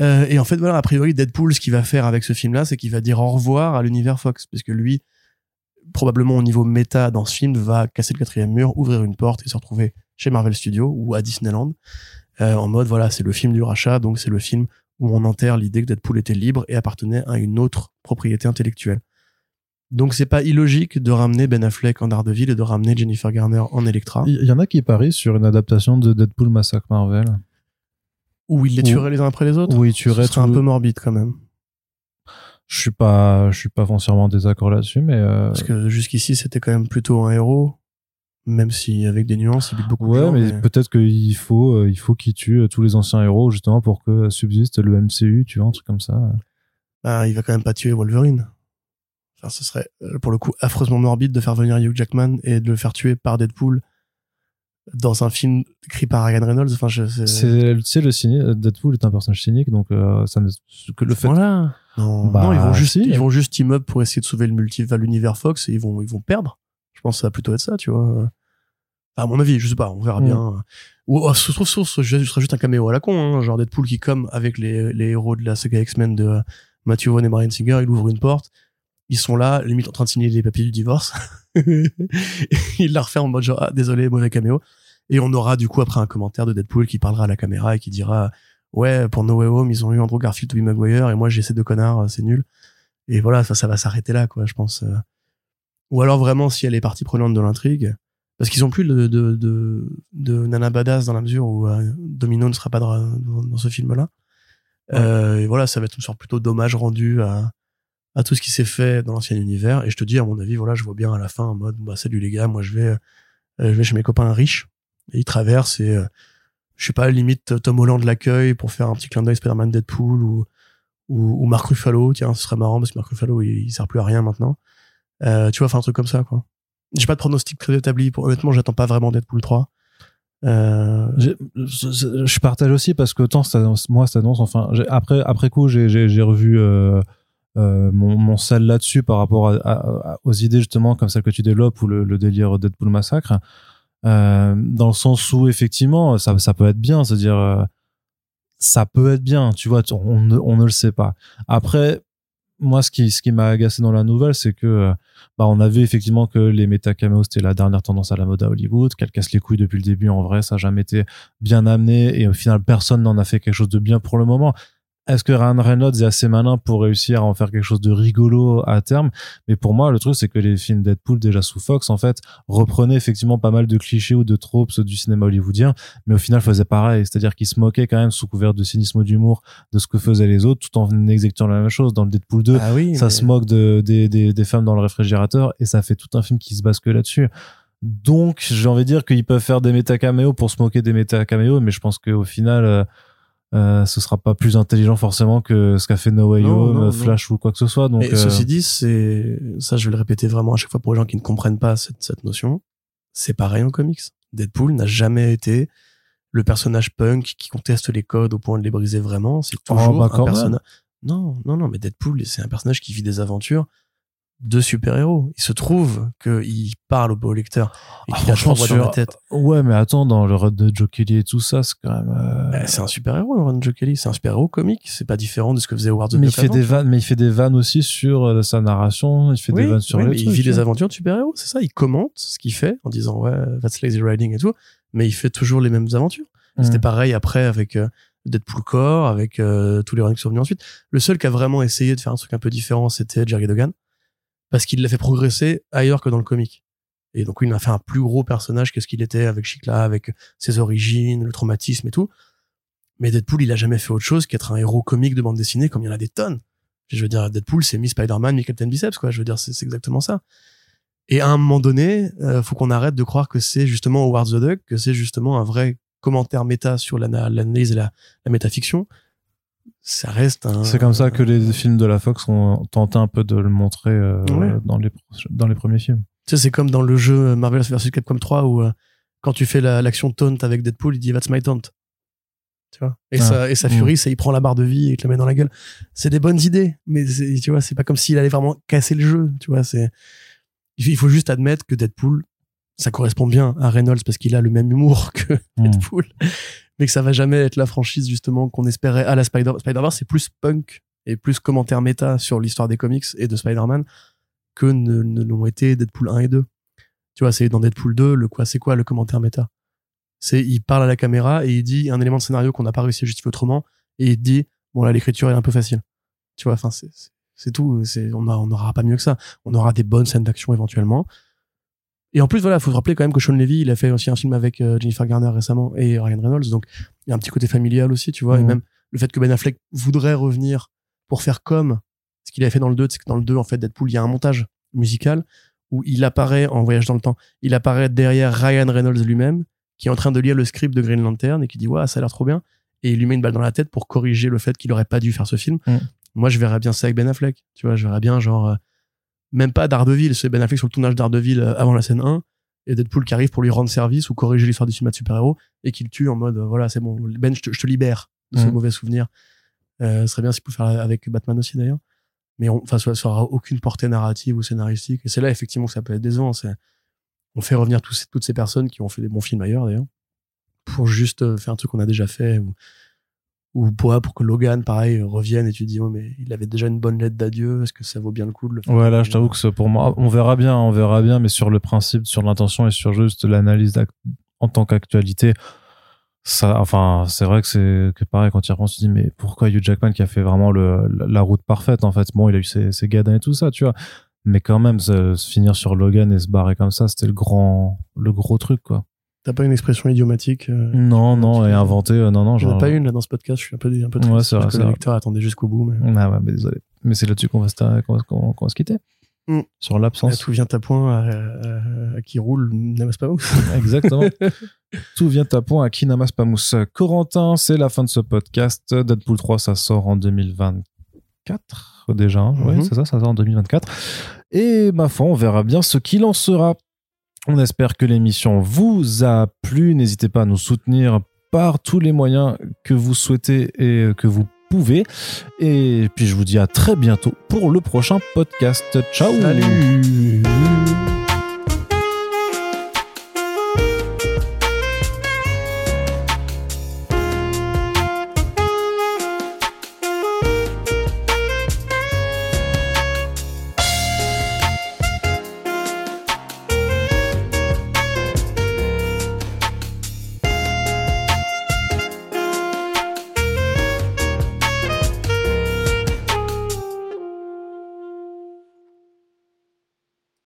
Euh, et en fait, voilà, a priori, Deadpool, ce qu'il va faire avec ce film-là, c'est qu'il va dire au revoir à l'univers Fox, parce que lui, probablement au niveau méta dans ce film, va casser le quatrième mur, ouvrir une porte et se retrouver chez Marvel Studios ou à Disneyland euh, en mode voilà c'est le film du rachat donc c'est le film où on enterre l'idée que Deadpool était libre et appartenait à une autre propriété intellectuelle. Donc c'est pas illogique de ramener Ben Affleck en Daredevil et de ramener Jennifer Garner en Electra Il y en a qui parient sur une adaptation de Deadpool Massacre Marvel. où il les tuerait les uns après les autres? Où il tuerait ce serait un peu morbide quand même. Je suis pas, je suis pas foncièrement en désaccord là-dessus, mais euh, parce que jusqu'ici c'était quand même plutôt un héros même si avec des nuances il bute beaucoup de ouais, gens, mais, mais- peut-être qu'il faut, euh, il faut qu'il tue euh, tous les anciens héros justement pour que subsiste le MCU, tu vois, un truc comme ça. bah, il va quand même pas tuer Wolverine enfin ce serait euh, pour le coup affreusement morbide de faire venir Hugh Jackman et de le faire tuer par Deadpool dans un film écrit par Ryan Reynolds enfin je c'est- C'est, tu sais, le Deadpool est un personnage cynique, donc euh, ça ne, que le fait. Voilà. Non, Bah, non, ils vont juste, si. ils vont juste team up pour essayer de sauver le multivers, l'univers Fox et ils vont, ils vont perdre. Je pense que ça va plutôt être ça, tu vois. À mon avis, je sais pas, on verra Mm. bien. Ou, oh, ce trouve, ce sera juste un caméo à la con, hein, genre Deadpool qui, comme avec les, les héros de la saga X-Men de Matthew Vaughn et Brian Singer, il ouvre une porte. Ils sont là, limite en train de signer les papiers du divorce. *laughs* il la refait en mode genre, ah, désolé, mauvais caméo. Et on aura du coup après un commentaire de Deadpool qui parlera à la caméra et qui dira, ouais, pour No Way Home, ils ont eu Andrew Garfield, Tobey Maguire, et moi j'ai ces deux connards, c'est nul. Et voilà, ça, ça va s'arrêter là, quoi, je pense. Ou alors vraiment, si elle est partie prenante de l'intrigue, parce qu'ils ont plus de, de, de, de Nana Badass dans la mesure où euh, Domino ne sera pas dans, ce film-là. Euh, et voilà, ça va être une sorte plutôt d'hommage rendu à, à tout ce qui s'est fait dans l'ancien univers. Et je te dis, à mon avis, voilà, je vois bien à la fin en mode, bah, salut les gars, moi je vais, euh, je vais chez mes copains riches. Et ils traversent et, euh, je sais pas, limite Tom Holland l'accueil pour faire un petit clin d'œil Spider-Man Deadpool ou, ou, ou Mark Ruffalo tiens ce serait marrant parce que Mark Ruffalo il, il sert plus à rien maintenant euh, tu vois enfin un truc comme ça quoi. J'ai pas de pronostic très établi. Pour honnêtement j'attends pas vraiment Deadpool 3 euh, Je, partage aussi parce que autant moi cette annonce enfin après après coup j'ai revu euh, mon mon là-dessus par rapport aux idées justement comme celle que tu développes ou le, le délire Deadpool massacre. Dans le sens où effectivement ça ça peut être bien. C'est à dire euh, ça peut être bien. Tu vois on ne, on ne le sait pas. Après moi ce qui ce qui m'a agacé dans la nouvelle c'est que euh, bah on a vu effectivement que les méta caméos c'était la dernière tendance à la mode à Hollywood qu'elle casse les couilles depuis le début en vrai ça a jamais été bien amené et au final personne n'en a fait quelque chose de bien pour le moment est-ce que Ryan Reynolds est assez malin pour réussir à en faire quelque chose de rigolo à terme? Mais pour moi le truc c'est que les films Deadpool déjà sous Fox en fait reprenaient effectivement pas mal de clichés ou de tropes du cinéma hollywoodien mais au final faisaient pareil. C'est-à-dire qu'ils se moquaient quand même sous couvert de cynisme ou d'humour de ce que faisaient les autres tout en exécutant la même chose. Dans le Deadpool 2 ah oui ça mais- se moque de, des, des, des femmes dans le réfrigérateur et ça fait tout un film qui se base que là-dessus. Donc, j'ai envie de dire qu'ils peuvent faire des méta-caméos pour se moquer des méta-caméos, mais je pense qu'au final, euh, ce sera pas plus intelligent forcément que ce qu'a fait No Way Non, Home, non, Flash ou quoi que ce soit. Donc, et euh, ceci dit, c'est ça, je vais le répéter vraiment à chaque fois pour les gens qui ne comprennent pas cette, cette notion. C'est pareil en comics. Deadpool n'a jamais été le personnage punk qui conteste les codes au point de les briser vraiment. C'est toujours bah, un personnage. Non, non, non, mais Deadpool, c'est un personnage qui vit des aventures de super-héros. Il se trouve qu'il parle au beau lecteur et Ah, qu'il a franchement, voix dans la sur- tête. ouais, mais attends, dans le run de Joe Kelly et tout ça, c'est quand même. euh, Bah, c'est un super-héros, Ron Joe Kelly. C'est un super-héros comique. C'est pas différent de ce que faisait Howard the mais il fait avant, des vannes, mais il fait des vannes aussi sur euh, sa narration, il fait des vannes sur oui, les mais il vit des vois. aventures de super-héros, c'est ça. Il commente ce qu'il fait en disant ouais, that's lazy riding et tout, mais il fait toujours les mêmes aventures. Mm. C'était pareil après avec euh, Deadpool Core, avec tous les runs qui sont venus ensuite. Le seul qui a vraiment essayé de faire un truc un peu différent, c'était Jerry Dogan, parce qu'il l'a fait progresser ailleurs que dans le comic. Et donc, il a fait un plus gros personnage que ce qu'il était avec Chicla, avec ses origines, le traumatisme et tout. Mais Deadpool, il a jamais fait autre chose qu'être un héros comique de bande dessinée, comme il y en a des tonnes. Je veux dire, Deadpool, c'est mi Spider-Man, mi Captain Biceps, quoi. Je veux dire, c'est exactement ça. Et à un moment donné, euh, faut qu'on arrête de croire que c'est justement Howard the Duck, que c'est justement un vrai commentaire méta sur l'ana- l'analyse et la, la métafiction. Ça reste un. C'est comme ça que les films de la Fox ont tenté un peu de le montrer euh, Ouais. dans, les, dans les premiers films. Tu sais, c'est comme dans le jeu Marvel vs Capcom 3 où euh, quand tu fais la- l'action taunt avec Deadpool, il dit That's my taunt. Tu vois? Et, Ah. sa, et sa Mm. furie, c'est il prend la barre de vie et te la met dans la gueule. C'est des bonnes idées, mais tu vois, c'est pas comme s'il allait vraiment casser le jeu. Tu vois, c'est. Il il faut juste admettre que Deadpool, ça correspond bien à Reynolds parce qu'il a le même humour *laughs* que Mm. Deadpool, mais que ça va jamais être la franchise justement qu'on espérait à la Spider Spider-Verse. C'est plus punk et plus commentaire méta sur l'histoire des comics et de Spider-Man que ne, ne l'ont été Deadpool 1 et 2. Tu vois, c'est dans Deadpool 2, le quoi, c'est quoi le commentaire méta? C'est il parle à la caméra et il dit un élément de scénario qu'on n'a pas réussi à justifier autrement et il dit bon là l'écriture est un peu facile. Tu vois, enfin c'est tout. C'est on a- on n'aura pas mieux que ça. On aura des bonnes scènes d'action éventuellement. Et en plus voilà, faut se rappeler quand même que Sean Levy, il a fait aussi un film avec euh, Jennifer Garner récemment et Ryan Reynolds, donc il y a un petit côté familial aussi, tu vois. Et Mhm. même le fait que Ben Affleck voudrait revenir pour faire comme ce qu'il avait fait dans le 2, c'est que dans le 2, en fait, Deadpool, il y a un montage musical où il apparaît en voyage dans le temps. Il apparaît derrière Ryan Reynolds lui-même, qui est en train de lire le script de Green Lantern et qui dit, ouais, ça a l'air trop bien. Et il lui met une balle dans la tête pour corriger le fait qu'il aurait pas dû faire ce film. Mm. Moi, je verrais bien ça avec Ben Affleck. Tu vois, je verrais bien, genre, euh, même pas Daredevil, c'est Ben Affleck sur le tournage Daredevil euh, avant la scène 1 et Deadpool qui arrive pour lui rendre service ou corriger l'histoire du cinéma de super-héros et qu'il tue en mode, euh, voilà, c'est bon, Ben, je te, je te libère de ce Mm. mauvais souvenir. Euh, ce serait bien s'il pouvait faire avec Batman aussi d'ailleurs. Mais on, enfin, ça, ça aura aucune portée narrative ou scénaristique. Et c'est là effectivement que ça peut être décevant. On fait revenir tous toutes ces personnes qui ont fait des bons films ailleurs d'ailleurs pour juste faire un truc qu'on a déjà fait ou ou pour, pour que Logan pareil revienne et tu te dis oh, mais il avait déjà une bonne lettre d'adieu est-ce que ça vaut bien le coup de le faire Ouais, là, je t'avoue que pour moi, on verra bien, on verra bien, mais sur le principe, sur l'intention et sur juste l'analyse en tant qu'actualité, ça, enfin, c'est vrai que c'est que pareil quand tu y repenses, tu te dis mais pourquoi Hugh Jackman qui a fait vraiment le, la, la route parfaite en fait? Bon, il a eu ses, ses gadins et tout ça, tu vois, mais quand même se, se finir sur Logan et se barrer comme ça, c'était le grand, le gros truc quoi. T'as pas une expression idiomatique euh, Non, non, et inventé, euh, non, non, j'en ai pas une là dans ce podcast je suis un peu un peu triste Ouais, vrai, que le lecteur attendait jusqu'au bout mais Ah ouais, mais désolé. Mais c'est là-dessus qu'on va, se, va, va quitter. Mm. Sur l'absence. tout vient à point à, à- à qui roule n'amasse pas *laughs* Exactement. *laughs* Tout vient à point à Kinamas Pamous. Corentin, c'est la fin de ce podcast. Deadpool 3, ça sort en 2024. 2024 déjà. hein. Ouais, Mhm. c'est ça, ça sort en 2024. Et ma foi, on verra bien ce qu'il en sera. On espère que l'émission vous a plu. N'hésitez pas à nous soutenir par tous les moyens que vous souhaitez et que vous pouvez. Et puis je vous dis à très bientôt pour le prochain podcast. Ciao Salut